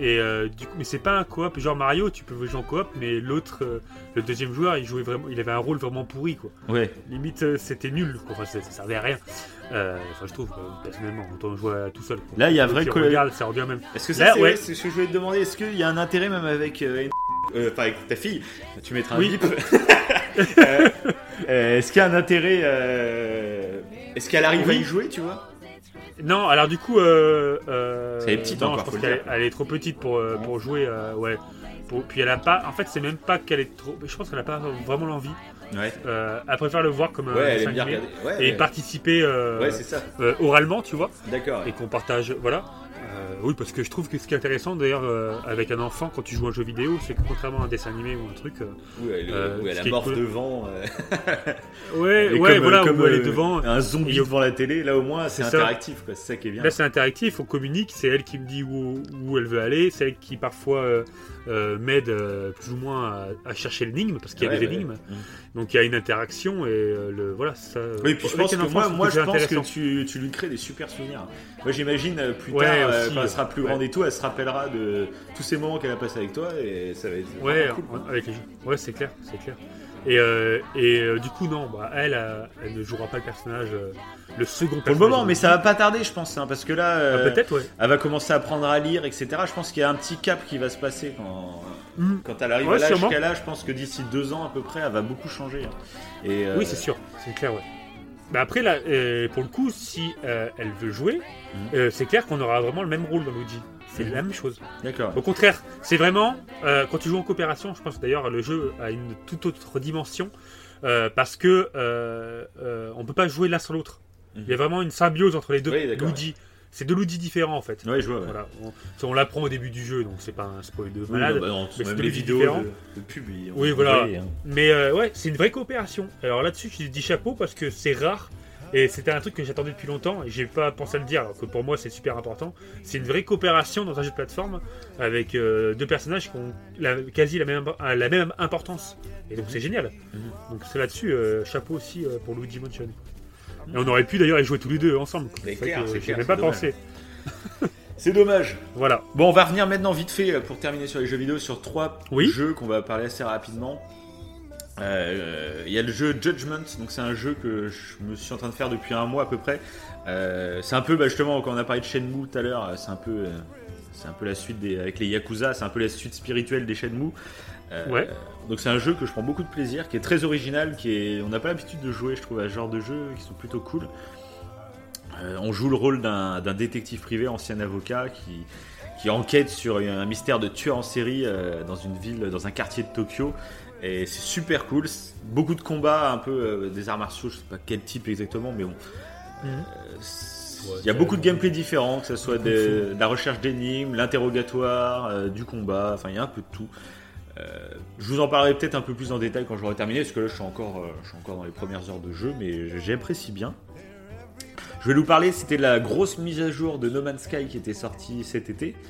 Et euh, du coup, mais c'est pas un coop genre Mario, tu peux jouer en coop, mais l'autre, euh, le deuxième joueur, il jouait vraiment, il avait un rôle vraiment pourri quoi. Ouais. Limite, euh, c'était nul. quoi. Enfin, ça, ça servait à rien. Euh, enfin, je trouve euh, personnellement, autant jouer tout seul. quoi. Là, il y a vrai que- regardes, ça revient même. Est-ce que ça, c'est ouais. ce que je voulais te demander Est-ce qu'il y a un intérêt même avec. euh, euh, Enfin, avec ta fille? Tu mettras un Oui. bip. *laughs* Est-ce qu'il y a un intérêt. euh, Est-ce qu'elle arrive Oui. à y jouer, tu vois? Non, alors du coup, euh, euh, Elle est petite non, encore, je pense qu'elle elle est trop petite pour, euh, pour jouer. euh, ouais. Pour- puis elle a pas. En fait, c'est même pas qu'elle est trop. Je pense qu'elle a pas vraiment l'envie. Ouais. Euh, elle préfère le voir comme un Ouais, dessin animé. Ouais, et participer euh, ça. euh, oralement, tu vois, D'accord. et qu'on partage. Voilà. Euh, oui, parce que je trouve que ce qui est intéressant d'ailleurs euh, avec un enfant quand tu joues à un jeu vidéo, c'est que contrairement à un dessin animé ou un truc, euh, Où elle, Euh, mort cool. devant. euh, *laughs* ouais, ouais, comme, voilà, comme, où elle est devant. Un zombie Et- devant la télé, là au moins c'est interactif, quoi. C'est ça qui est bien. Là, c'est interactif, on communique, c'est elle qui me dit où, où elle veut aller, c'est elle qui parfois euh, m'aide euh, plus ou moins à, à chercher l'énigme, parce qu'il y a Ouais, des ouais. énigmes. Donc il y a une interaction et euh, le, voilà, ça. Oui, puis je pense que moi, moi que je pense que tu, tu lui crées des super souvenirs. Moi j'imagine plus Ouais, tard, aussi, quand elle sera plus ouais. grande et tout, elle se rappellera de tous ces moments qu'elle a passés avec toi et ça va être Ouais, cool, avec les. Ouais, c'est clair, c'est clair. Et, euh, et euh, du coup, non, bah, elle, euh, elle ne jouera pas le personnage, le second Pour personnage. le moment, mais ça va pas tarder, je pense, hein, parce que là, Ah, Peut-être, ouais. elle va commencer à apprendre à lire, etc. Je pense qu'il y a un petit cap qui va se passer quand, Mm. quand elle arrive Ouais, à l'âge sûrement. qu'elle a. Je pense que d'ici deux ans à peu près, elle va beaucoup changer. hein. Et, euh, Oui, c'est sûr, c'est clair, ouais. Bah après, là, euh, pour le coup, si euh, elle veut jouer, Mhm. euh, c'est clair qu'on aura vraiment le même rôle dans Luigi. C'est la même chose. D'accord. Au contraire, c'est vraiment euh, quand tu joues en coopération, je pense d'ailleurs le jeu a une toute autre dimension euh, parce que euh, euh, on peut pas jouer l'un sans l'autre. Mhm. Il y a vraiment une symbiose entre les deux. Oui. Luigi, c'est deux Luigi différents en fait. Ouais, je vois. ouais. Voilà, on, l'apprend au début du jeu, donc c'est pas un spoil de Oui, malade. bah, non, mais c'est les vidéos différents. de, de pub. ils- Oui, voilà. hein. Mais ouais, c'est une vraie coopération. Alors là-dessus, je dis chapeau parce que c'est rare. Et c'était un truc que j'attendais depuis longtemps et j'ai pas pensé à le dire alors que pour moi c'est super important. C'est une vraie coopération dans un jeu de plateforme avec euh, deux personnages qui ont la- quasi la même, la même importance. Et donc c'est génial. Mhm. Donc c'est là-dessus, euh, chapeau aussi euh, pour Luigi Mansion. Et on aurait pu d'ailleurs y jouer tous les deux ensemble. C'est clair, que clair, c'est pas dommage. pensé. *laughs* C'est dommage. Voilà. Bon, on va revenir maintenant vite fait euh, pour terminer sur les jeux vidéo sur trois Oui. jeux qu'on va parler assez rapidement. Euh, Il y a le jeu Judgment, donc c'est un jeu que je me suis en train de faire depuis un mois à peu près. Euh, c'est un peu bah, justement quand on a parlé de Shenmue tout à l'heure, euh, c'est un peu, euh, c'est un peu la suite des, avec les Yakuza, c'est un peu la suite spirituelle des Shenmue. Ouais. Donc c'est un jeu que je prends beaucoup de plaisir, qui est très original, qui est, on n'a pas l'habitude de jouer, je trouve, à ce genre de jeux qui sont plutôt cool. On joue le rôle d'un détective privé, ancien avocat, qui, qui enquête sur un mystère de tueur en série dans une ville, dans un quartier de Tokyo. Et c'est super cool. Beaucoup de combats, un peu euh, des arts martiaux, je sais pas quel type exactement, mais bon. Mhm. Euh, Ouais, Il y a beaucoup de gameplay différents, que ce soit des- de la recherche d'énigmes, l'interrogatoire, euh, du combat, enfin il y a un peu de tout. Euh, je vous en parlerai peut-être un peu plus en détail quand j'aurai terminé, parce que là je suis encore, euh, je suis encore dans les premières heures de jeu, mais j'apprécie bien. Je vais vous parler, c'était la grosse mise à jour de No Man's Sky qui était sortie cet été. *laughs*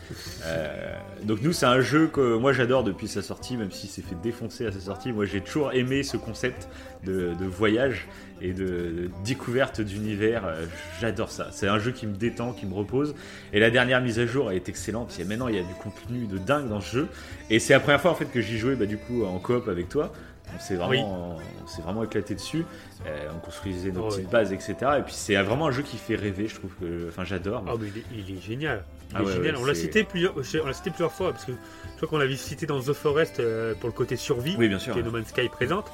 Euh, donc nous, c'est un jeu que moi j'adore depuis sa sortie, même s'il s'est fait défoncer à sa sortie. Moi, j'ai toujours aimé ce concept de, de voyage et de, de découverte d'univers. Euh, J'adore ça. C'est un jeu qui me détend, qui me repose. Et la dernière mise à jour est excellente. Maintenant, il y a du contenu de dingue dans ce jeu. Et c'est la première fois en fait que j'y jouais, bah, du coup, en coop avec toi. On s'est vraiment, on s'est vraiment éclaté dessus. Euh, on construisait nos Oh, petites oui. bases, etc. Et puis c'est vraiment un jeu qui fait rêver. Je trouve que, enfin, j'adore. Ah mais il est, il est génial. Il Ah est ouais, génial. ouais, on l'a c'est- cité plusieurs, on l'a cité plusieurs fois parce que je crois qu'on l'avait cité dans The Forest euh, pour le côté survie, Oui, bien sûr. qui est No Man's Sky présente.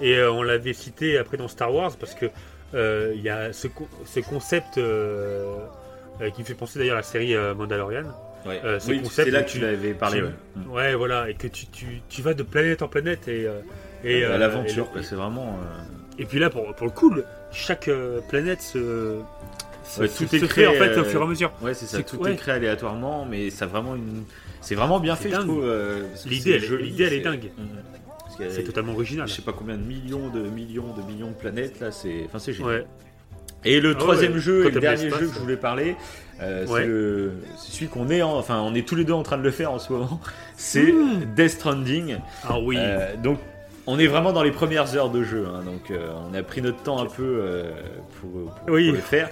Et euh, on l'avait cité après dans Star Wars parce que il y a ce, co- ce concept qui me fait penser d'ailleurs à la série Mandalorian. Ouais. Euh, ce oui, concept c'est là que tu tu- l'avais parlé. tu- ouais. Mm. Ouais, voilà, et que tu, tu, tu vas de planète en planète et. euh, et à euh, l'aventure, c'est vraiment. euh, Et puis là, pour, pour le coup, chaque euh, planète se, Ouais, tout est créé, en fait euh, au fur et à mesure. Ouais, c'est ça, tout ouais. est créé aléatoirement, mais ça a vraiment une. C'est vraiment bien fait, je trouve. euh, L'idée, elle joli, l'idée, elle est dingue. Mhm. C'est totalement original. Je sais pas combien de millions de millions de millions de planètes là, c'est. Enfin, c'est génial. Ouais. Et le Ah troisième jeu quand et le dernier jeu que je voulais parler, euh, c'est le- celui qu'on est, en- enfin, on est tous les deux en train de le faire en ce moment. *laughs* C'est Mmh. Death Stranding. Ah oui. Donc, on est vraiment dans les premières heures de jeu. hein, donc, euh, on a pris notre temps un peu euh, pour, pour- Oui. pour le faire.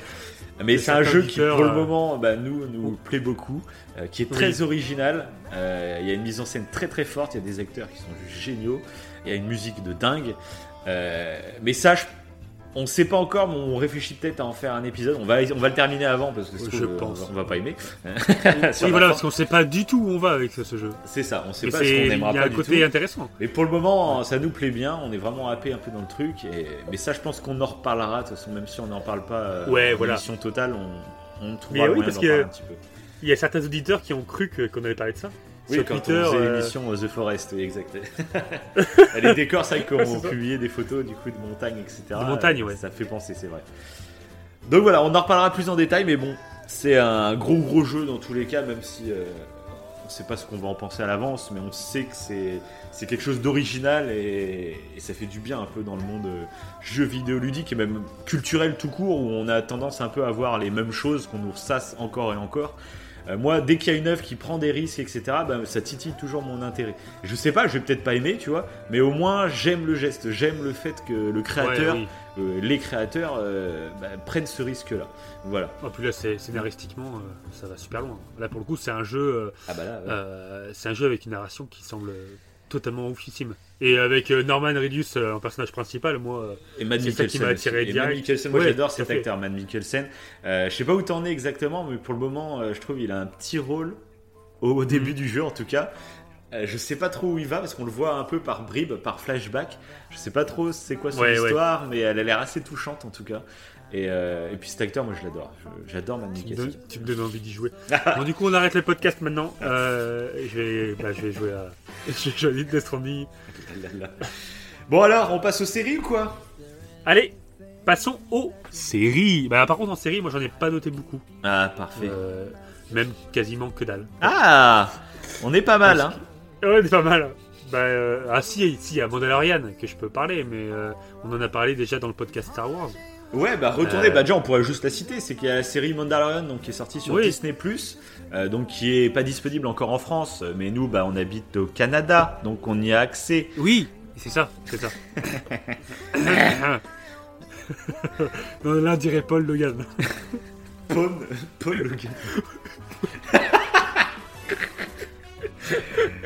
Mais c'est un jeu qui, pour le moment, bah, nous, nous plaît beaucoup, euh, qui est très Oui. original. Il y a une mise en scène très très forte. Il y a des acteurs qui sont juste géniaux. Il y a une musique de dingue. Mais ça, je- on ne sait pas encore, mais on réfléchit peut-être à en faire un épisode. On va, on va le terminer avant parce que Je trouve, pense. on va pas aimer. oui, *laughs* voilà, parce qu'on sait pas du tout où on va avec ce, ce jeu. C'est ça. On sait Et pas ce qu'on il y aimera a pas un côté tout. intéressant. Mais pour le moment, ça nous plaît bien. On est vraiment happé un peu dans le truc. Et... Mais ça, je pense qu'on en reparlera. De toute façon, même si on n'en parle pas euh, Ouais, en voilà. émission totale, on, on trouvera Mais oui, parce que- un petit peu. Il y a certains auditeurs qui ont cru qu'on allait parler de ça. Oui, Sur quand Twitter. on faisait euh, l'émission euh, The Forest, oui, exact. *laughs* *laughs* les décors, *laughs* Ouais, qu'on ça. publiait des photos du coup de montagne, etc. De montagne, ouais. Ça fait penser, c'est vrai. Donc voilà, on en reparlera plus en détail, mais bon, c'est un gros gros jeu dans tous les cas, même si euh, on sait pas ce qu'on va en penser à l'avance, mais on sait que c'est c'est quelque chose d'original et, et ça fait du bien un peu dans le monde euh, jeu vidéo ludique et même culturel tout court où on a tendance un peu à voir les mêmes choses qu'on nous ressasse encore et encore. Euh, moi, dès qu'il y a une œuvre qui prend des risques, etc., bah, ça titille toujours mon intérêt. Je sais pas, je vais peut-être pas aimer, tu vois, mais au moins j'aime le geste, j'aime le fait que le créateur, Ouais, oui. euh, les créateurs euh, bah, prennent ce risque-là. Voilà. En plus là, c'est- scénaristiquement, euh, ça va super loin. Là, pour le coup, c'est un jeu, euh, Ah bah ouais. euh, c'est un jeu avec une narration qui semble totalement oufissime. Et avec euh, Norman Reedus euh, en personnage principal, moi, euh, c'est ça qui m'a attiré aussi. Et direct. Matt Mikkelsen, moi Ouais, j'adore cet fait. acteur, Matt Mikkelsen. Euh, je sais pas où t'en es exactement, mais pour le moment, euh, je trouve qu'il a un petit rôle au, début Mhm. du jeu en tout cas. Euh, je sais pas trop où il va parce qu'on le voit un peu par bribes, par flashback. Je sais pas trop c'est quoi son Ouais, ouais. histoire, mais elle a l'air assez touchante en tout cas. Et, euh, et puis cet acteur, moi je l'adore. J'adore Matt tu me, donnes, tu me donnes envie d'y jouer. bon, du coup, on arrête le podcast maintenant. Euh, je, vais, bah, je vais jouer à. *laughs* Je vais jouer à Death *laughs* Stranding. Bon alors, on passe aux séries ou quoi? Allez, passons aux séries. Bah, par contre, en série, moi, j'en ai pas noté beaucoup. Ah parfait. Euh, même quasiment que dalle. Ah, on est pas mal hein. Ouais, c'est pas mal. Bah, ah si, si, il y a Mandalorian que je peux parler, mais on en a parlé déjà dans le podcast Star Wars. Ouais, bah retournez, Euh, bah déjà on pourrait juste la citer, c'est qu'il y a la série Mandalorian donc qui est sortie sur Oui. Disney euh, donc qui est pas disponible encore en France, mais nous bah on habite au Canada, donc on y a accès. Oui, c'est ça, c'est ça. *laughs* non, là, on dirait Paul Logan. Paul, Paul Logan. *laughs*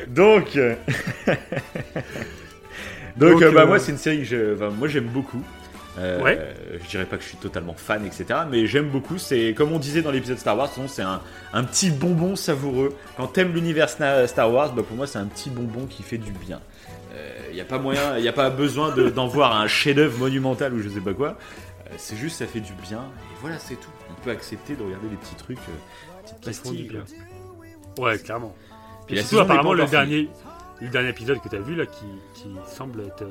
donc, euh, *laughs* donc, Donc, bah euh, moi c'est une série que je- enfin, moi j'aime beaucoup. Euh, Ouais. Je dirais pas que je suis totalement fan, etc. Mais j'aime beaucoup. C'est comme on disait dans l'épisode Star Wars, c'est un, un petit bonbon savoureux. Quand t'aimes l'univers Star Wars, bah pour moi c'est un petit bonbon qui fait du bien. Il n'y a pas moyen, il a pas besoin de- d'en voir un chef-d'œuvre monumental ou je sais pas quoi. Euh, c'est juste ça fait du bien. Et voilà, c'est tout. On peut accepter de regarder les petits trucs, euh, petites Qui font du pastilles. bien. quoi. Ouais, clairement. Et surtout, apparemment, le dernier, le dernier épisode que tu as vu là, qui, qui semble être.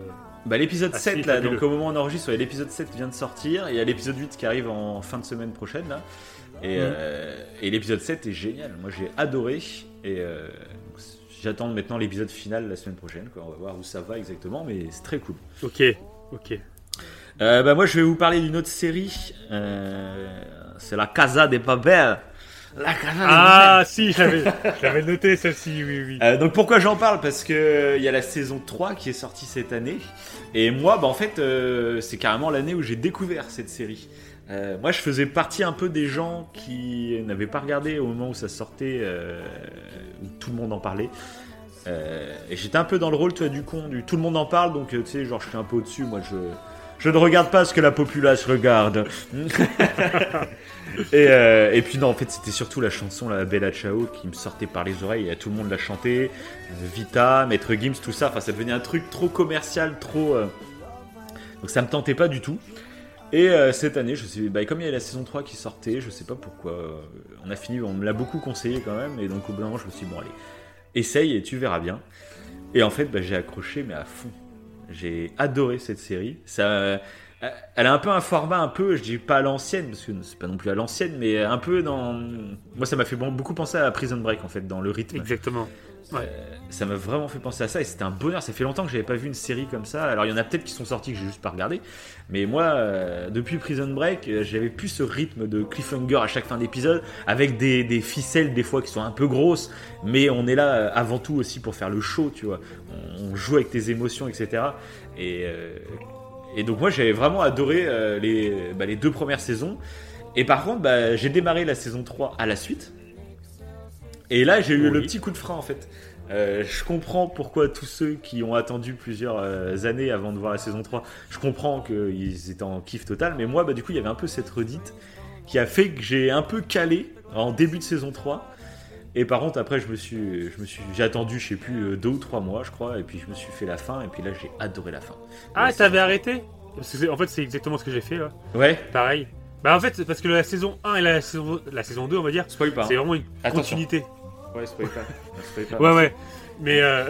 Bah, l'épisode Ah, 7 si, là, donc au moment où on enregistre, ouais, l'épisode 7 vient de sortir, et il y a l'épisode 8 qui arrive en fin de semaine prochaine là. Et, Mhm. euh, et l'épisode 7 est génial, moi j'ai adoré, et euh, j'attends maintenant l'épisode final la semaine prochaine, quoi. on va voir où ça va exactement, mais c'est très cool. Ok, ok. Euh, bah, moi je vais vous parler d'une autre série, euh, c'est la Casa des Papel. La Casa Ah, si, l'avais noté celle-ci, oui, oui. Euh, donc pourquoi j'en parle? Parce que euh, il y a la saison 3 qui est sortie cette année. Et moi, bah, en fait, euh, c'est carrément l'année où j'ai découvert cette série. Euh, moi, je faisais partie un peu des gens qui n'avaient pas regardé au moment où ça sortait, euh, où tout le monde en parlait. Euh, et j'étais un peu dans le rôle, toi, du con, du tout le monde en parle, donc tu sais, genre, je suis un peu au-dessus. Moi, je, je ne regarde pas ce que la populace regarde. *laughs* et, euh, et puis, non, en fait, c'était surtout la chanson, la Bella Ciao, qui me sortait par les oreilles, et tout le monde la chantait. Euh, Vita, Maître Gims, tout ça. Enfin, ça devenait un truc trop commercial, trop. euh, Donc ça me tentait pas du tout. Et euh, cette année, je sais, bah, comme il y a la saison 3 qui sortait, je sais pas pourquoi, on a fini, on me l'a beaucoup conseillé quand même, et donc au bout d'un moment, je me suis dit, bon, allez, essaye et tu verras bien. Et en fait, bah, j'ai accroché, mais à fond. J'ai adoré cette série. Ça, elle a un peu un format, un peu, je dis pas à l'ancienne, parce que c'est pas non plus à l'ancienne, mais un peu dans. Moi, ça m'a fait beaucoup penser à Prison Break, en fait, dans le rythme. Exactement. Ouais. ça m'a vraiment fait penser à ça et c'était un bonheur. Ça fait longtemps que j'avais pas vu une série comme ça. Alors il y en a peut-être qui sont sortis que j'ai juste pas regardé, mais moi, euh, depuis Prison Break, euh, j'avais plus ce rythme de cliffhanger à chaque fin d'épisode avec des, des, ficelles des fois qui sont un peu grosses, mais on est là euh, avant tout aussi pour faire le show, tu vois. On, joue avec tes émotions, etc. Et, et donc moi j'avais vraiment adoré les, bah, les deux premières saisons. Et par contre, bah, j'ai démarré la saison 3 à la suite. Et là, j'ai eu le petit coup de frein en fait. Euh, je comprends pourquoi tous ceux qui ont attendu plusieurs euh, années avant de voir la saison 3, je comprends qu'ils étaient en kiff total, mais moi, bah, du coup, il y avait un peu cette redite qui a fait que j'ai un peu calé en début de saison 3. Et par contre, après, je me suis, je me suis, j'ai attendu, je sais plus, euh, deux ou trois mois, je crois, et puis je me suis fait la fin, et puis là, j'ai adoré la fin. Ah, t'avais arrêté? Parce que En fait, c'est exactement ce que j'ai fait là. Ouais. Pareil. Bah en fait, parce que la saison 1 et la saison, la saison 2, on va dire, c'est hein. vraiment une continuité. Ouais, spoil pas. Ouais, ouais. Mais, euh...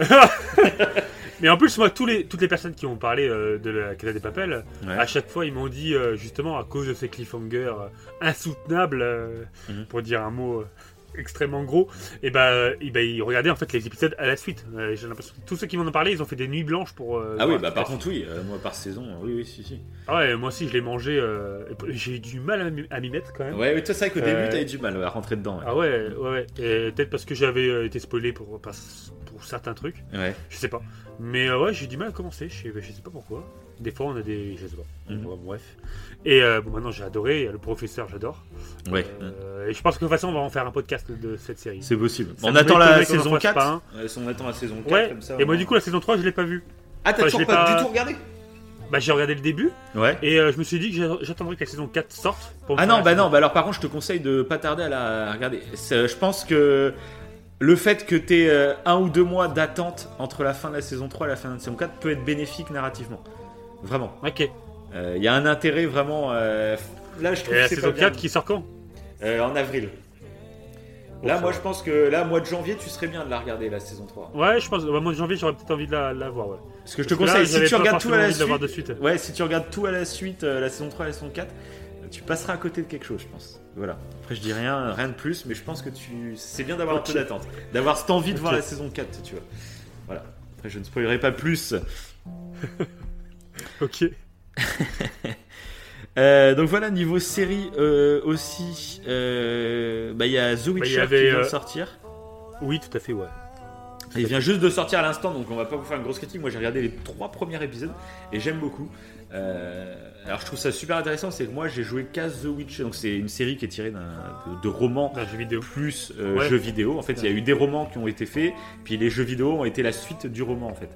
*laughs* mais en plus, moi, tous les, toutes les personnes qui ont parlé euh, de la Casa des Papels, à chaque fois, ils m'ont dit, euh, justement, à cause de ces cliffhangers euh, insoutenables, mhm. pour dire un mot extrêmement gros, et bah, bah, ils regardaient en fait les épisodes à la suite. Euh, j'ai l'impression que tous ceux qui m'en ont parlé, ils ont fait des nuits blanches pour. Euh, ah oui, bah par contre, oui, euh, moi par saison, oui, oui, si, si. Ah ouais, moi aussi je l'ai mangé, j'ai eu du mal à m'y mettre quand même. Ouais, mais toi, c'est vrai qu'au début, t'avais du mal à rentrer dedans. Ah ouais, ouais, ouais. Peut-être parce que j'avais été spoilé pour, pour, certains trucs. Ouais. Je sais pas. Mais ouais, j'ai du mal à commencer, je sais, je sais pas pourquoi. Des fois, on a des. Je sais pas. Mhm. Bref. Et bon, maintenant, j'ai adoré. Le professeur, j'adore. Ouais. Euh, et je pense que de toute façon, on va en faire un podcast de cette série. C'est possible. on attend la saison 4. on attend la saison 4 ouais. comme ça. Et moi, du coup, la saison 3, je l'ai pas vue. Ah, t'as toujours pas, du tout regardé bah j'ai regardé le début ouais. et euh, je me suis dit que j'attendrai que la saison 4 sorte. ah non, bah non, bah alors par contre je te conseille de pas tarder à la regarder. Je pense que le fait que tu aies euh, un ou deux mois d'attente entre la fin de la saison 3 et la fin de la saison 4 peut être bénéfique narrativement. Vraiment. Ok. Il y a un intérêt vraiment Là, je trouve la saison 4 qui sort quand? Euh, En avril. Là, moi, je pense que là, mois de janvier, tu serais bien de la regarder, la saison 3. Ouais, je pense. Au mois de janvier, j'aurais peut-être envie de la, voir. Ouais. Ce que je te conseille, si tu regardes tout à la suite, ouais, si tu regardes tout à la suite, euh, la saison 3 et la saison 4, tu passeras à côté de quelque chose, je pense. Voilà. Après, je dis rien, rien de plus, mais je pense que tu, c'est bien d'avoir un peu d'attente, d'avoir cette envie de voir la saison 4, tu vois. Voilà. Après, je ne spoilerai pas plus. *laughs* ok. *laughs* Euh, donc voilà, niveau série euh, aussi, euh, bah, il y a The bah, Witcher qui vient de sortir. Oui, tout à fait, ouais. Il vient juste de sortir à l'instant, donc on va pas vous faire une grosse critique. Moi j'ai regardé les trois premiers épisodes et j'aime beaucoup. Alors je trouve ça super intéressant, c'est que moi j'ai joué qu'à The Witcher, donc c'est une série qui est tirée d'un de, romans jeu vidéo. plus jeux vidéo. En fait, il y a eu des romans qui ont été faits, puis les jeux vidéo ont été la suite du roman en fait.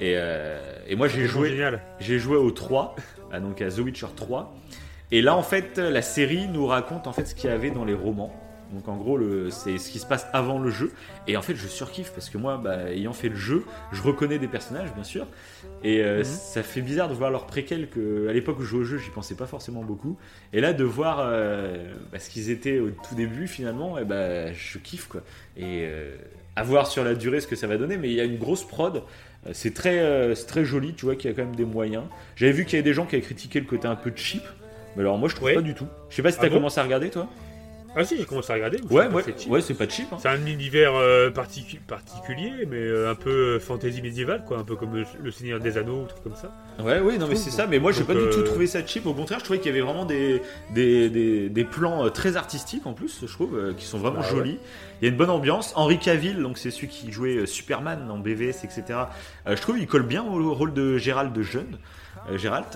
Et, et moi j'ai joué, j'ai joué aux 3 donc à The Witcher 3. Et là, en fait, la série nous raconte en fait ce qu'il y avait dans les romans. Donc en gros, c'est ce qui se passe avant le jeu. Et en fait, je surkiffe parce que moi, bah, ayant fait le jeu, je reconnais des personnages, bien sûr. Et euh, mhm. ça fait bizarre de voir leur préquel que à l'époque où je jouais au jeu, j'y pensais pas forcément beaucoup. Et là, de voir euh, bah, ce qu'ils étaient au tout début, finalement, et eh bah, je kiffe quoi. Et euh, à voir sur la durée ce que ça va donner. Mais il y a une grosse prod. Euh, c'est très, très joli, tu vois qu'il y a quand même des moyens. J'avais vu qu'il y avait des gens qui avaient critiqué le côté un peu cheap, mais alors moi je trouve pas du tout. Je sais pas si t'as ah commencé à regarder toi ah si, j'ai commencé à regarder. Ouais, ouais, ouais, c'est pas cheap. Hein. C'est un univers euh, particulier, mais un peu fantasy médiéval, quoi, un peu comme le, Seigneur des Anneaux ou truc comme ça. Ouais, oui, non mais c'est ça. Mais moi, j'ai pas du tout trouvé ça cheap. Au contraire, je trouvais qu'il y avait vraiment des des, des, des plans très artistiques en plus, je trouve, qui sont vraiment bah jolis. Il y a une bonne ambiance. Henri Cavill, donc c'est celui qui jouait euh, Superman dans BVS, etc. Euh, je trouve qu'il colle bien au rôle de Gérald de jeune. Euh, Gérald.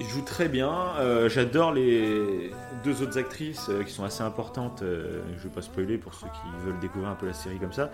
Il joue très bien. J'adore les deux autres actrices qui sont assez importantes. je vais pas spoiler pour ceux qui veulent découvrir un peu la série comme ça.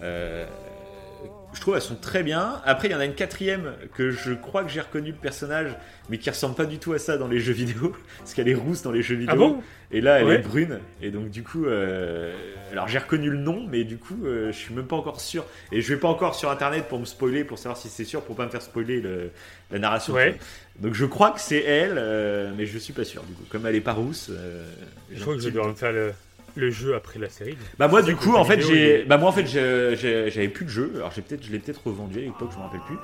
je trouve elles sont très bien. Après, il y en a une quatrième que je crois que j'ai reconnu le personnage, mais qui ressemble pas du tout à ça dans les jeux vidéo, *laughs* parce qu'elle est rousse dans les jeux vidéo. Ah bon? Et là, elle Ouais. est brune. Et donc, du coup, euh, alors j'ai reconnu le nom, mais du coup, euh, je suis même pas encore sûr. Et je vais pas encore sur internet pour me spoiler, pour savoir si c'est sûr, pour pas me faire spoiler le- la narration. Ouais. Donc, je crois que c'est elle, euh, mais je suis pas sûr. Du coup, comme elle est pas rousse. euh, Je crois que je devoir me faire le, le jeu après la série. bah moi du coup en fait j'ai bah moi en fait j'avais plus de jeu. Alors j'ai peut-être je l'ai peut-être revendu à l'époque je me rappelle plus.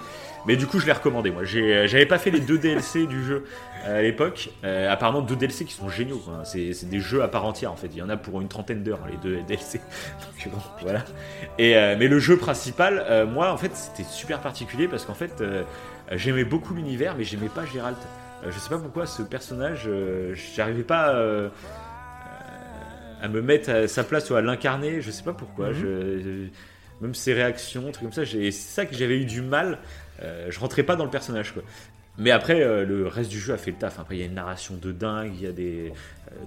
Mais du coup je l'ai recommandé moi. J'ai j'avais pas fait les deux DLC *laughs* du jeu euh, à l'époque. Euh, apparemment deux DLC qui sont géniaux c'est c'est des jeux à part entière en fait. Il y en a pour une trentaine d'heures hein, les deux DLC *laughs* donc bon, voilà. Et euh, mais le jeu principal euh, moi en fait c'était super particulier parce qu'en fait euh, j'aimais beaucoup l'univers mais j'aimais pas Gérald Euh, je sais pas pourquoi ce personnage euh, j'arrivais pas euh, à me mettre à sa place ou à l'incarner, je sais pas pourquoi. Mhm. je- je- même ses réactions, trucs comme ça, c'est ça que j'avais eu du mal. euh, je rentrais pas dans le personnage quoi. Mais après, euh, le reste du jeu a fait le taf. Après, il y a une narration de dingue, il y a des.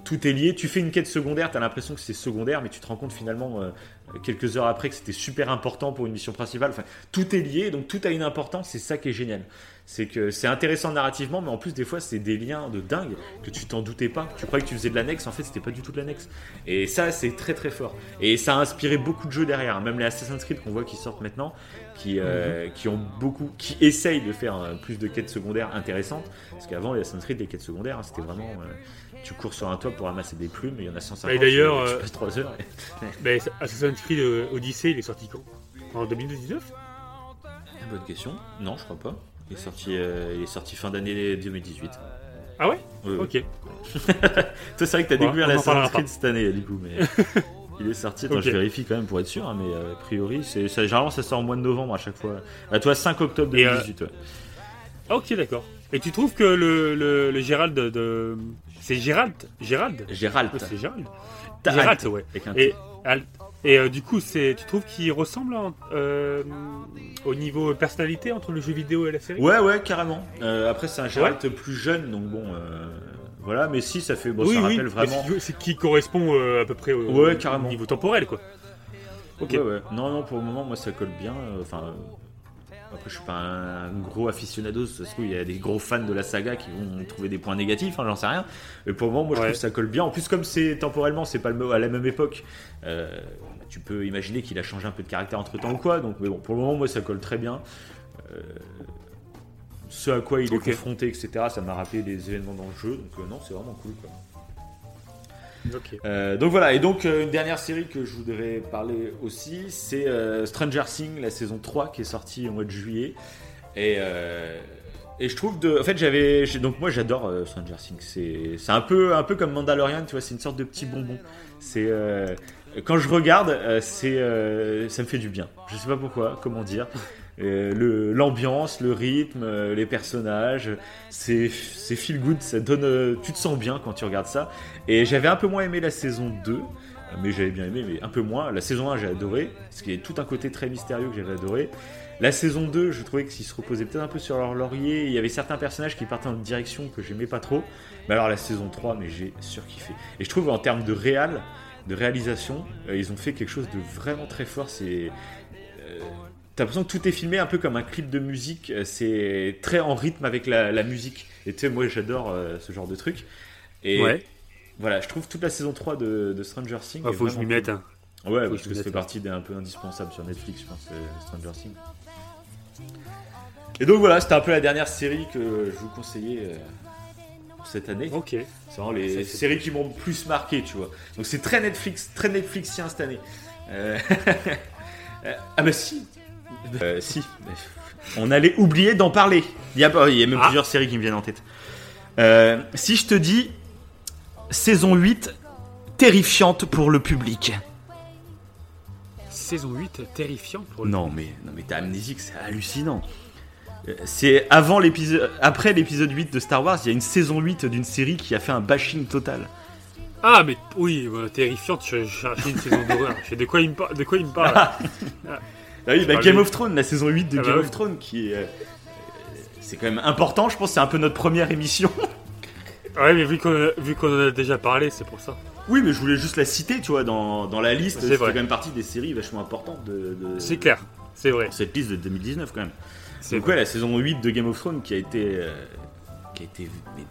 Tout est lié. Tu fais une quête secondaire, t'as l'impression que c'est secondaire, mais tu te rends compte finalement, euh, quelques heures après, que c'était super important pour une mission principale. Enfin, tout est lié, donc tout a une importance, c'est ça qui est génial. C'est que c'est intéressant narrativement, mais en plus, des fois, c'est des liens de dingue que tu t'en doutais pas. Tu croyais que tu faisais de l'annexe, en fait, c'était pas du tout de l'annexe. Et ça, c'est très très fort. Et ça a inspiré beaucoup de jeux derrière. Même les Assassin's Creed qu'on voit qui sortent maintenant, qui, euh, qui ont beaucoup, qui essayent de faire euh, plus de quêtes secondaires intéressantes. Parce qu'avant, les Assassin's Creed, les quêtes secondaires, hein, c'était vraiment. Euh, tu cours sur un toit pour ramasser des plumes, et il y en a 150. Et d'ailleurs, tu, tu euh, passes 3 heures. *laughs* Mais Assassin's Creed euh, Odyssey, il est sorti quand? En 2019 Bonne question. Non, je crois pas. Il est sorti, euh, il est sorti fin d'année 2018. Ah ouais? Ouais, ouais. Ok. *laughs* Toi, c'est vrai que t'as Ouais, découvert en l'Assassin's Creed cette année, du coup, mais *laughs* il est sorti. Attends, Ok. je vérifie quand même pour être sûr, hein, mais euh, a priori, c'est ça, généralement ça sort au mois de novembre à chaque fois. À toi, 5 octobre Et, euh, 2018. ouais. Ah, ok, d'accord. Et tu trouves que le, le, le Gérald de. de- C'est Gérald Gérald Gérald. Ouais, C'est Gérald. T'as- Gérald, ouais. Avec un Et, et euh, du coup, c'est, tu trouves qu'il ressemble en- euh, au niveau personnalité entre le jeu vidéo et la série? Ouais, ouais, carrément. Euh, après, c'est un Gérald plus jeune, donc bon, euh, voilà. Mais si, ça fait, bon, oui, ça rappelle mais vraiment. c'est- c'est qui correspond euh, à peu près au, Ouais, au carrément. niveau temporel, quoi. Ok. Ouais, ouais. Non, non, pour le moment, moi, ça colle bien. Enfin, euh, après, je suis pas un, gros aficionado. Ça se trouve, il y a des gros fans de la saga qui vont trouver des points négatifs. hein, J'en sais rien. Mais pour le moment, moi, je Ouais. trouve que ça colle bien. En plus, comme c'est temporellement, c'est pas à la même époque. euh, tu peux imaginer qu'il a changé un peu de caractère entre temps ou quoi. Donc, mais bon, pour le moment, moi, ça colle très bien. Euh, ce à quoi il est confronté, etc. Ça m'a rappelé des événements dans le jeu. Donc, euh, non, c'est vraiment cool. Quoi. Euh, donc voilà, et donc euh, une dernière série que je voudrais parler aussi, c'est euh, Stranger Things, la saison 3 qui est sortie au mois de juillet. Et, et je trouve de. En fait, j'avais. Donc moi j'adore Stranger Things. C'est un peu, un peu comme Mandalorian, tu vois, c'est une sorte de petit bonbon. C'est. quand je regarde, c'est, ça me fait du bien. Je sais pas pourquoi, comment dire. Euh, L'ambiance, le, rythme, euh, les personnages, c'est c'est feel good, ça donne, euh, tu te sens bien quand tu regardes ça. Et j'avais un peu moins aimé la saison 2, euh, mais j'avais bien aimé, mais un peu moins. La saison 1, j'ai adoré, parce qu'il y a tout un côté très mystérieux que j'avais adoré. La saison 2, je trouvais qu'ils se reposaient peut-être un peu sur leur laurier. Il y avait certains personnages qui partaient dans une direction que j'aimais pas trop. Mais alors la saison 3, mais j'ai surkiffé. Et je trouve en termes de réal, de réalisation, euh, ils ont fait quelque chose de vraiment très fort. C'est euh, T'as l'impression que tout est filmé un peu comme un clip de musique. euh, C'est très en rythme avec la, la musique. Et tu sais, moi j'adore euh, ce genre de truc. Et Ouais. voilà, je trouve toute la saison 3 de, de Stranger Things. Est faut que je m'y mette. hein. Ouais, Faut parce que que ça fait mette, partie des un peu indispensables sur Netflix, je pense, euh, Stranger Things. Et donc voilà, c'était un peu la dernière série que je vous conseillais pour cette année. Ok. C'est vraiment les Ça, séries qui m'ont le plus marqué, tu vois. Donc c'est très Netflix, très Netflixien cette année. Euh, *laughs* ah bah si. Euh, si. On allait oublier d'en parler. Il y a, pas- il y a même Ah. plusieurs séries qui me viennent en tête. Euh, si je te dis saison 8 terrifiante pour le public. Saison 8, terrifiant pour le. Non mais non mais t'es amnésique, c'est hallucinant. Euh, C'est avant l'épisode après l'épisode 8 de Star Wars, il y a une saison 8 d'une série qui a fait un bashing total. Ah, mais oui, terrifiante, je cherchais une saison d'horreur. *laughs* Je sais de quoi il me, par- de quoi il me parle? *laughs* Ah oui, bah, Game lui. of Thrones, la saison 8 de Ah bah Game oui. of Thrones qui est. euh, c'est quand même important, je pense c'est un peu notre première émission. *laughs* Ouais, mais vu qu'on en a déjà parlé, c'est pour ça. oui, mais je voulais juste la citer, tu vois, dans, dans la liste. C'est quand même partie des séries vachement importantes de. de- C'est clair. C'est vrai. Cette liste de 2019 quand même. C'est Donc vrai. ouais, la saison 8 de Game of Thrones qui a été, euh, qui a été mais,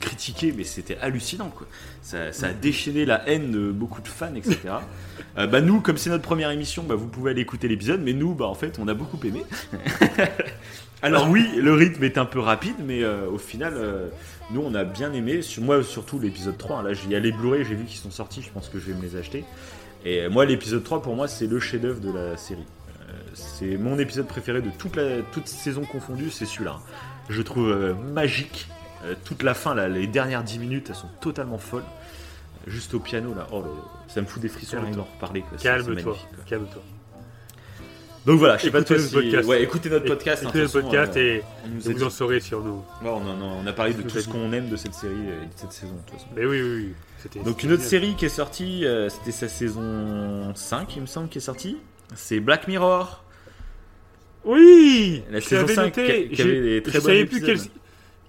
critiquée, mais c'était hallucinant quoi. Ça, ça a déchaîné la haine de beaucoup de fans, etc. *laughs* Euh, bah nous, comme c'est notre première émission, bah, vous pouvez aller écouter l'épisode, mais nous, bah en fait, on a beaucoup aimé. *laughs* Alors oui, le rythme est un peu rapide, mais euh, au final, euh, nous, on a bien aimé. Sur- Moi, surtout l'épisode 3. hein. Là, il y a les Blu-ray, j'ai vu qu'ils sont sortis, je pense que je vais me les acheter. Et moi, l'épisode 3, pour moi, c'est le chef-d'œuvre de la série. C'est mon épisode préféré de toute la toute saison confondue, c'est celui-là. hein. Je trouve magique. Euh, toute la fin, là, les dernières 10 minutes, elles sont totalement folles. Juste au piano, là, oh, là, là, ça me fout des frissons rien d'en reparler. Calme-toi. Calme-toi. Donc voilà, je sais pas Écoutez toi notre si- podcast. Ouais, écoutez notre podcast. hein, Écoutez façon, podcast euh, et vous en saurez sur nous. Ouais, on, en a- on a parlé de tout ce qu'on aime de cette série et de cette saison, de toute façon. Mais oui, oui, Donc une autre série qui est sortie, euh, c'était sa saison 5, il me semble, qui est sortie. C'est Black Mirror. Oui La saison l'avais 5 noté. qui avait des très Je savais plus quelle.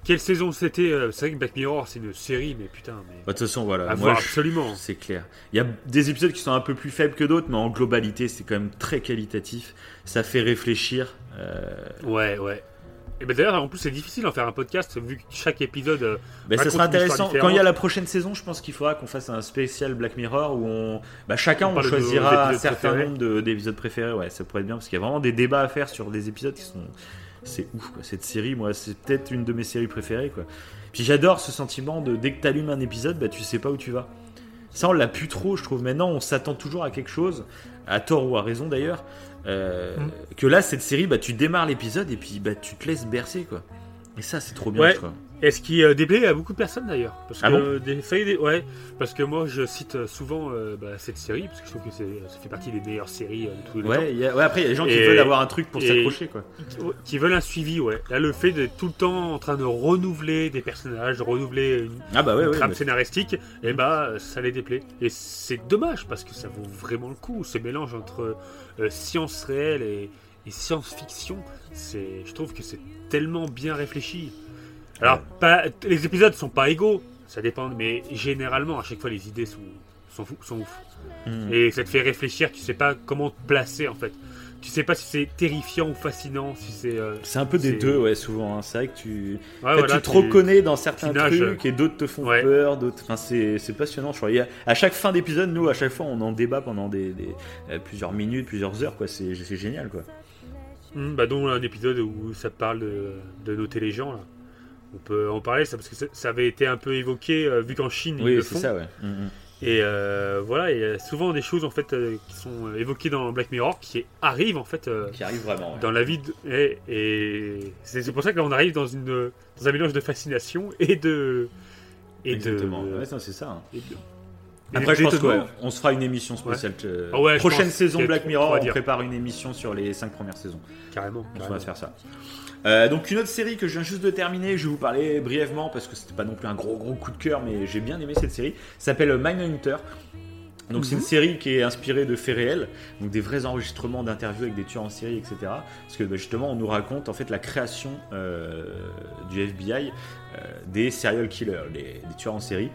Quelle saison c'était. euh, C'est vrai que Black Mirror, c'est une série, mais putain. Mais... Bah, De toute façon, voilà. à moi, voir je- absolument. C'est clair. Il y a des épisodes qui sont un peu plus faibles que d'autres, mais en globalité, c'est quand même très qualitatif. Ça fait réfléchir. euh, Ouais, ouais. Et ben d'ailleurs, en plus, c'est difficile d'en faire un podcast, vu que chaque épisode. euh, Bah, ça sera intéressant. Quand il y a la prochaine saison, je pense qu'il faudra qu'on fasse un spécial Black Mirror où on, bah, chacun On choisira un certain préférés. nombre de- d'épisodes préférés. Ouais, ça pourrait être bien parce qu'il y a vraiment des débats à faire sur des épisodes qui sont, c'est ouf quoi. Cette série, moi, c'est peut-être une de mes séries préférées quoi. Puis j'adore ce sentiment de dès que t'allumes un épisode, bah tu sais pas où tu vas. Ça, on l'a plus trop, je trouve. Maintenant, on s'attend toujours à quelque chose, à tort ou à raison d'ailleurs. euh, Mm. Que là, cette série, bah tu démarres l'épisode et puis bah tu te laisses bercer quoi. Et ça, c'est trop bien, Ouais. je trouve. Et ce qui euh, déplaît à beaucoup de personnes d'ailleurs. Parce Ah que bon euh, des, ça ouais, parce que moi je cite euh, souvent euh, bah, cette série, parce que je trouve que ça fait partie des meilleures séries de tous les. Ouais, a- après, il y a des gens qui veulent avoir un truc pour s'accrocher, quoi. Qui- veulent un suivi, ouais. Là, le fait d'être tout le temps en train de renouveler des personnages, de renouveler une, Ah bah ouais, une ouais. trame scénaristique, et bah ça les déplaît. Et c'est dommage parce que ça vaut vraiment le coup. Ce mélange entre science réelle et, et science-fiction, je trouve que c'est tellement bien réfléchi. Alors, Ouais. pas, les épisodes sont pas égaux, ça dépend, mais généralement, à chaque fois, les idées sont, sont, sont ouf. Mhm. Et ça te fait réfléchir, tu sais pas comment te placer en fait. Tu sais pas si c'est terrifiant ou fascinant, si c'est. euh, C'est un peu des deux, ouais, souvent. hein. C'est vrai que tu, ouais, en fait, voilà, tu te reconnais dans certains tu nages. trucs et d'autres te font Ouais. peur, d'autres. Enfin, c'est passionnant. Je crois. A- à chaque fin d'épisode, nous, à chaque fois, on en débat pendant des, des- euh, plusieurs minutes, plusieurs heures, quoi. C'est génial, quoi. Hum, bah dont un épisode où ça parle de, de noter les gens là. On peut en parler ça parce que ça, avait été un peu évoqué euh, vu qu'en Chine ils Oui, le font. ça, ouais. Mhm. Et euh, voilà, il y a souvent des choses en fait euh, qui sont évoquées dans Black Mirror qui arrivent en fait Qui arrive vraiment. ouais. dans la vie de- et, et c'est pour ça qu'on arrive dans une dans un mélange de fascination et de et Exactement. de, Ouais, c'est ça. hein. et de- Après, je pense qu'on se fera une émission spéciale. euh, Ah ouais, prochaine pense saison Black Mirror, on dire. prépare une émission sur les cinq premières saisons. carrément, On carrément. va faire ça. Euh, donc une autre série que je viens juste de terminer, je vais vous parler brièvement parce que c'était pas non plus un gros gros coup de cœur, mais j'ai bien aimé cette série. Ça s'appelle Mindhunter. Donc c'est une Mhm. série qui est inspirée de faits réels, donc des vrais enregistrements d'interviews avec des tueurs en série, etc. Parce que bah, justement on nous raconte en fait la création euh, du FBI euh, des serial killers, des, des tueurs en série.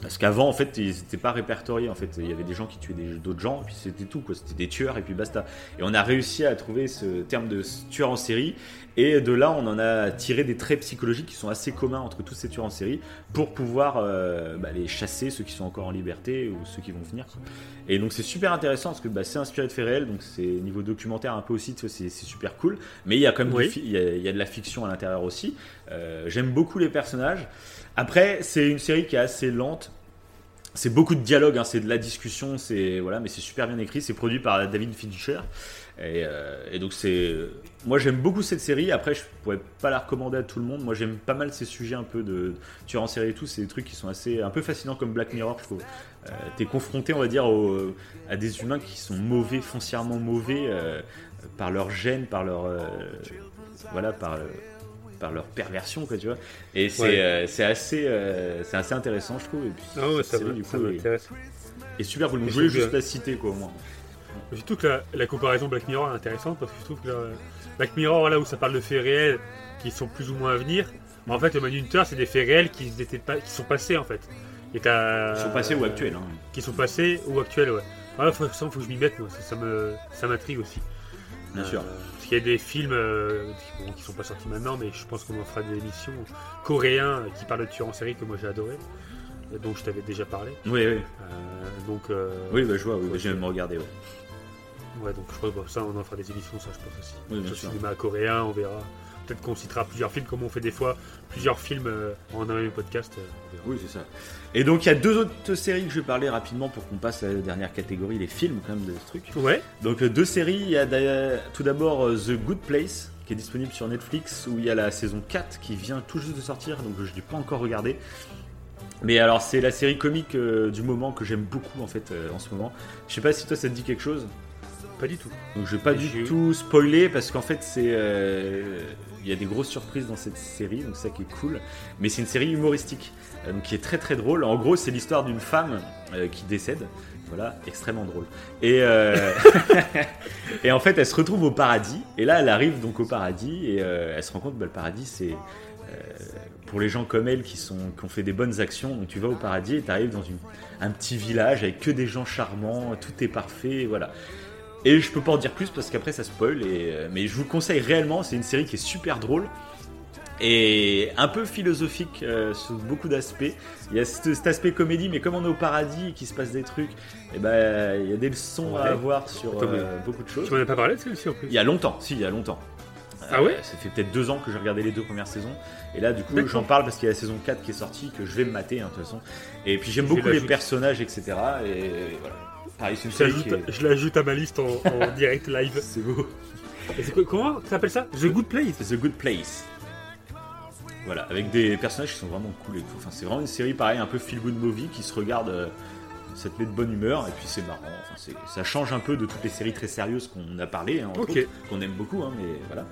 Parce qu'avant, en fait, ils n'étaient pas répertoriés. En fait, il y avait des gens qui tuaient d'autres gens, et puis c'était tout, quoi. C'était des tueurs, et puis basta. Et on a réussi à trouver ce terme de tueur en série, et de là, on en a tiré des traits psychologiques qui sont assez communs entre tous ces tueurs en série pour pouvoir euh, bah, les chasser, ceux qui sont encore en liberté ou ceux qui vont venir. quoi. Et donc, c'est super intéressant parce que bah, c'est inspiré de faits réels, donc c'est niveau documentaire un peu aussi, c'est super cool. Mais il y a quand même du Oui. fi- il y a, il y a de la fiction à l'intérieur aussi. Euh, J'aime beaucoup les personnages. Après, c'est une série qui est assez lente. C'est beaucoup de dialogue, hein, c'est de la discussion, c'est voilà, mais c'est super bien écrit. C'est produit par David Fincher. Et, euh, donc c'est, moi j'aime beaucoup cette série. Après, je pourrais pas la recommander à tout le monde. Moi j'aime pas mal ces sujets un peu de tueurs en série et tout. C'est des trucs qui sont assez, un peu fascinants comme Black Mirror, je trouve. Euh, T'es confronté, on va dire, à des humains qui sont mauvais, foncièrement mauvais, euh, par leur gène, par leur, euh, voilà, par euh, par leur perversion, quoi, tu vois. Et c'est Ouais. euh, assez, euh, c'est assez intéressant, je trouve. Et puis, Ah ouais, ça, du ça coup, est, m'intéresse. est super cool. Donc, Et je voulais juste la citer, quoi, au moins. Surtout que la, la comparaison Black Mirror est intéressante parce que je trouve que la- Black Mirror, là où ça parle de faits réels qui sont plus ou moins à venir, en fait, le Manhunter, c'est des faits réels qui, étaient pas, qui sont passés en fait. Et Ils sont passés ou actuels. Hein. Qui sont passés ou actuels, ouais. Ah, faut, ça, faut que je m'y mette, moi, ça, ça ça m'intrigue aussi. Bien sûr. Parce qu'il y a des films euh, qui, bon, qui sont pas sortis maintenant, mais je pense qu'on en fera des émissions coréens qui parlent de tueurs en série que moi j'ai adoré, dont je t'avais déjà parlé. Oui, oui. Euh, donc, euh, Oui, bah, je vois, oui, j'ai même regardé. Ouais. ouais, donc je crois que bon, ça, on en fera des émissions, ça je pense aussi. Oui, bien Sur le sûr. cinéma coréen, on verra. Peut-être qu'on citera plusieurs films, comme on fait des fois plusieurs films en un même podcast. Oui, c'est ça. Et donc, il y a deux autres séries que je vais parler rapidement pour qu'on passe à la dernière catégorie, les films, quand même, de ce truc. Ouais, Donc, euh, deux séries. Il y a tout d'abord euh, The Good Place, qui est disponible sur Netflix, où il y a la saison 4 qui vient tout juste de sortir, donc je ne l'ai pas encore regardé. Mais alors, c'est la série comique euh, du moment que j'aime beaucoup, en fait, euh, en ce moment. Je sais pas si toi, ça te dit quelque chose. pas du tout. Donc je vais pas du tout spoiler parce qu'en fait c'est euh, il y a des grosses surprises dans cette série donc ça qui est cool mais c'est une série humoristique qui est très très drôle. En gros c'est l'histoire d'une femme euh, qui décède. Voilà extrêmement drôle. Et euh, *laughs* et en fait elle se retrouve au paradis. Et là elle arrive donc au paradis et euh, elle se rend compte bah, le paradis c'est euh, pour les gens comme elle qui, sont, qui ont fait des bonnes actions, donc tu vas au paradis et tu arrives dans une, un petit village avec que des gens charmants, tout est parfait, voilà. Et je peux pas en dire plus parce qu'après ça spoil, et, euh, mais je vous le conseille réellement, c'est une série qui est super drôle et un peu philosophique euh, sur beaucoup d'aspects. Il y a cet, cet aspect comédie, mais comme on est au paradis et qu'il se passe des trucs, et ben il y a des leçons à avoir sur Attends, euh, beaucoup de choses. Tu m'en as pas parlé de celle-ci en plus? Il y a longtemps, si, il y a longtemps. Ah ouais? Euh, Ça fait peut-être deux ans que j'ai regardé les deux premières saisons. Et là, du coup, j'en parle parce qu'il y a la saison 4 qui est sortie, que je vais me mater, hein, de toute façon. Et puis j'aime beaucoup les personnages, etc. Et voilà. Pareil, une Je. Je l'ajoute à ma liste en, en *laughs* direct live. C'est beau. Et c'est quoi- comment ça s'appelle ça? The Good Place? The Good Place. Voilà, avec des personnages qui sont vraiment cool et tout. Enfin, c'est vraiment une série, pareil, un peu feel good movie qui se regarde. euh, ça te met de bonne humeur et puis c'est marrant. Enfin, c'est- ça change un peu de toutes les séries très sérieuses qu'on a parlé, hein, entre Ok. autres, qu'on aime beaucoup, hein, mais voilà.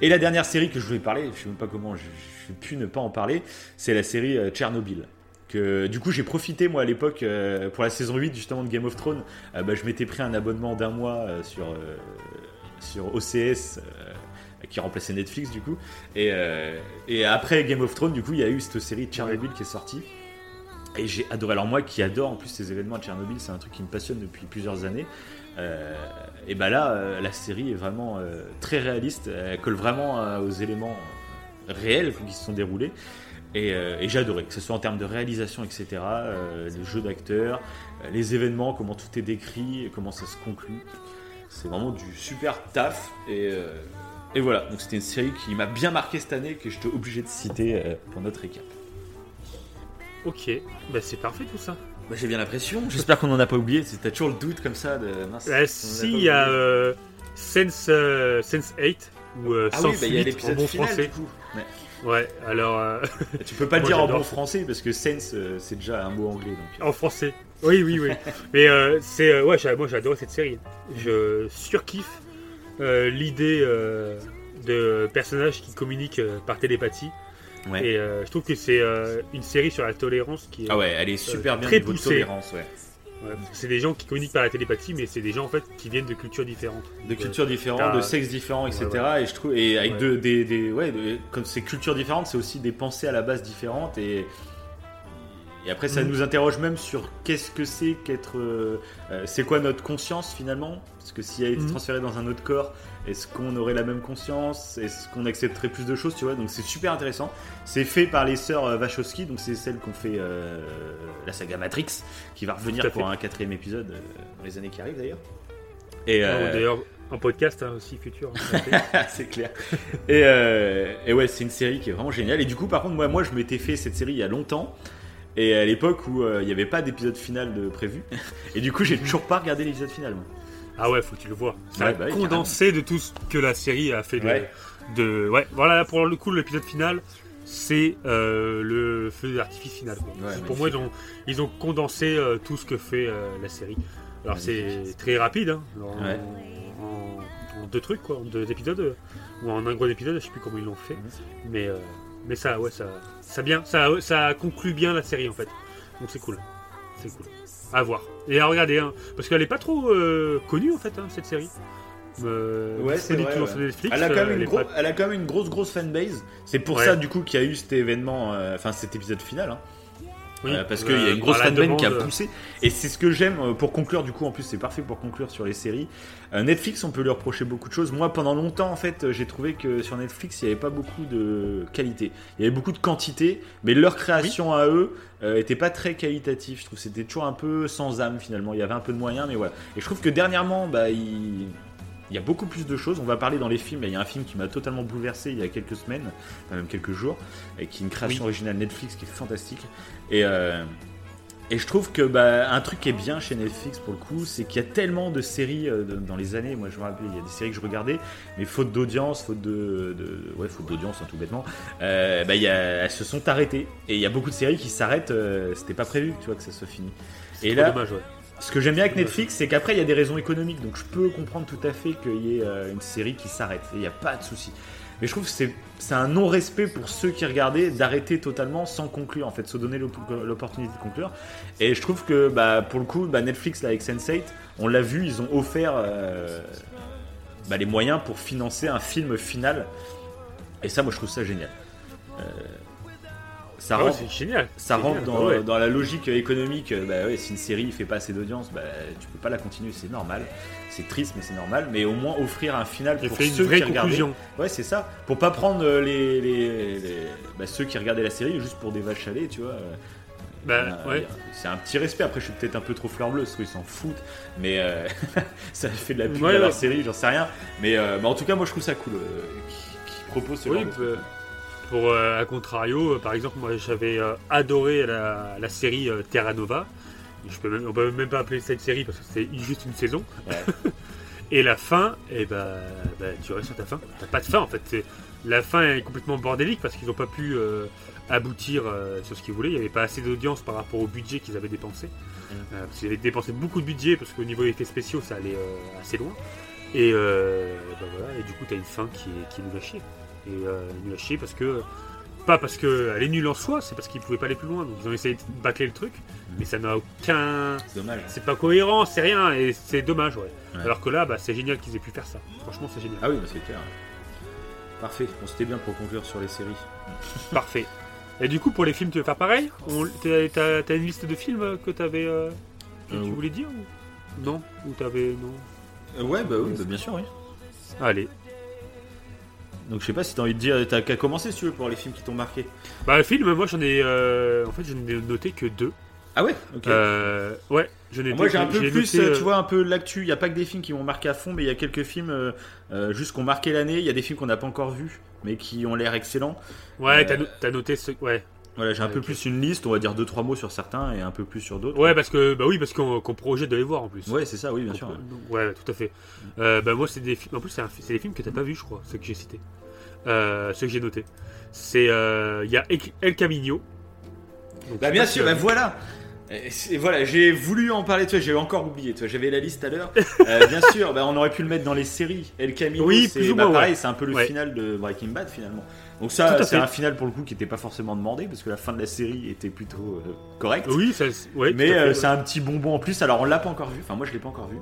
Et la dernière série que je voulais parler, je sais même pas comment, je, je vais plus ne pas en parler, c'est la série euh, Tchernobyl. Que, du coup, j'ai profité, moi, à l'époque, euh, pour la saison 8, justement, de Game of Thrones. euh, bah, je m'étais pris un abonnement d'un mois sur, sur OCS, qui remplaçait Netflix, du coup. Et, euh, et après Game of Thrones, du coup, il y a eu cette série Tchernobyl qui est sortie. Et j'ai adoré. Alors, moi qui adore en plus ces événements à Tchernobyl, c'est un truc qui me passionne depuis plusieurs années. Euh, et bah là, euh, la série est vraiment très réaliste. Elle colle vraiment aux éléments réels qui se sont déroulés. Et, j'ai adoré, que ce soit en termes de réalisation, etc., les jeux d'acteurs, les événements, comment tout est décrit, comment ça se conclut. C'est vraiment du super taf. Et, et voilà, donc c'était une série qui m'a bien marqué cette année, que j'étais obligé de citer euh, pour notre récap. Ok, bah c'est parfait tout ça. Bah, j'ai bien l'impression, j'espère qu'on n'en a pas oublié. T'as toujours le doute comme ça de. mince, a si, il y a euh, Sense, euh, Sense 8 ou euh, Ah Sans oui, bah, y a en bon final français. du coup. Ouais. Ouais, alors euh, *laughs* Tu peux pas Moi, dire en j'adore. bon français parce que sense euh, c'est déjà un mot anglais. Donc. en français. Oui, oui, oui. *laughs* Mais euh, c'est ouais, moi j'ai adoré cette série. Je surkiffe euh, l'idée euh, de personnages qui communiquent euh, par télépathie. Ouais. Et je trouve que c'est une série sur la tolérance qui est. Ah ouais, elle est super bien très niveau poussée. tolérance, ouais. Ouais, parce que c'est des gens qui communiquent par la télépathie, mais c'est des gens en fait qui viennent de cultures différentes. De cultures différentes, de sexes différents, etc. Ouais, Et je trouve, et avec de- des, des- ouais, de- comme ces cultures différentes, c'est aussi des pensées à la base différentes et. Et après, ça Mhm. nous interroge même sur qu'est-ce que c'est qu'être. euh, euh, c'est quoi notre conscience finalement? Parce que si elle était Mhm. transférée dans un autre corps, est-ce qu'on aurait la même conscience? Est-ce qu'on accepterait plus de choses Tu vois, donc c'est super intéressant. C'est fait par les sœurs euh, Wachowski, donc c'est celles qui ont fait euh, la saga Matrix, qui va revenir pour un quatrième épisode euh, dans les années qui arrivent d'ailleurs. Et, Oh, euh, D'ailleurs, un podcast hein, aussi futur. hein, *laughs* c'est clair. Et, et ouais, c'est une série qui est vraiment géniale. Et du coup, par contre, moi, moi je m'étais fait cette série il y a longtemps. Et à l'époque où euh, il n'y avait pas d'épisode final de prévu. Et du coup, j'ai toujours pas regardé l'épisode final. moi. ah ouais, faut que tu le vois. C'est Ouais, bah condensé de tout ce que la série a fait de. Ouais. de- ouais, voilà, là, pour le coup, l'épisode final, c'est euh, le feu d'artifice final. Ouais, pour moi, ils ont, ils ont condensé euh, tout ce que fait euh, la série. Alors, c'est très rapide, hein, en, Ouais. en- en deux trucs, quoi, en deux épisodes, ou en un gros épisode, je sais plus comment ils l'ont fait. Mhm. Mais, mais ça, ouais, ça, ça, bien, ça, ça conclut bien la série, en fait. Donc, c'est cool. C'est cool. À voir. Et à regarder, hein, parce qu'elle est pas trop euh, connue, en fait, hein, cette série. Euh, Ouais, c'est vrai, ouais. Netflix. Elle a, quand même une est gros- pas- elle a quand même une grosse, grosse fanbase. C'est pour Ouais. ça, du coup, qu'il y a eu cet événement, euh, enfin cet épisode final. hein. Oui, Euh, parce qu'il y a une grosse fanbase qui a poussé. Et c'est ce que j'aime euh, pour conclure, du coup, en plus, c'est parfait pour conclure sur les séries. Euh, Netflix, on peut lui reprocher beaucoup de choses. Moi, pendant longtemps, en fait, j'ai trouvé que sur Netflix, il n'y avait pas beaucoup de qualité. Il y avait beaucoup de quantité, mais leur création à eux était pas très qualitative. Je trouve que c'était toujours un peu sans âme, finalement. Il y avait un peu de moyens, mais voilà. Et je trouve que dernièrement, bah, il. Il y a beaucoup plus de choses. On va parler dans les films. Il y a un film qui m'a totalement bouleversé il y a quelques semaines, enfin même quelques jours, et qui est une création Oui. originale Netflix qui est fantastique. Et, euh, et je trouve que bah, un truc qui est bien chez Netflix pour le coup, c'est qu'il y a tellement de séries euh, de- dans les années. Moi, je me rappelle, il y a des séries que je regardais, mais faute d'audience, faute de, de- ouais, faute d'audience, hein, tout bêtement, euh, bah, il y a- elles se sont arrêtées. Et il y a beaucoup de séries qui s'arrêtent. C'était pas prévu, tu vois, que ça soit fini. C'est Et là, dommage, ouais. Ce que j'aime bien avec Netflix, c'est qu'après, il y a des raisons économiques. Donc, je peux comprendre tout à fait qu'il y ait euh, une série qui s'arrête. Il n'y a pas de souci. Mais je trouve que c'est un non-respect pour ceux qui regardaient d'arrêter totalement sans conclure, en fait, se donner l'op- l'opportunité de conclure. Et je trouve que, bah, pour le coup, bah, Netflix, là, avec Sense8, on l'a vu, ils ont offert euh, bah, les moyens pour financer un film final. Et ça, moi, je trouve ça génial. Euh, ça Ah ouais, génial. ça rentre génial, dans, ouais. dans la logique économique. euh, Bah ouais, si une série fait pas assez d'audience, bah, tu peux pas la continuer, c'est normal. C'est triste, mais c'est normal. Mais au moins offrir un final pour une ceux vraie qui regardaient. conclusion. Ouais, c'est ça. Pour pas prendre euh, les, les, les- bah, ceux qui regardaient la série juste pour des vaches à lait, tu vois. Bah, euh, ouais. C'est un petit respect. Après, je suis peut-être un peu trop fleur bleue, parce qu'ils s'en foutent. Mais euh, *laughs* ça fait de la pub Ouais, à leur ouais. série, j'en sais rien. Mais euh, bah, en tout cas, moi, je trouve ça cool. euh, qui, qui propose ce Oui, genre de truc. Pour euh, à contrario, euh, par exemple, moi j'avais euh, adoré la, la série euh, Terra Nova. Je peux même, on peut même pas appeler ça une série parce que c'est juste une saison. Ouais. *laughs* Et la fin, et bah, bah, tu restes sur ta fin. T'as pas de fin en fait. La fin est complètement bordélique parce qu'ils n'ont pas pu aboutir sur ce qu'ils voulaient. Il n'y avait pas assez d'audience par rapport au budget qu'ils avaient dépensé. Euh, parce qu'ils avaient dépensé beaucoup de budget parce qu'au niveau effets spéciaux ça allait assez loin. Et, bah voilà, et du coup, tu as une fin qui est, qui est nulle à chier. Et euh, nulle à chier parce que. Pas parce qu'elle est nulle en soi, c'est parce qu'ils pouvaient pas aller plus loin. Donc ils ont essayé de bâcler le truc, mais ça n'a aucun. C'est dommage. C'est pas cohérent, c'est rien, et c'est dommage, ouais. Ouais. Alors que là, bah, c'est génial qu'ils aient pu faire ça. Franchement, c'est génial. Ah oui, bah, c'est clair. Parfait. On c'était bien pour conclure sur les séries. Parfait. Et du coup, pour les films, tu veux faire pareil On- T'as une liste de films que t'avais. Euh, que Euh, tu voulais dire ou... Non Ou t'avais. Non ouais, bah oui, bien sûr, oui. Allez. Donc je sais pas si t'as envie de dire, t'as qu'à commencer si tu veux pour les films qui t'ont marqué. Bah, le film, moi j'en ai. euh, En fait, je n'ai noté que deux. Ah ouais? Ok. Euh, ouais, je n'ai Moi j'ai un peu plus, noté, euh, euh, tu vois, un peu l'actu. Il y a pas que des films qui m'ont marqué à fond, mais il y a quelques films juste qui ont marqué l'année. Il y a des films qu'on n'a pas encore vus, mais qui ont l'air excellents. Ouais, t'as no- t'as noté ce. Ouais. Voilà, j'ai un peu plus une liste, on va dire deux trois mots sur certains et un peu plus sur d'autres. Ouais, parce que. Bah oui, parce qu'on qu'on projette de les voir en plus. Ouais, c'est ça, oui, bien sûr. euh, Ouais, tout à fait. Euh, bah moi, c'est des films. En plus, c'est un- c'est des films que t'as pas vu, je crois, ceux que j'ai cités. Euh, ceux que j'ai notés. C'est. euh, Il y a El- El Camino. Donc, Bah je bien pas si sûr, tu as bah vu. voilà. Et c'est- voilà, j'ai voulu en parler, toi, j'ai encore oublié, toi, j'avais la liste à l'heure. *laughs* Euh, bien sûr, bah, on aurait pu le mettre dans les séries. El Camino, Oui, c'est plus ou bah, moins, pareil, ouais. c'est un peu le Ouais. final de Breaking Bad finalement. Donc ça, c'est un final pour le coup qui n'était pas forcément demandé parce que la fin de la série était plutôt euh, correcte. Oui, ça. Ouais, tout Mais euh, ouais. c'est un petit bonbon en plus. Alors on l'a pas encore vu. Enfin moi je l'ai pas encore vu.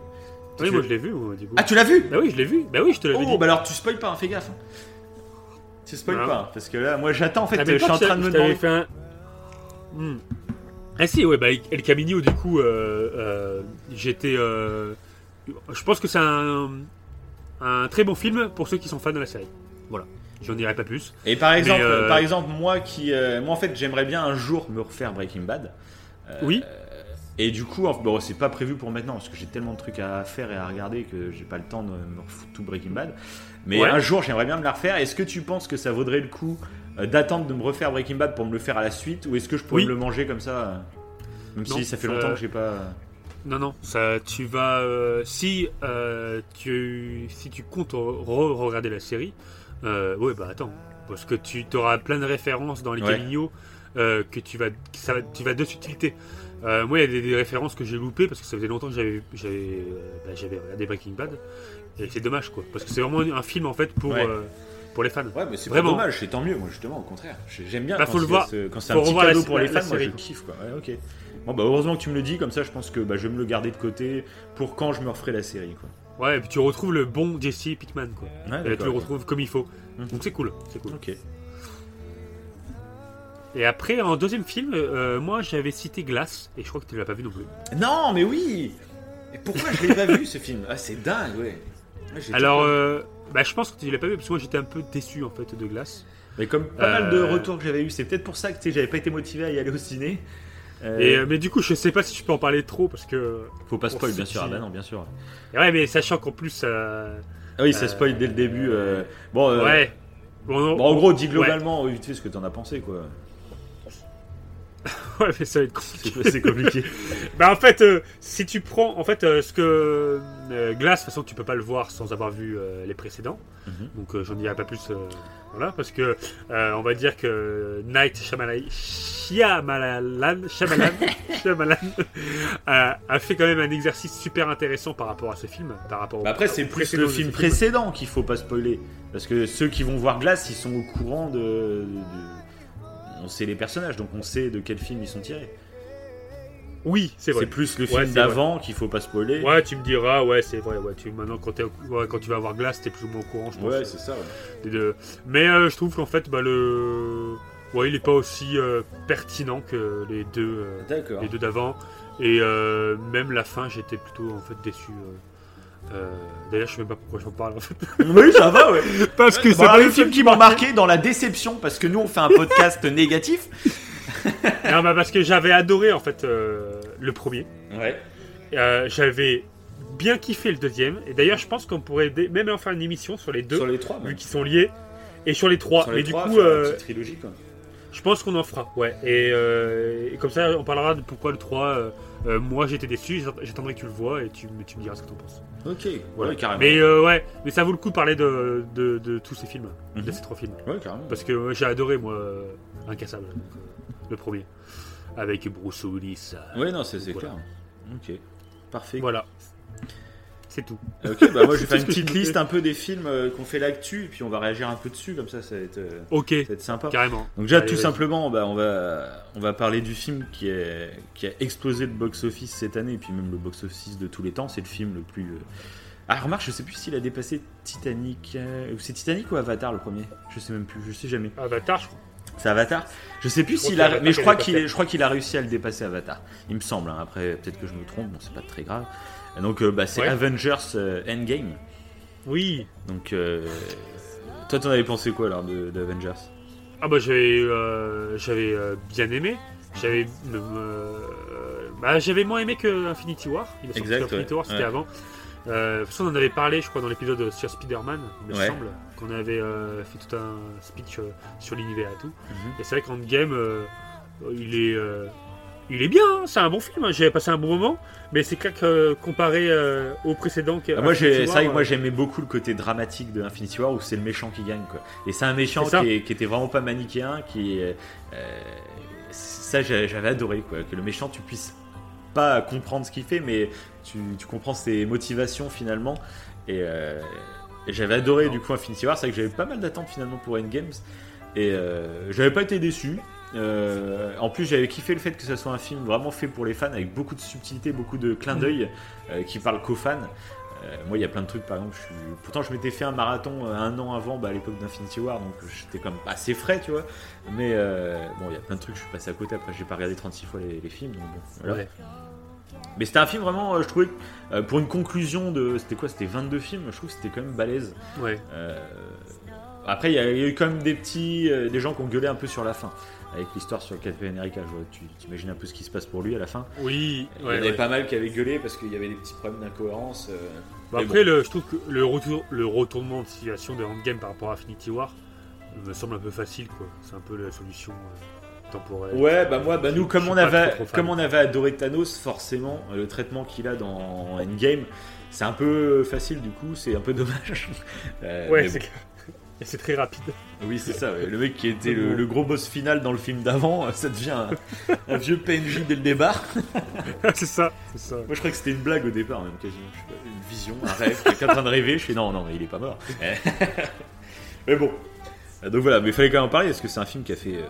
Oui, moi je l'ai vu, du coup. Ah tu l'as vu? Bah oui, je l'ai vu. Bah oui, je te l'avais Oh dit. bah alors tu spoil pas, hein, fais gaffe. hein. Tu spoil Ah. pas hein, parce que là moi j'attends en fait. Ah, je suis en train de me demander. fait un. Hmm. Ah si, ouais, bah El Camino, du coup, euh, euh, j'étais. je pense que c'est un, un très bon film pour ceux qui sont fans de la série. Voilà, j'en dirai pas plus. Et par exemple, euh, par exemple moi qui, euh, moi en fait j'aimerais bien un jour me refaire Breaking Bad. Euh, Oui. Et du coup, bon, c'est pas prévu pour maintenant parce que j'ai tellement de trucs à faire et à regarder que j'ai pas le temps de me refoutre tout Breaking Bad. Mais Ouais. un jour, j'aimerais bien me la refaire. Est-ce que tu penses que ça vaudrait le coup d'attendre de me refaire Breaking Bad pour me le faire à la suite ou est-ce que je pourrais Oui. me le manger comme ça Même Non, si ça fait longtemps que j'ai pas. Non, non, ça, tu vas. si, tu, si tu comptes re- regarder la série, euh, ouais, bah attends. Parce que tu auras plein de références dans les Ouais. Camino euh, que tu vas, que ça va, tu vas de suite tilter. Euh, moi, il y a des, des références que j'ai loupées parce que ça faisait longtemps que j'avais, j'avais, euh, bah, j'avais regardé Breaking Bad. Et c'est dommage, quoi. Parce que c'est vraiment un film, en fait, pour, Ouais. euh, pour les fans. Ouais, mais c'est pas Vraiment. dommage, c'est tant mieux, moi justement, au contraire. J'ai- J'aime bien Bah, quand faut le c'est- voir. c'est- quand c'est un Faut petit la- cadeau pour les fans, moi je kiffe quoi. Ouais, ok. Bon, bah heureusement que tu me le dis, comme ça je pense que bah, je vais me le garder de côté pour quand je me referai la série quoi. Ouais, et puis tu retrouves le bon Jesse Pickman, quoi. Ouais, Et tu le retrouves comme il faut. Mhm. Donc c'est cool, c'est cool. ok. Et après, en deuxième film, euh, moi j'avais cité Glace, et je crois que tu l'as pas vu non plus. Non, mais oui Et pourquoi je l'ai pas vu ce film? Ah, c'est dingue, ouais. Alors, euh, bah, je pense que tu l'as pas vu parce que moi j'étais un peu déçu en fait de Glace. Mais comme pas mal de euh, retours que j'avais eu, c'est peut-être pour ça que j'avais pas été motivé à y aller au ciné. Euh, Et, euh, mais du coup, je sais pas si je peux en parler trop parce que. Faut pas spoil, bien sûr. Ah bah non, bien sûr. Et ouais, mais sachant qu'en plus, ça. Ah oui, ça Euh, spoil dès le début. euh, Bon, euh, Ouais. Bon, en gros, dis globalement, vite fait, ce que t'en as pensé, quoi. *laughs* ouais, mais ça va être compliqué. C'est compliqué. *laughs* Bah en fait, euh, si tu prends, en fait, euh, ce que euh, Glace, de toute façon, tu peux pas le voir sans avoir vu euh, les précédents. Mhm. Donc euh, j'en dirai pas plus, euh, voilà, parce que euh, on va dire que Night Shyamalan, Shyamalan, *laughs* Shyamalan, Shyamalan a, a fait quand même un exercice super intéressant par rapport à ce film, par rapport. au- Bah après, c'est plus le film précédent qu'il faut pas spoiler. Parce que ceux qui vont voir Glace, ils sont au courant de. de- On sait les personnages, donc on sait de quel film ils sont tirés. Oui, c'est vrai. C'est plus le Ouais, film d'avant qu'il faut pas spoiler. Ouais, tu me diras, ouais, c'est vrai. Ouais, tu, maintenant, quand, ouais, tu vas voir Glace, t'es plus ou moins au courant, je pense. Ouais, c'est ça. ouais. Mais euh, je trouve qu'en fait, bah, le. Ouais, il est pas aussi euh, pertinent que les deux, euh, D'accord. les deux d'avant. Et euh, même la fin, j'étais plutôt en fait déçu. euh. Euh, D'ailleurs, je sais même pas pourquoi j'en parle en fait. *laughs* Oui, ça va, ouais. *laughs* Parce que Bon, c'est alors, pas les le films qui m'ont marqué dans la déception, parce que nous on fait un podcast *laughs* négatif. Non, bah, parce que j'avais adoré en fait euh, le premier. Ouais. Euh, j'avais bien kiffé le deuxième. Et d'ailleurs, je pense qu'on pourrait même en faire une émission sur les deux, Sur les trois, vu qu'ils sont liés. Et sur les trois. Sur les Mais trois, du coup, euh, trilogie, quoi. Je pense qu'on en fera, ouais. Et, euh, et comme ça, on parlera de pourquoi le 3. euh, euh, moi, j'étais déçu. j'att- J'attendrai que tu le vois et tu, me- tu me diras ce que t'en penses. Ok, Voilà. ouais, carrément. Mais euh, ouais, mais ça vaut le coup de parler de, de, de tous ces films, de Mhm. ces trois films. Ouais, carrément. Parce que j'ai adoré, moi, Incassable, le premier. Avec Bruce Willis. Ouais, non, c'est Voilà. clair. Ok, parfait. Voilà. C'est tout. Ok, bah moi je vais *laughs* faire une petite liste un peu des films euh, qu'on fait l'actu, et puis on va réagir un peu dessus, comme ça ça va être, euh, Ok, ça va être sympa. carrément. Donc déjà Allez, tout simplement, bah, on, va, on va parler du film qui, est, qui a explosé le box-office cette année, et puis même le box-office de tous les temps, c'est le film le plus... euh, Ah remarque, je sais plus s'il a dépassé Titanic, c'est Titanic ou Avatar le premier? Je sais même plus, je sais jamais. Avatar, je crois. C'est Avatar Je sais plus s'il que a... Mais je crois qu'il dépassé. est- je crois qu'il a réussi à le dépasser Avatar. Il me semble, hein. après peut-être que je me trompe, bon c'est pas très grave. Et donc euh, bah, c'est Ouais. Avengers euh, Endgame. Oui. Donc, euh, toi, t'en avais pensé quoi alors de, de Avengers? Ah bah j'avais euh, j'avais euh, bien aimé. J'avais euh, bah, j'avais moins aimé que Infinity War. Il sorti Exact, Infinity ouais. War, c'était Ouais. avant. Euh, de toute façon, on en avait parlé, je crois, dans l'épisode sur Spider-Man, il me Ouais. semble, qu'on avait euh, fait tout un speech euh, sur l'univers et tout. Mhm. Et c'est vrai qu'Endgame, euh, il est euh, il est bien, hein, c'est un bon film. hein, J'ai passé un bon moment, mais c'est clair que comparé au précédent, Ah, Moi, j'ai- War, que moi j'aimais beaucoup le côté dramatique de Infinity War où c'est le méchant qui gagne. Quoi. Et c'est un méchant C'est ça. qui, est- qui était vraiment pas manichéen, qui ça, j'avais adoré, quoi. Que le méchant, tu puisses pas comprendre ce qu'il fait, mais tu, tu comprends ses motivations finalement. Et, euh, et j'avais adoré du coup Infinity War. C'est vrai que j'avais pas mal d'attentes finalement pour Endgames. Et euh, j'avais pas été déçu. Euh, en plus, j'avais kiffé le fait que ce soit un film vraiment fait pour les fans, avec beaucoup de subtilité, beaucoup de clins d'œil, euh, qui parle qu'aux fans. Euh, moi, il y a plein de trucs, par exemple, je suis... pourtant je m'étais fait un marathon euh, un an avant, bah, à l'époque d'Infinity War, donc j'étais quand même assez frais, tu vois. Mais euh, bon, il y a plein de trucs, je suis passé à côté, après j'ai pas regardé 36 fois les, les films, donc bon, voilà. Ouais. Mais c'était un film vraiment, euh, je trouvais, euh, pour une conclusion de. C'était quoi C'était 22 films, je trouve que c'était quand même balèze. Ouais. Euh, Après, il y, a il y a eu quand même des petits. des gens qui ont gueulé un peu sur la fin. Avec l'histoire sur Captain America, je vois, tu t'imagines un peu ce qui se passe pour lui à la fin. Oui. il y en ouais, avait ouais. pas mal qui avaient gueulé parce qu'il y avait des petits problèmes d'incohérence. euh. Bah après, le, je trouve que le, retour, le retournement de situation de Endgame par rapport à Infinity War me semble un peu facile, quoi. C'est un peu la solution euh, Ouais, bah moi, bah nous, comme suis on, avait, trop, trop fan. comme on avait adoré Thanos, forcément, euh, le traitement qu'il a dans Endgame, c'est un peu facile du coup, c'est un peu dommage. *laughs* Euh, Ouais, c'est très rapide. Oui, c'est ça. ouais. Le mec qui était le, le gros boss final dans le film d'avant, ça devient un, un vieux PNJ dès le départ. *laughs* c'est ça, c'est ça. Moi, je crois que c'était une blague au départ, même quasiment. Je sais pas, une vision, un rêve, quelqu'un en train de rêver. Je fais non, non, mais il est pas mort. *laughs* mais bon. Donc voilà, mais il fallait quand même en parler parce que c'est un film qui a fait, euh,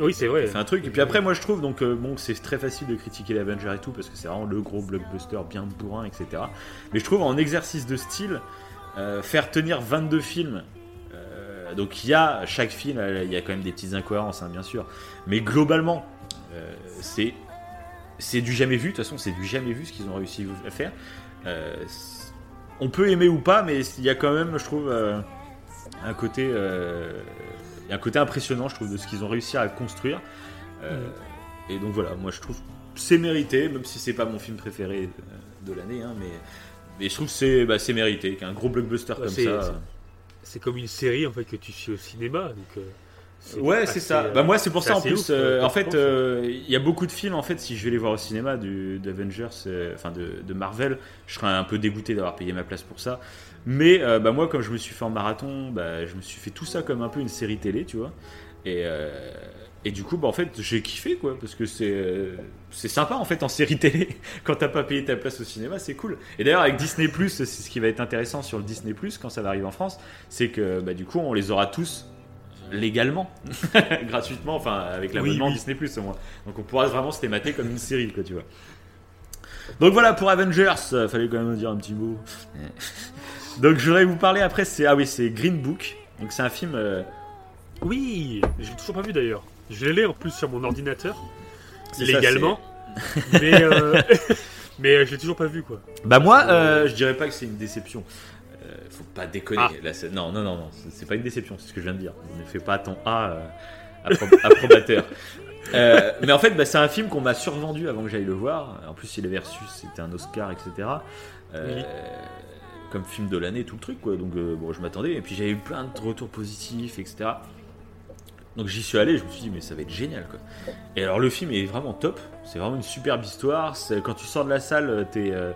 Oui, c'est vrai. fait un truc. Et puis après, moi, je trouve donc euh, bon, c'est très facile de critiquer l'Avenger et tout parce que c'est vraiment le gros blockbuster bien bourrin, etc. Mais je trouve en exercice de style, euh, faire tenir 22 films euh, donc il y a chaque film, il y a quand même des petites incohérences, hein, bien sûr, mais globalement, c'est c'est du jamais vu. De toute façon, c'est du jamais vu ce qu'ils ont réussi à faire. on peut aimer ou pas, mais il y a quand même, je trouve, un côté un côté impressionnant, je trouve, de ce qu'ils ont réussi à construire. Mm. Et donc voilà, moi je trouve c'est mérité, même si c'est pas mon film préféré de, l'année, hein, mais, mais je trouve que c'est bah, mérité, qu'un gros blockbuster comme ça. C'est comme une série en fait que tu suis au cinéma, donc. Euh, ouais, c'est ça. bah moi, c'est pour ça en plus. Euh, en fait, euh, il y a beaucoup de films. En fait, si je vais les voir au cinéma du d'Avengers, enfin de, de, Marvel, je serais un peu dégoûté d'avoir payé ma place pour ça. Mais bah moi, comme je me suis fait en marathon, bah, je me suis fait tout ça comme un peu une série télé, tu vois. Et et du coup, bah, en fait, j'ai kiffé, quoi, parce que c'est euh, c'est sympa, en fait, en série télé, *laughs* quand t'as pas payé ta place au cinéma, c'est cool. Et d'ailleurs, avec Disney+, c'est ce qui va être intéressant sur le Disney+, quand ça va arriver en France, c'est que, bah, du coup, on les aura tous légalement, *laughs* gratuitement, enfin, avec l'abonnement oui, Disney+, au moins. Donc, on pourra vraiment se thémater comme une série, quoi, tu vois. Donc voilà, pour Avengers, euh, fallait quand même dire un petit mot. *laughs* Donc, je voudrais vous parler après, c'est, ah oui, c'est Green Book. Donc, c'est un film... Euh, oui, j'ai toujours pas vu d'ailleurs. Je l'ai en plus sur mon ordinateur, légalement. mais euh, *laughs* mais euh, je l'ai toujours pas vu quoi. Bah moi, je dirais pas que c'est une déception. Faut pas déconner. Ah. non, non, non, non, c'est pas une déception, c'est ce que je viens de dire. Ne fais pas ton A *laughs* approbateur. mais en fait, bah, c'est un film qu'on m'a survendu avant que j'aille le voir. En plus, il est versus, c'était un Oscar, etc. Comme film de l'année, tout le truc, quoi. Donc, bon, je m'attendais. Et puis, j'avais eu plein de retours positifs, etc. Donc j'y suis allé, je me suis dit mais ça va être génial quoi. Et alors le film est vraiment top, c'est vraiment une superbe histoire. Quand tu sors de la salle, t'es, euh,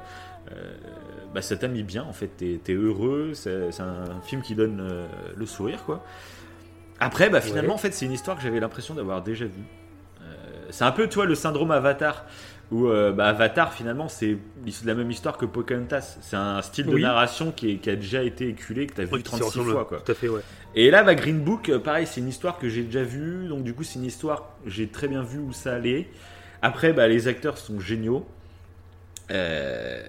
euh, bah, ça t'a mis bien en fait, t'es, es heureux. C'est, un film qui donne euh, le sourire quoi. Après bah finalement en fait c'est une histoire que j'avais l'impression d'avoir déjà vue. c'est un peu toi le syndrome Avatar où euh, bah, Avatar finalement c'est la même histoire que Pocahontas. C'est un style de narration qui, a déjà été éculé, que tu as vu 36 fois. Quoi. Tout à fait, ouais. Et là, bah, Green Book, euh, pareil, c'est une histoire que j'ai déjà vue, donc du coup c'est une histoire, j'ai très bien vu où ça allait. Après, bah, les acteurs sont géniaux. Euh,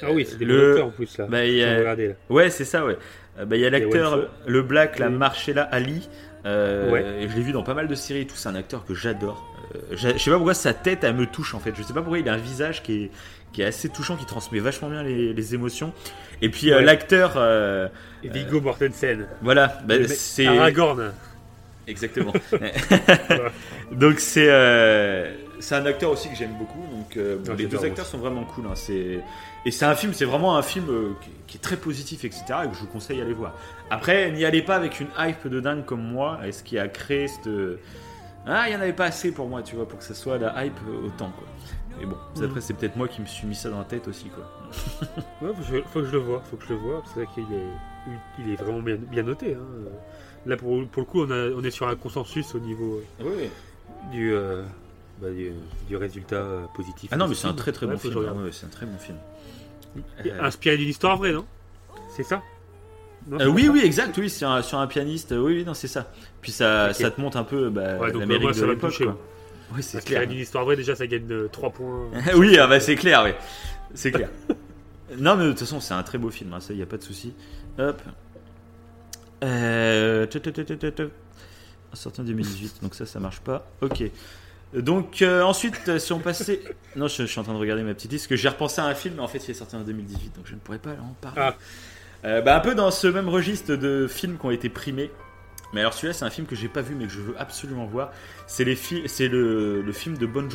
ah oui, c'est le en plus là. Bah, y a... Ouais, c'est ça, ouais. Bah, il y a l'acteur, le Black, la Marcella Ali. ouais. Je l'ai vu dans pas mal de séries et tout. C'est un acteur que j'adore. Euh, je sais pas pourquoi sa tête elle me touche en fait. Je sais pas pourquoi il a un visage qui est, qui est assez touchant, qui transmet vachement bien les, émotions. Et puis euh, l'acteur. Euh, Viggo Mortensen. Voilà, bah, c'est. Aragorn. Exactement. *laughs* donc c'est c'est un acteur aussi que j'aime beaucoup. Donc les deux acteurs sont vraiment cool. Hein. C'est et c'est un film, c'est vraiment un film qui est très positif, etc. Et que je vous conseille d'aller voir. Après, n'y allez pas avec une hype de dingue comme moi. Et ce qui a créé cette ah, il n'y en avait pas assez pour moi, tu vois, pour que ça soit la hype autant, quoi. Mais bon, mm. après, c'est peut-être moi qui me suis mis ça dans la tête aussi, quoi. ouais, faut que je le vois, faut que je le vois. C'est vrai qu'il est, il est vraiment bien, bien noté. Hein. Là, pour, pour, le coup, on, a, on, est sur un consensus au niveau oui. du, euh, bah, du, résultat euh, positif. Ah non, mais c'est un très très bon film. c'est un très bon film. Inspiré d'une histoire vraie, non? C'est ça? Euh, oui, oui, exact, oui, sur un, sur un pianiste, oui, oui, non, c'est ça. Puis ça, ça te montre un peu bah, l'Amérique de l'époque. Oui, c'est clair. Une histoire vraie, déjà, ça gagne de 3 points. *laughs* oui, ah bah, c'est clair, oui. C'est clair. *laughs* non, mais de toute façon, c'est un très beau film, hein, ça, il n'y a pas de souci. Hop. Euh... Sorti en 2018, donc ça, ça marche pas. Ok. Donc euh, ensuite, si on passait... Non, je, suis en train de regarder ma petite liste, que j'ai repensé à un film, mais en fait, il est sorti en 2018, donc je ne pourrais pas en parler. Ah. Euh, bah, un peu dans ce même registre de films qui ont été primés. Mais alors celui-là, c'est un film que j'ai pas vu mais que je veux absolument voir. C'est le, le, film de Bon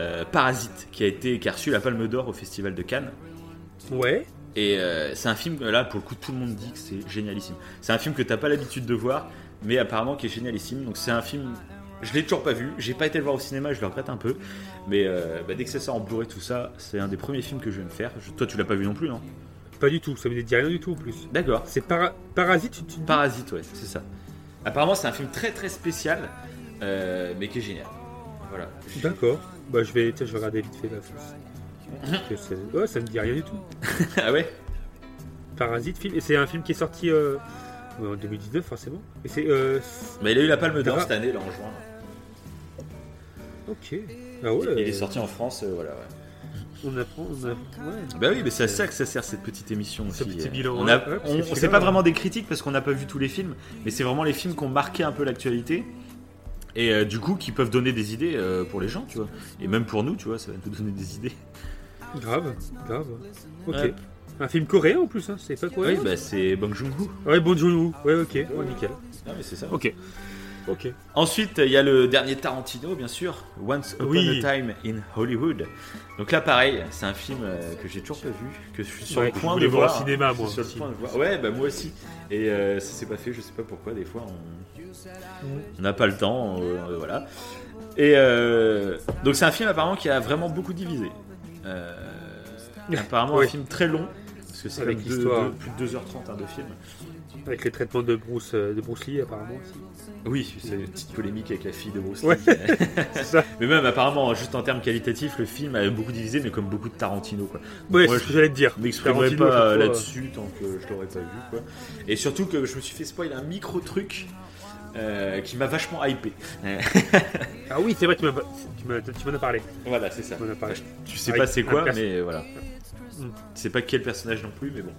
euh, Parasite, qui a été qui a reçu la Palme d'Or au Festival de Cannes. Ouais. Et euh, c'est un film là pour le coup tout le monde dit que c'est génialissime. C'est un film que t'as pas l'habitude de voir, mais apparemment qui est génialissime. Donc c'est un film, je l'ai toujours pas vu. J'ai pas été le voir au cinéma, je le regrette un peu. Mais bah, dès que ça sort en Blu-ray tout ça, c'est un des premiers films que je viens de faire. toi tu l'as pas vu non plus non? Pas du tout, ça me dit rien du tout en plus. D'accord. C'est Parasite, tu, Parasite, ouais, c'est ça. Apparemment, c'est un film très très spécial, euh, mais qui est génial. Voilà. D'accord. Bah, je vais, je vais regarder vite fait la Ouais, ça me dit rien du tout. *laughs* ah ouais? Parasite, film. Et c'est un film qui est sorti euh, en 2019, forcément. Et c'est. Euh, bah, il a eu la Palme d'Or cette année, là, en juin. Ok. Ah ouais. Il est sorti en France, voilà, ouais. on apprend. On a... ouais. Bah oui, mais c'est à ça que ça sert cette petite émission Ce aussi. petit Euh, bilan, on a, ouais, sait pas vraiment des critiques parce qu'on n'a pas vu tous les films, mais c'est vraiment les films qui ont marqué un peu l'actualité et euh, du coup qui peuvent donner des idées euh, pour les gens, tu vois. Et même pour nous, tu vois, ça va nous donner des idées. Grave, grave. Ok. Ouais. Un film coréen en plus, hein, c'est pas Oui, coréen bah c'est Bong Joon-ho. Ouais, bon Joon-woo. Ouais, ok, ouais, nickel. Ah, mais c'est ça. Ok. Ok. Ensuite, il y a le dernier Tarantino, bien sûr, Once Upon Oui. a Time in Hollywood. Donc là, pareil, c'est un film euh, que j'ai toujours pas vu, que je suis sur Ouais, le point de voir voir. au cinéma, moi sur le aussi. point de voir. Ouais, bah moi aussi. Et euh, ça s'est pas fait, je sais pas pourquoi. Des fois, on on n'a pas le temps, euh, voilà. Et euh, donc c'est un film apparemment qui a vraiment beaucoup divisé. Apparemment Oui. un film très long, parce que c'est Avec deux- deux- plus de 2h30 hein, de film. Avec les traitements de Bruce, euh, de Bruce Lee, apparemment aussi. Oui, c'est une petite polémique avec la fille de Bruce. Lee. *laughs* C'est ça. Mais même apparemment, juste en termes qualitatifs, le film a beaucoup divisé, mais comme beaucoup de Tarantino. Quoi. Ouais, Moi, c'est que j'allais te dire. Je m'exprimerai pas fois, là-dessus tant que je l'aurais pas vu. Quoi. Et surtout que je me suis fait spoiler un micro truc euh, qui m'a vachement hypé. euh, *laughs* Ah oui, c'est vrai, tu m'en as parlé. voilà, c'est ça. Tu m'en as parlé. Tu sais pas c'est un quoi, mais voilà. Tu sais pas quel personnage non plus, mais bon.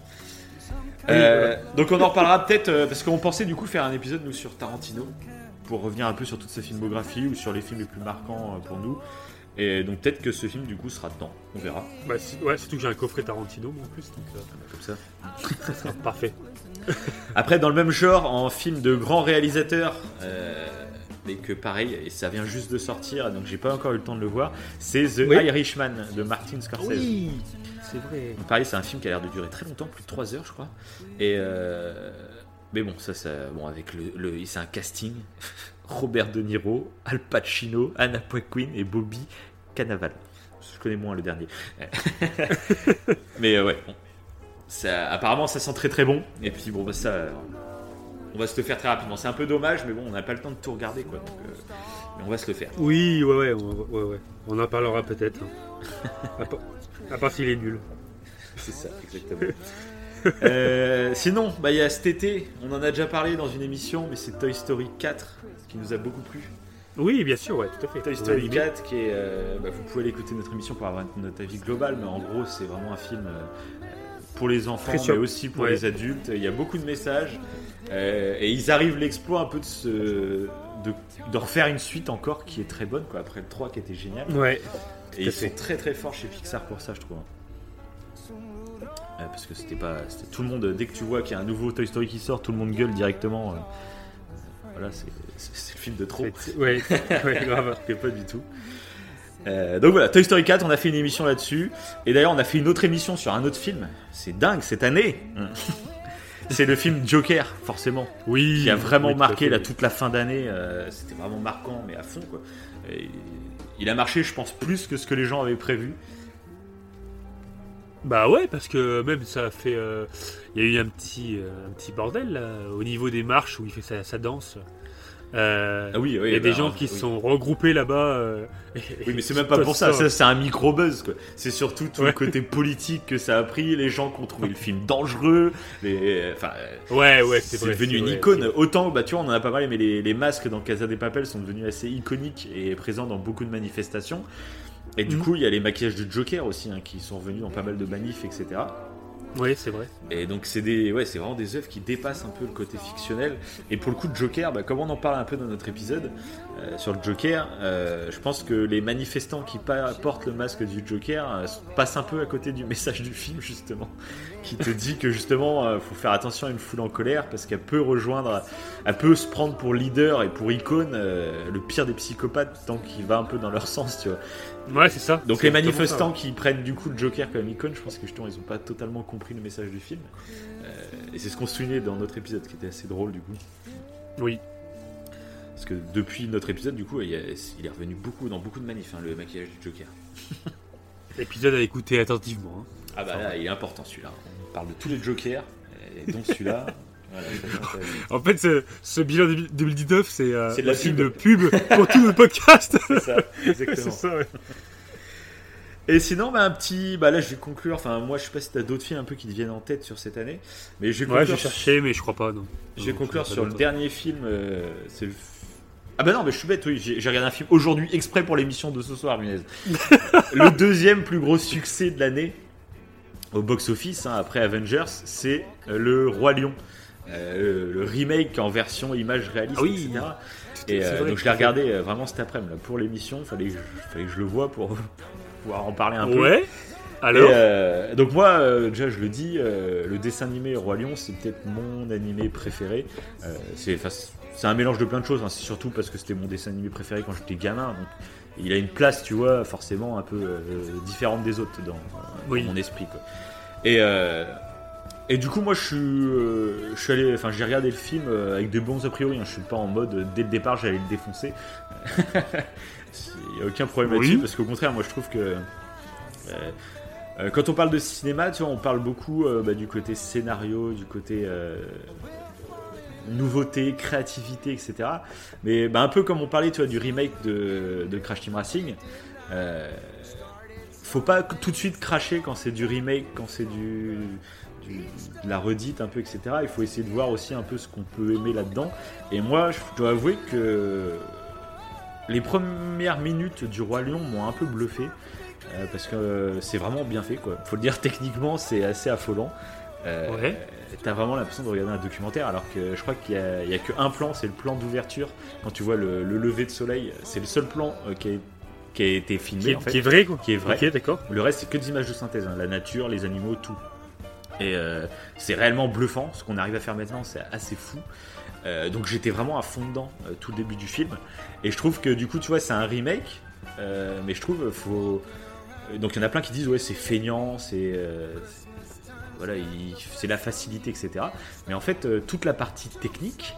Oui, Euh, donc on en reparlera peut-être euh, parce qu'on pensait du coup faire un épisode nous sur Tarantino pour revenir un peu sur toute sa filmographie ou sur les films les plus marquants euh, pour nous. Et donc peut-être que ce film du coup sera dedans, on verra Bah, si- ouais, surtout que j'ai un coffret Tarantino, moi, en plus, donc euh, comme ça. ça sera *laughs* parfait. Après dans le même genre, en film de grands réalisateurs, euh, mais que pareil, et ça vient juste de sortir, donc j'ai pas encore eu le temps de le voir, c'est The Oui. Irishman de Martin Scorsese. Oui, c'est vrai. Donc, pareil, c'est un film qui a l'air de durer très longtemps, plus de 3 heures, je crois. Et euh, mais bon, ça, ça, bon, avec le, le- c'est un casting. *laughs* Robert De Niro, Al Pacino, Anna Paquin et Bobby Cannavale. Je connais moins le dernier. *laughs* mais euh, ouais, bon. ça, apparemment, ça sent très très bon. Et puis bon, bah, ça, on va se le faire très rapidement. C'est un peu dommage, mais bon, on n'a pas le temps de tout regarder, quoi. Donc, euh, mais on va se le faire. Oui, ouais, ouais, on, ouais, ouais. on en parlera peut-être. *laughs* à part, s'il est nul. C'est ça, exactement. Euh, sinon, bah, il y a cet été, on en a déjà parlé dans une émission, mais c'est Toy Story 4 qui nous a beaucoup plu. Oui, bien sûr, ouais, tout à fait. Toy Story animé. 4, qui est, euh, bah, vous pouvez aller écouter notre émission pour avoir notre avis global, mais en gros, c'est vraiment un film euh, pour les enfants, mais aussi pour Ouais. les adultes. Il y a beaucoup de messages, euh, et ils arrivent l'exploit un peu de se. De, de refaire une suite encore qui est très bonne quoi après le 3 qui était génial Ouais, et ils fait. sont très très forts chez Pixar pour ça, je trouve. Euh, parce que c'était pas. Tout le monde, dès que tu vois qu'il y a un nouveau Toy Story qui sort, tout le monde gueule directement. euh, voilà, c'est le film de trop. ouais, ouais, *laughs* grave. Que pas du tout. Euh, donc voilà, Toy Story 4, on a fait une émission là-dessus. Et d'ailleurs, on a fait une autre émission sur un autre film. C'est dingue cette année. *laughs* C'est le film Joker, forcément Oui. qui a vraiment oui, tout à marqué fait. là, toute la fin d'année. euh, C'était vraiment marquant, mais à fond. Quoi. Et il a marché, je pense, plus que ce que les gens avaient prévu. Bah ouais, parce que même ça a fait. euh, Il y a eu un petit, euh, un petit bordel là, au niveau des marches où il fait sa, sa danse. Euh, Ah oui, oui, il y a bah, des gens oui. qui se sont regroupés là-bas. Euh, Oui, mais c'est même pas pour ça. Ça, c'est un micro buzz. quoi. C'est surtout tout le côté politique que ça a pris. Les gens qui ont trouvé le film dangereux. Les... Enfin, Ouais, ouais, c'est devenu c'est une icône. Autant, bah, tu vois, on en a pas parlé, mais les, les masques dans Casa des Papel sont devenus assez iconiques et présents dans beaucoup de manifestations. Et du Mhm. coup, il y a les maquillages de Joker aussi, hein, qui sont revenus dans pas mal de manifs, etc. Ouais, c'est vrai. Et donc c'est des, ouais, c'est vraiment des œuvres qui dépassent un peu le côté fictionnel. Et pour le coup de Joker, bah, comme on en parle un peu dans notre épisode euh, sur le Joker, euh, je pense que les manifestants qui portent le masque du Joker euh, passent un peu à côté du *laughs* message du film justement, qui te dit que justement euh, faut faire attention à une foule en colère parce qu'elle peut rejoindre, elle peut se prendre pour leader et pour icône le pire des psychopathes tant qu'il va un peu dans leur *laughs* sens, tu vois. Ouais, c'est ça. Donc les manifestants qui prennent du coup le Joker comme icône, je pense que justement ils n'ont pas totalement compris le message du film. Euh, et c'est ce qu'on soulignait dans notre épisode qui était assez drôle du coup. Oui. Parce que depuis notre épisode du coup il est revenu beaucoup dans beaucoup de manifs hein, le maquillage du Joker. *laughs* L'épisode à écouter attentivement. hein. Ah bah là il est important celui-là. On parle de tous les Jokers, et donc celui-là. *laughs* voilà, En fait, ce, ce bilan 2019, c'est euh, de la pub. de pub pour tout notre podcast. *laughs* c'est ça, exactement. ça, ouais. Et sinon, bah, un petit. Bah là, je vais conclure. Enfin, moi, je sais pas si t'as d'autres films un peu qui te viennent en tête sur cette année. Mais je vais Ouais, conclure j'ai cherché, mais je crois pas, non. Je vais Non, conclure sur le dernier film. euh, c'est le- Ah bah non, mais je suis bête, oui, j'ai j'ai regardé un film aujourd'hui exprès pour l'émission de ce soir, Munez. *laughs* le deuxième plus gros succès de l'année au box-office, hein, après Avengers, c'est euh, Le Roi Lion. Euh, le, le remake en version image réaliste, Ah oui, etc. Et euh, vrai, donc je l'ai regardé euh, vraiment cet après-midi pour l'émission, fallait fallait que je le voie pour *laughs* pouvoir en parler un peu. Ouais. Alors euh, donc moi, euh, déjà je le dis, euh, le dessin animé Roi Lion, c'est peut-être mon animé préféré. C'est un mélange de plein de choses, hein. c'est surtout parce que c'était mon dessin animé préféré quand j'étais gamin. Donc il a une place, tu vois, forcément un peu différente des autres dans, mon esprit. Quoi. Et, et du coup, moi je suis, euh, je suis allé, enfin j'ai regardé le film euh, avec de bons a priori. hein. Je suis pas en mode euh, dès le départ j'allais le défoncer. *laughs* Il n'y a aucun problème Oui. là-dessus parce qu'au contraire, moi je trouve que euh, quand on parle de cinéma, tu vois, on parle beaucoup bah, du côté scénario, du côté nouveauté, créativité, etc. Mais bah, un peu comme on parlait, tu vois, du remake de, de Crash Team Racing. faut pas tout de suite cracher quand c'est du remake, quand c'est du, du- de la redite un peu, etc. Il faut essayer de voir aussi un peu ce qu'on peut aimer là-dedans. Et moi, je dois avouer que les premières minutes du Roi Lion m'ont un peu bluffé. euh, parce que euh, c'est vraiment bien fait, quoi. Faut le dire techniquement, c'est assez affolant. Euh, Ouais. T'as vraiment l'impression de regarder un documentaire, alors que je crois qu'il y a, qu'un plan, c'est le plan d'ouverture. Quand tu vois le, le lever de soleil, c'est le seul plan qui, a, qui a été filmé. qui est, en fait. qui est vrai quoi. Qui est vrai. D'accord. Le reste, c'est que des images de synthèse, hein, la nature, les animaux, tout. Et euh, c'est réellement bluffant. Ce qu'on arrive à faire maintenant, c'est assez fou. Euh, donc j'étais vraiment à fond dedans euh, tout le début du film. Et je trouve que du coup, tu vois, c'est un remake. mais je trouve faut. Donc il y en a plein qui disent ouais, c'est feignant, c'est. voilà, il- c'est la facilité, etc. Mais en fait, toute la partie technique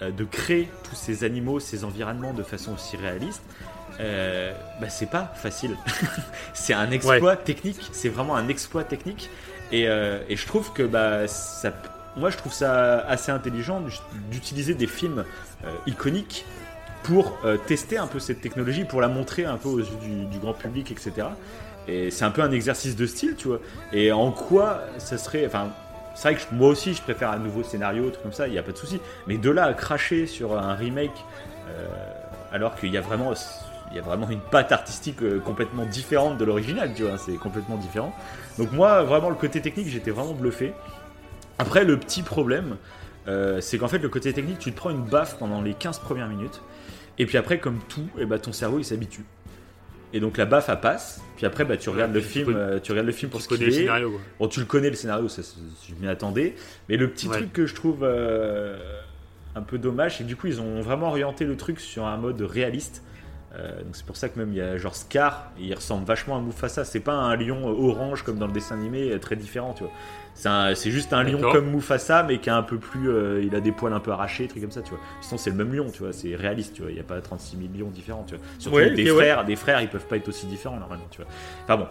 de créer tous ces animaux, ces environnements de façon aussi réaliste, euh, bah, c'est pas facile. *laughs* c'est un exploit technique, c'est vraiment un exploit technique. Et, euh, et je trouve que bah, ça, moi je trouve ça assez intelligent d'utiliser des films euh, iconiques pour euh, tester un peu cette technologie, pour la montrer un peu aux yeux du, grand public, etc. Et c'est un peu un exercice de style, tu vois. Et en quoi ça serait. Enfin, c'est vrai que moi aussi je préfère un nouveau scénario, truc comme ça, il n'y a pas de souci. Mais de là à cracher sur un remake, alors qu'il y a vraiment. Il y a vraiment une patte artistique complètement différente de l'original, tu vois, c'est complètement différent. Donc moi, vraiment, le côté technique, j'étais vraiment bluffé. Après, le petit problème, euh, c'est qu'en fait, le côté technique, tu te prends une baffe pendant les 15 premières minutes, et puis après, comme tout, et bah, ton cerveau, il s'habitue. Et donc la baffe, elle passe, puis après, bah, tu regardes le tu film, connais- euh, tu regardes le film pour Tu ce connais qu'il est. scénario quoi. Bon, tu le connais le scénario, ça, je m'y attendais. Mais le petit Ouais. truc que je trouve euh, un peu dommage, c'est que du coup, ils ont vraiment orienté le truc sur un mode réaliste. Euh, donc c'est pour ça que même il y a genre Scar, il ressemble vachement à Mufasa. C'est pas un lion orange comme dans le dessin animé, euh, très différent, tu vois. C'est juste un lion comme Mufasa, mais qui est un peu plus, euh, il a des poils un peu arrachés, trucs comme ça, tu vois. Sinon c'est le même lion, tu vois. C'est réaliste, tu vois. Il y a pas 36 000 lions différents, tu vois. Surtout Ouais, des ok, ouais. frères, des frères, ils peuvent pas être aussi différents normalement, tu vois. Enfin bon.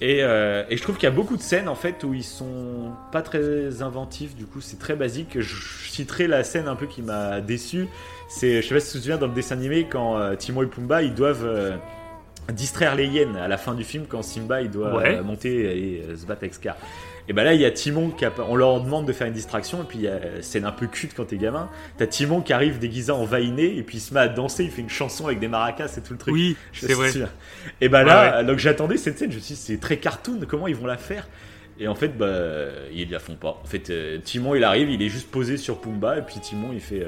Et, euh, et je trouve qu'il y a beaucoup de scènes en fait où ils sont pas très inventifs, du coup c'est très basique. Je citerai la scène un peu qui m'a déçu. C'est, je sais pas si tu te souviens dans le dessin animé quand euh, Timon et Pumba ils doivent euh, distraire les hyènes à la fin du film quand Simba il doit Ouais. euh, monter et euh, se battre avec Scar. Et ben là il y a Timon qui a, on leur demande de faire une distraction et puis il y a scène un peu cute quand t'es gamin. T'as Timon qui arrive déguisé en vainé et puis il se met à danser, il fait une chanson avec des maracas et tout le truc. Oui, c'est vrai. souviens. Et bah là, Ouais, donc j'attendais cette scène, je me suis dit c'est très cartoon, comment ils vont la faire? Et en fait, bah, ils la font pas. En fait, euh, Timon il arrive, il est juste posé sur Pumba et puis Timon il fait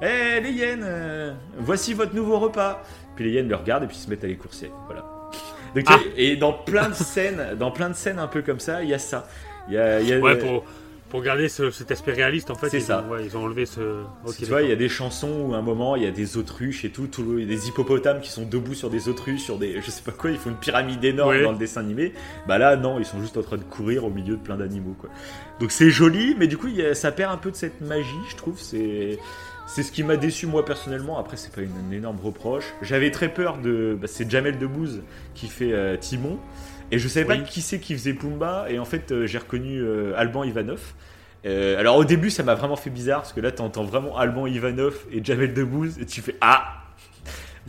Hé les hyènes, euh, voici votre nouveau repas. Puis les hyènes le regardent et puis ils se mettent à les courser. Voilà. Donc, Ah. Et dans plein de scènes, dans plein de scènes un peu comme ça, il y a ça. Il y a, il y a- Ouais, pour, pour garder ce- cet aspect réaliste, en fait, C'est ils, ça. Ont, ouais, ils ont enlevé ce. Tu vois, il y a des chansons où à un moment il y a des autruches et tout, tout le- des hippopotames qui sont debout sur des autruches, sur des, je sais pas quoi, ils font une pyramide énorme Ouais. dans le dessin animé. Bah là, non, ils sont juste en train de courir au milieu de plein d'animaux, quoi. Donc c'est joli, mais du coup, a- ça perd un peu de cette magie, je trouve. C'est, c'est ce qui m'a déçu moi personnellement. Après, c'est pas une, une énorme reproche. J'avais très peur de, bah, c'est Jamel Debbouze qui fait euh, Timon, et je savais Oui. pas qui c'est qui faisait Pumba, et en fait, euh, j'ai reconnu euh, Alban Ivanov. Alors au début ça m'a vraiment fait bizarre parce que là t'entends vraiment Alban Ivanov et Jamel Debbouze et tu fais ah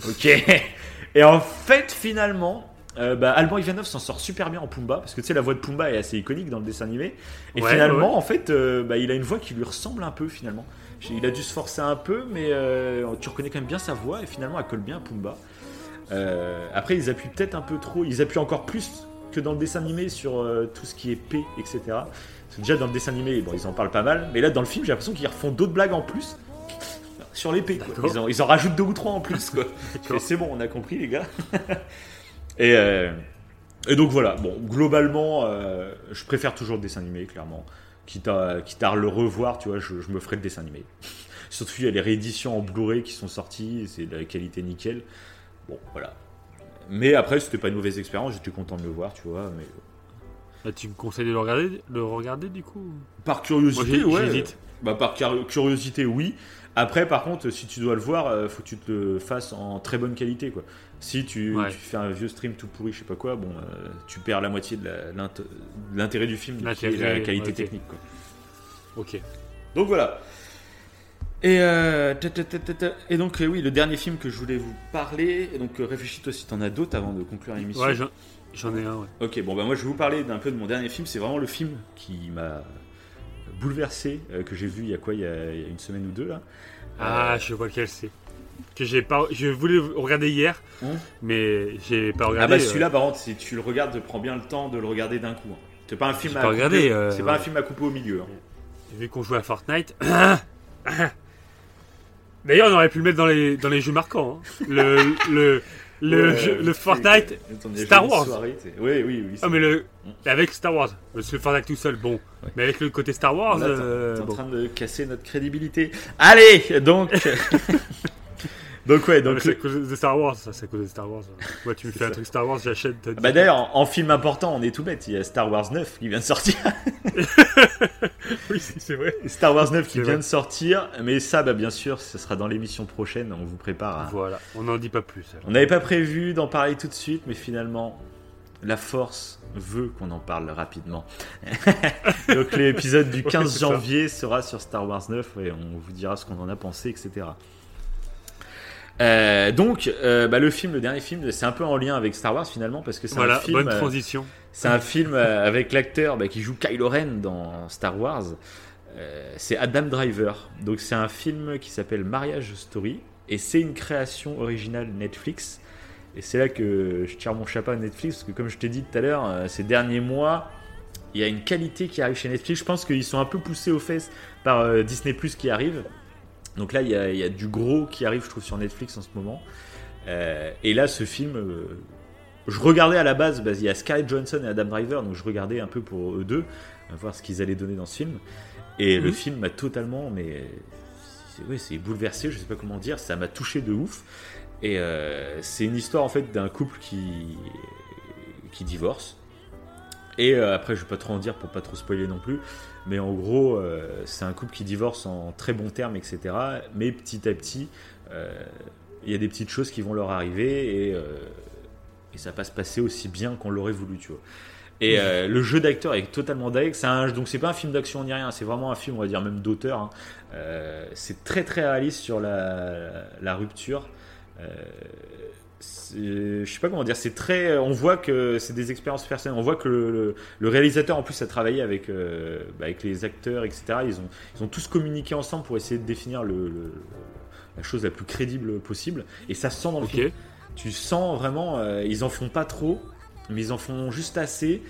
ok *laughs* et en fait finalement euh, bah, Alban Ivanov s'en sort super bien en Pumba parce que tu sais la voix de Pumba est assez iconique dans le dessin animé et Ouais, finalement ouais. en fait euh, bah, il a une voix qui lui ressemble un peu finalement Il a dû se forcer un peu, mais tu reconnais quand même bien sa voix et finalement elle colle bien à Pumba. après, ils appuient peut-être un peu trop, ils appuient encore plus que dans le dessin animé sur tout ce qui est P, etc. déjà dans le dessin animé, bon, ils en parlent pas mal, mais là dans le film, j'ai l'impression qu'ils refont d'autres blagues en plus sur l'épée. Ils en, ils en rajoutent deux ou trois en plus. *laughs* C'est bon, on a compris les gars. *laughs* et, euh, et, donc voilà, bon, globalement, euh, je préfère toujours le dessin animé, clairement. Quitte à, quitte à le revoir, tu vois, je, me ferai le dessin animé. *laughs* Surtout, il y a les rééditions en Blu-ray qui sont sorties, c'est de la qualité nickel. Bon, voilà. Mais après, c'était pas une mauvaise expérience, j'étais content de le voir, tu vois. Mais... Bah, tu me conseilles de le regarder, le regarder du coup Par curiosité, ouais. Bah, par curiosité, oui. Après, par contre, si tu dois le voir, euh, faut que tu te le fasses en très bonne qualité. Quoi. Si tu, fais un vieux stream tout pourri, je sais pas quoi, bon, euh, tu perds la moitié de l'intérêt du film, qui est la qualité technique. Quoi. Ok. Donc voilà. Et, euh, et donc, oui, le dernier film que je voulais vous parler, donc réfléchis-toi si tu en as d'autres avant de conclure l'émission. Ouais, j'en ai un, ouais. Ok, bon, bah moi je vais vous parler d'un peu de mon dernier film, c'est vraiment le film qui m'a bouleversé euh, que j'ai vu il y a quoi il y a, une semaine ou deux là. Ah, je vois lequel c'est. Que j'ai pas, je voulais regarder hier, hein mais j'ai pas regardé. Ah bah celui-là, euh. par contre, si tu le regardes, prends bien le temps de le regarder d'un coup. Hein. C'est pas un film à couper, euh, c'est pas un film à couper au milieu. Hein. Vu qu'on joue à Fortnite. *coughs* D'ailleurs, on aurait pu le mettre dans les, dans les jeux marquants. Le, le, le, le Fortnite Star Wars. oui, oui, oui. Ah, mais le, avec Star Wars. Le Fortnite tout seul, bon. Mais avec le côté Star Wars. Euh, t'es en train de casser notre crédibilité. Allez, donc. *laughs* Donc ouais, donc c'est à cause de Star Wars, ça c'est à cause de Star Wars. Ouais, tu me fais un truc Star Wars, j'achète. Bah d'ailleurs, en, film important, on est tout bête. Il y a Star Wars 9 qui vient de sortir. *laughs* oui, c'est vrai. Star Wars 9 qui vient de sortir, mais ça, bah bien sûr, ce sera dans l'émission prochaine. On vous prépare. À... Voilà, on n'en dit pas plus. On n'avait pas prévu d'en parler tout de suite, mais finalement, la force veut qu'on en parle rapidement. *laughs* donc l'épisode du *laughs* 15 janvier sera sur Star Wars 9 et on vous dira ce qu'on en a pensé, etc. Euh, donc, euh, bah, le film, le dernier film, c'est un peu en lien avec Star Wars finalement parce que c'est un film. Bonne euh, transition. c'est un film avec l'acteur bah, qui joue Kylo Ren dans Star Wars. c'est Adam Driver. Donc c'est un film qui s'appelle Marriage Story et c'est une création originale Netflix. Et c'est là que je tire mon chapeau à Netflix parce que comme je t'ai dit tout à l'heure, ces derniers mois, il y a une qualité qui arrive chez Netflix. Je pense qu'ils sont un peu poussés aux fesses par Disney Plus qui arrive. Donc là, il y, a, du gros qui arrive, je trouve, sur Netflix en ce moment. Euh, et là, ce film, euh, je regardais à la base, bah, il y a Scarlett Johansson et Adam Driver, donc je regardais un peu pour eux deux, voir ce qu'ils allaient donner dans ce film. Et le mhm. film m'a totalement, mais c'est bouleversé, je sais pas comment dire, ça m'a touché de ouf. Et euh, c'est une histoire en fait d'un couple qui qui divorce. Et après, je vais pas trop en dire pour pas trop spoiler non plus. Mais en gros, euh, c'est un couple qui divorce en très bons termes, etc. Mais petit à petit, euh, il y a des petites choses qui vont leur arriver et, euh, et ça va se passer aussi bien qu'on l'aurait voulu, tu vois. Et le jeu d'acteur est totalement dingue. C'est un, donc c'est pas un film d'action ni rien, c'est vraiment un film, on va dire même d'auteur. Hein. c'est très très réaliste sur la, la rupture je sais pas comment dire, c'est très, on voit que c'est des expériences personnelles. On voit que le, réalisateur en plus a travaillé avec euh, bah, avec les acteurs, etc. Ils ont ils ont tous communiqué ensemble pour essayer de définir le, la chose la plus crédible possible. Et ça se sent dans le film. Tu sens vraiment, euh, ils en font pas trop, mais ils en font juste assez.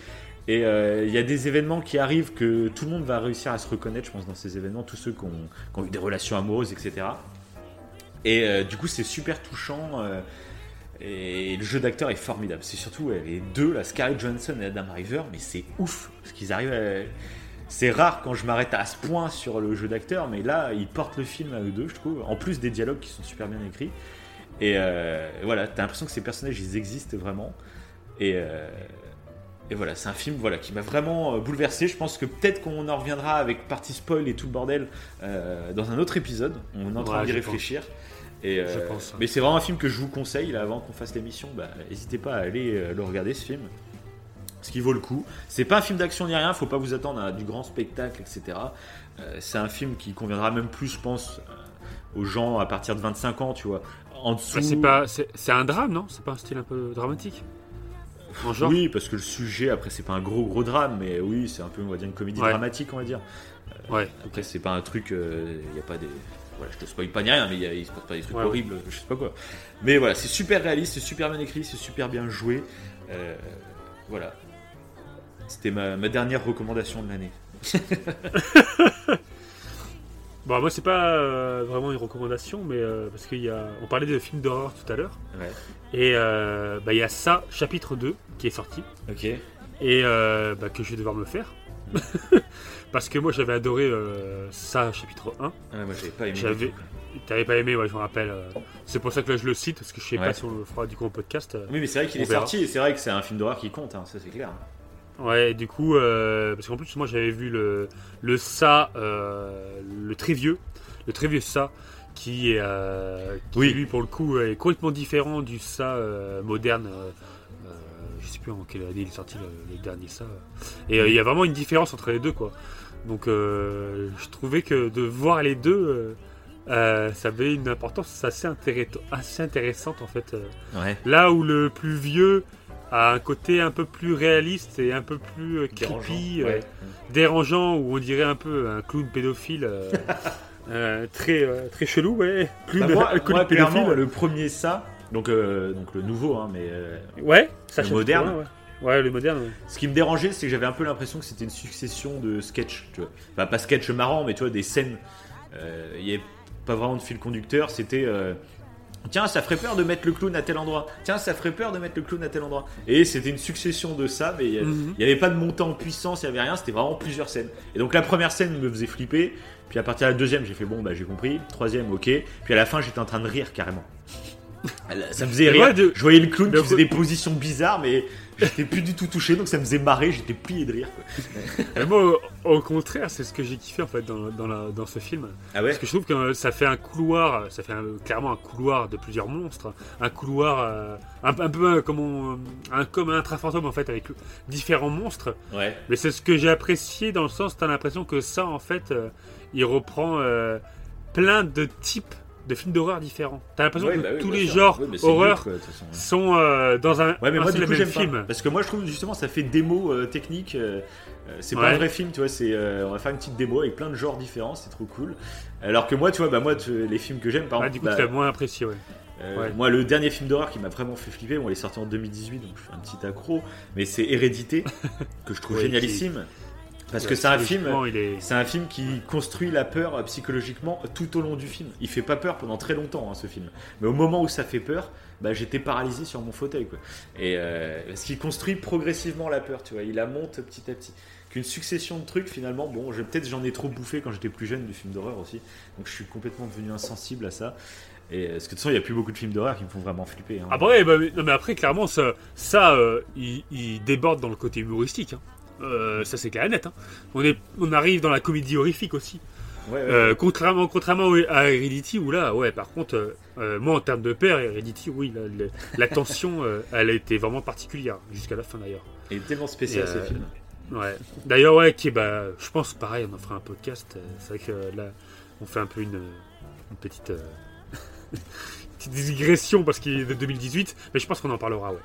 Et euh, il y a des événements qui arrivent que tout le monde va réussir à se reconnaître, je pense, dans ces événements, tous ceux qui ont, qui ont eu des relations amoureuses, etc. Et du coup, c'est super touchant. Et le jeu d'acteur est formidable. C'est surtout les deux, la Scarlett Johansson et Adam Driver, mais c'est ouf ce qu'ils arrivent à... C'est rare quand je m'arrête à ce point sur le jeu d'acteur, mais là, ils portent le film à eux deux, je trouve. En plus des dialogues qui sont super bien écrits. Et euh, voilà, t'as l'impression que ces personnages, ils existent vraiment. Et, euh, et voilà, c'est un film voilà, qui m'a vraiment euh, bouleversé. Je pense que peut-être qu'on en reviendra avec partie spoil et tout le bordel dans un autre épisode. On est en train d'y réfléchir. Et, euh, mais c'est vraiment un film que je vous conseille là, avant qu'on fasse l'émission. Bah, n'hésitez pas à aller euh, le regarder ce film. Ce qui vaut le coup. C'est pas un film d'action ni rien, faut pas vous attendre à du grand spectacle, etc. Euh, c'est un film qui conviendra même plus, je pense, aux gens à partir de 25 ans, tu vois. En dessous. Bah, c'est pas, c'est un drame, non? C'est pas un style un peu dramatique? Oui, parce que le sujet, après, c'est pas un gros gros drame, mais oui, c'est un peu, on va dire, une comédie dramatique, on va dire. Ouais. Après, c'est pas un truc. Il y a pas des. Voilà, je te spoil pas ni rien, mais il, se passe pas des trucs Ouais, horribles, je sais pas quoi. Mais voilà, c'est super réaliste, c'est super bien écrit, c'est super bien joué. Euh, voilà. C'était ma, ma dernière recommandation de l'année. *laughs* Bon, moi, c'est pas euh, vraiment une recommandation, mais euh, parce qu'il y a. On parlait de films d'horreur tout à l'heure. Ouais. Et bah, il y a ça, chapitre 2, qui est sorti. Ok. Et bah, que je vais devoir me faire. *laughs* parce que moi, j'avais adoré euh, ça, chapitre 1. Ah, moi j'avais pas aimé. J'avais. T'avais pas aimé, ouais, je me rappelle. euh, C'est pour ça que là, je le cite, parce que je sais Ouais. pas si on le fera du coup en podcast. euh. Oui, mais c'est vrai qu'il est verra. sorti et c'est vrai que c'est un film d'horreur qui compte, hein, ça c'est clair. Ouais, du coup, euh, parce qu'en plus, moi j'avais vu le, le Ça, euh, le très vieux, le très vieux Ça, qui est, euh, qui, Oui. lui pour le coup est complètement différent du Ça moderne. je sais plus en quelle année il est sorti le, le dernier Ça. Et euh, il y a vraiment une différence entre les deux, quoi. Donc, euh, je trouvais que de voir les deux, euh, euh, ça avait une importance assez, intéré- assez intéressante en fait. Ouais. Là où le plus vieux a un côté un peu plus réaliste et un peu plus Dérangeant. creepy, euh, Ouais. dérangeant, où on dirait un peu un clown pédophile. euh, *laughs* euh, très, euh, très chelou, ouais. Clown Bah, moi, alcoolique moi, clairement, pédophile. le premier ça, donc, euh, donc le nouveau, hein, mais euh, Ouais, ça Le change moderne. ouais. Ouais, le moderne, ouais. ce qui me dérangeait, c'est que j'avais un peu l'impression que c'était une succession de sketchs, tu vois. Enfin, pas sketch marrant, mais tu vois, des scènes. euh, Il y avait pas vraiment de fil conducteur, c'était. euh, Tiens, ça ferait peur de mettre le clown à tel endroit. Tiens, ça ferait peur de mettre le clown à tel endroit. Et c'était une succession de ça, mais il y a- Mhm. n'y avait pas de montant en puissance, il n'y avait rien, c'était vraiment plusieurs scènes. Et donc la première scène me faisait flipper, puis à partir de la deuxième, j'ai fait bon, bah j'ai compris. Troisième, ok. Puis à la fin, j'étais en train de rire carrément. *laughs* Ça me faisait rire. de- Je voyais le clown qui faisait des positions bizarres, mais j'étais plus du tout touché, donc ça me faisait marrer, j'étais plié de rire. quoi. Et moi, au, au contraire, c'est ce que j'ai kiffé en fait dans, dans, la- dans ce film. Ah ouais Parce que je trouve que euh, ça fait un couloir, ça fait un- clairement un couloir de plusieurs monstres, un couloir euh, un, un peu euh, comme, on- un, comme un fantôme en fait avec différents monstres. Ouais. Mais c'est ce que j'ai apprécié dans le sens, t'as l'impression que ça en fait, euh, il reprend euh, plein de types de films d'horreur différents. T'as l'impression Ouais, que bah oui, tous les sûr. genres le horreur quoi, sont euh, dans un, Ouais, mais un moi du coup même j'aime film. pas. Parce que moi je trouve justement ça fait démo euh, technique. euh, c'est pas Ouais. un vrai film, tu vois. C'est on va faire une petite démo avec plein de genres différents, c'est trop cool. Alors que moi, tu vois, bah moi tu- les films que j'aime, par Ah, exemple, du coup, bah, tu l'as moins apprécié, ouais. euh, ouais. moi le dernier film d'horreur qui m'a vraiment fait flipper, bon, il est sorti en 2018, donc je suis un petit accro, mais c'est Hérédité *laughs* que je trouve Ouais, génialissime. Parce que c'est un film. est... C'est un film qui construit la peur euh, psychologiquement tout au long du film. Il fait pas peur pendant très longtemps hein, ce film, mais au moment où ça fait peur, bah, j'étais paralysé sur mon fauteuil quoi. Et euh, parce qu'il construit progressivement la peur, tu vois, il la monte petit à petit. Qu'une succession de trucs finalement, bon, je- peut-être j'en ai trop bouffé quand j'étais plus jeune du film d'horreur aussi, donc je suis complètement devenu insensible à ça. Et euh, parce que de toute façon, il y a plus beaucoup de films d'horreur qui me font vraiment flipper. hein. Après, bah, mais- non, mais après, clairement, ça, ça euh, il, il déborde dans le côté humoristique. hein. Euh, ça, c'est clair et net. hein. On, est, on arrive dans la comédie horrifique aussi. Ouais, ouais, Euh, contrairement, contrairement à Heredity, où là, ouais, par contre, euh, moi, en termes de peur, Heredity, oui, la, la- la tension, *laughs* elle a été vraiment particulière, jusqu'à la fin d'ailleurs. Et tellement spécial Et, ce film. Ouais. D'ailleurs, ouais, qui bah, je pense, pareil, on en fera un podcast. C'est vrai que là, on fait un peu une, une petite, euh, *laughs* petite digression parce qu'il est de 2018, mais je pense qu'on en parlera, ouais.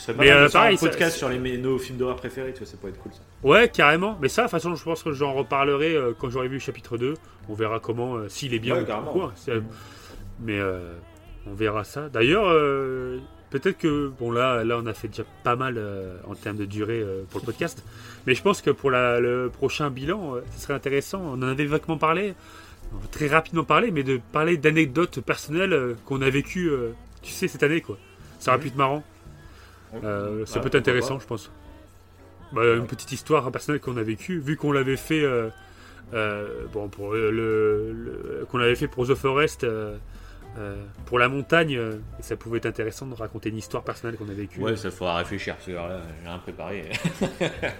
Ce serait pas mais, mal de euh, faire pareil, un podcast ça- sur les, nos films d'horreur préférés, tu vois, ça pourrait être cool ça. Ouais, carrément. Mais ça, de toute façon, je pense que j'en reparlerai euh, quand j'aurai vu le chapitre 2. On verra comment, euh, s'il est bien Ouais, ou quoi. Mais on verra ça. D'ailleurs, peut-être que, bon, là, là, on a fait déjà pas mal euh, en termes de durée euh, pour le podcast. Mais je pense que pour la- le prochain bilan, euh, ce serait intéressant. On en avait vaguement parlé, très rapidement parler, mais de parler d'anecdotes personnelles qu'on a vécues, tu sais, cette année, quoi. Ça aurait Mhm. pu être marrant. Euh, ça Ouais, peut être intéressant, je pense. Bah, Une petite histoire personnelle qu'on a vécue, vu qu'on l'avait fait, euh, euh, bon, pour le, le- le- qu'on l'avait fait pour The Forest, pour la montagne, et ça pouvait être intéressant de raconter une histoire personnelle qu'on a vécue. Ouais, ça faudra réfléchir parce que là, j'ai rien préparé.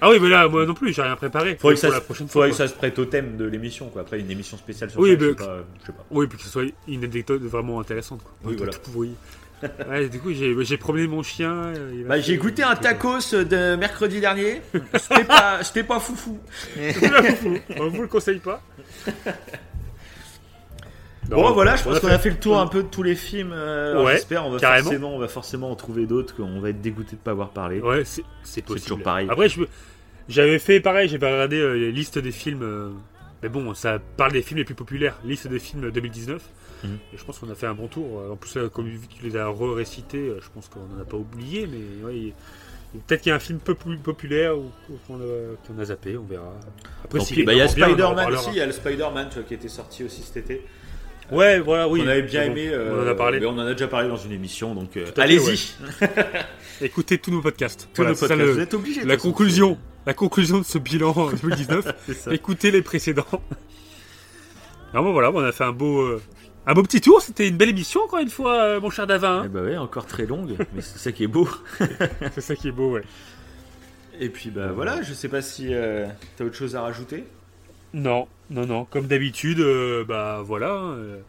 Ah oui, mais là, moi non plus, j'ai rien préparé. Faudrait que, ça, la se- prochaine faudrait fois. que ça se prête au thème de l'émission, quoi. Après, une émission spéciale sur Oui, ça, mais- je, sais pas, je sais pas. Oui, puis que ce soit une anecdote vraiment intéressante. Quoi. Oui, voilà. tout pourri. Ouais, du coup, j'ai j'ai promené mon chien. euh, Bah, j'ai goûté un tacos de mercredi dernier. *laughs* C'était pas, c'était pas foufou. On vous le conseille pas. Bon, voilà, je pense a qu'on a fait le tour un peu de tous les films. euh, Ouais, J'espère, on va carrément. forcément, on va forcément en trouver d'autres qu'on va être dégoûté de pas avoir parlé. Ouais, c'est c'est possible. toujours pareil. Après, j'avais fait pareil, j'avais regardé euh, les listes des films euh, Mais bon, ça parle des films les plus populaires, liste des films 2019. Mhm. Et je pense qu'on a fait un bon tour. En plus, là, comme tu les as re-récités, je pense qu'on n'en a pas oublié. Mais ouais, peut-être qu'il y a un film peu plus populaire ou ou qu'on a, zappé, on verra. Après, bah, il y a Spider-Man aussi, il y a le Spider-Man qui était sorti aussi cet été. Ouais, voilà, oui. on avait bien bon. aimé. On en euh, a parlé. mais on en a déjà parlé dans une émission, donc euh, allez-y. *laughs* Écoutez tous nos podcasts. Tous Voilà, nos podcasts, le- vous êtes obligés. de la conclusion. La conclusion de ce bilan 2019. *laughs* C'est ça. Écoutez les précédents. Non, bon, voilà, on a fait un beau, euh, un beau petit tour. C'était une belle émission, encore une fois, euh, mon cher Davin. Eh bah ouais, encore très longue, mais c'est ça qui est beau. *laughs* C'est ça qui est beau, ouais. Et puis bah voilà, je sais pas si euh, t'as autre chose à rajouter? Non, non, non. Comme d'habitude, euh, bah voilà. euh,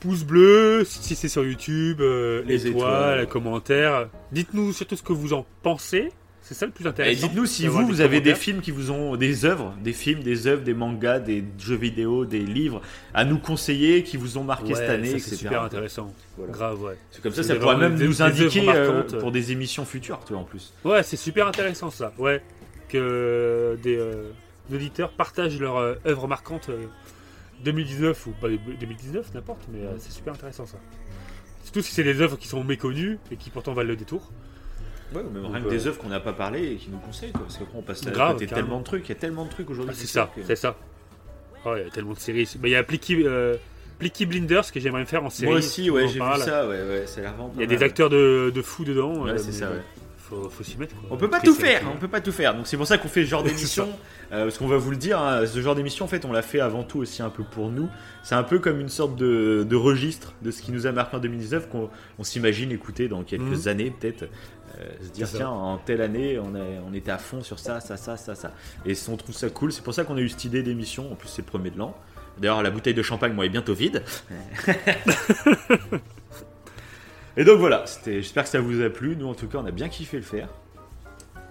pouce bleu, si c'est sur YouTube, Les étoiles, étoiles. commentaires. Dites-nous surtout ce que vous en pensez. C'est ça le plus Et intéressant. dites-nous si vous, vous avez des films qui vous ont des œuvres, des films, des œuvres, des mangas, des jeux vidéo, des livres à nous conseiller qui vous ont marqué Ouais, cette année, c'est super intéressant. Voilà. Grave, ouais. C'est comme ça, ça pourrait même des- nous indiquer œuvres euh, marquantes. pour des émissions futures, toi en plus. Ouais, c'est super intéressant ça. Ouais, que des euh, auditeurs partagent leur euh, œuvre marquante euh, 2019 ou pas 2019, n'importe, mais euh, c'est super intéressant ça. Surtout si c'est des œuvres qui sont méconnues et qui pourtant valent le détour. Ouais, ou même rien que des œuvres qu'on n'a pas parlé et qui nous conseillent, quoi. Parce qu'après on passe à Grave, côté tellement de trucs, il y a tellement de trucs aujourd'hui. Ah, c'est qui ça, sortent que- c'est ça. Oh, il y a tellement de séries. Bah, Il y a Plicky, euh, Blinders que j'aimerais me faire en série. Moi aussi, ouais, j'ai vu parle. ça, ouais, ouais, ça a l'air vraiment Il y a pas des mal. acteurs de, de fous dedans. Ouais, euh, c'est mais ça, ouais. Faut, faut s'y mettre. quoi. On peut pas Après, tout c'est- faire, on peut pas tout faire. Donc c'est pour ça qu'on fait ce genre *laughs* C'est d'émission. euh, parce qu'on va vous le dire, hein, ce genre d'émission, en fait, on l'a fait avant tout aussi un peu pour nous. C'est un peu comme une sorte de, de registre de ce qui nous a marqué en 2019 qu'on on s'imagine écouter dans quelques Mhm. années peut-être. Euh, se dire tiens en telle année on, a- on était à fond sur ça ça ça ça ça. Et on trouve ça cool c'est pour ça qu'on a eu cette idée d'émission. En plus c'est le premier de l'an. D'ailleurs la bouteille de champagne moi est bientôt vide. *laughs* Et donc voilà. C'était j'espère que ça vous a plu. Nous en tout cas on a bien kiffé le faire.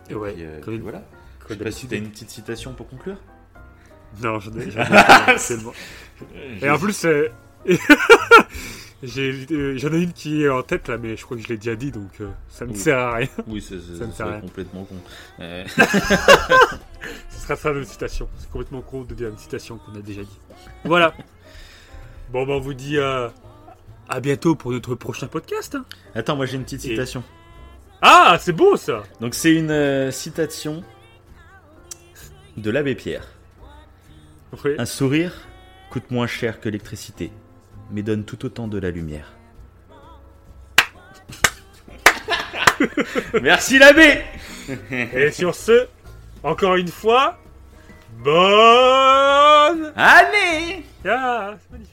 Et ouais, Et, euh, voilà. Je sais pas si t'as une petite citation pour conclure. Non, j'en ai. j'en ai- *laughs* tellement. Et en plus, euh, *laughs* j'ai- euh, j'en ai une qui est en tête là, mais je crois que je l'ai déjà dit, donc euh, ça ne Oui. sert à rien. Oui, c'est c'est- Ça me c'est fait rien. complètement con. Euh, *laughs* *laughs* Ce sera ça une citation. C'est complètement con de dire une citation qu'on a déjà dit. Voilà. Bon, ben on vous dit à bientôt pour notre prochain podcast. hein. Attends, moi j'ai une petite Et- citation. Ah, c'est beau ça. Donc c'est une citation de l'abbé Pierre. Oui. Un sourire coûte moins cher que l'électricité, mais donne tout autant de la lumière. *laughs* Merci l'abbé Et sur ce, encore une fois, bonne. Ah, magnifique.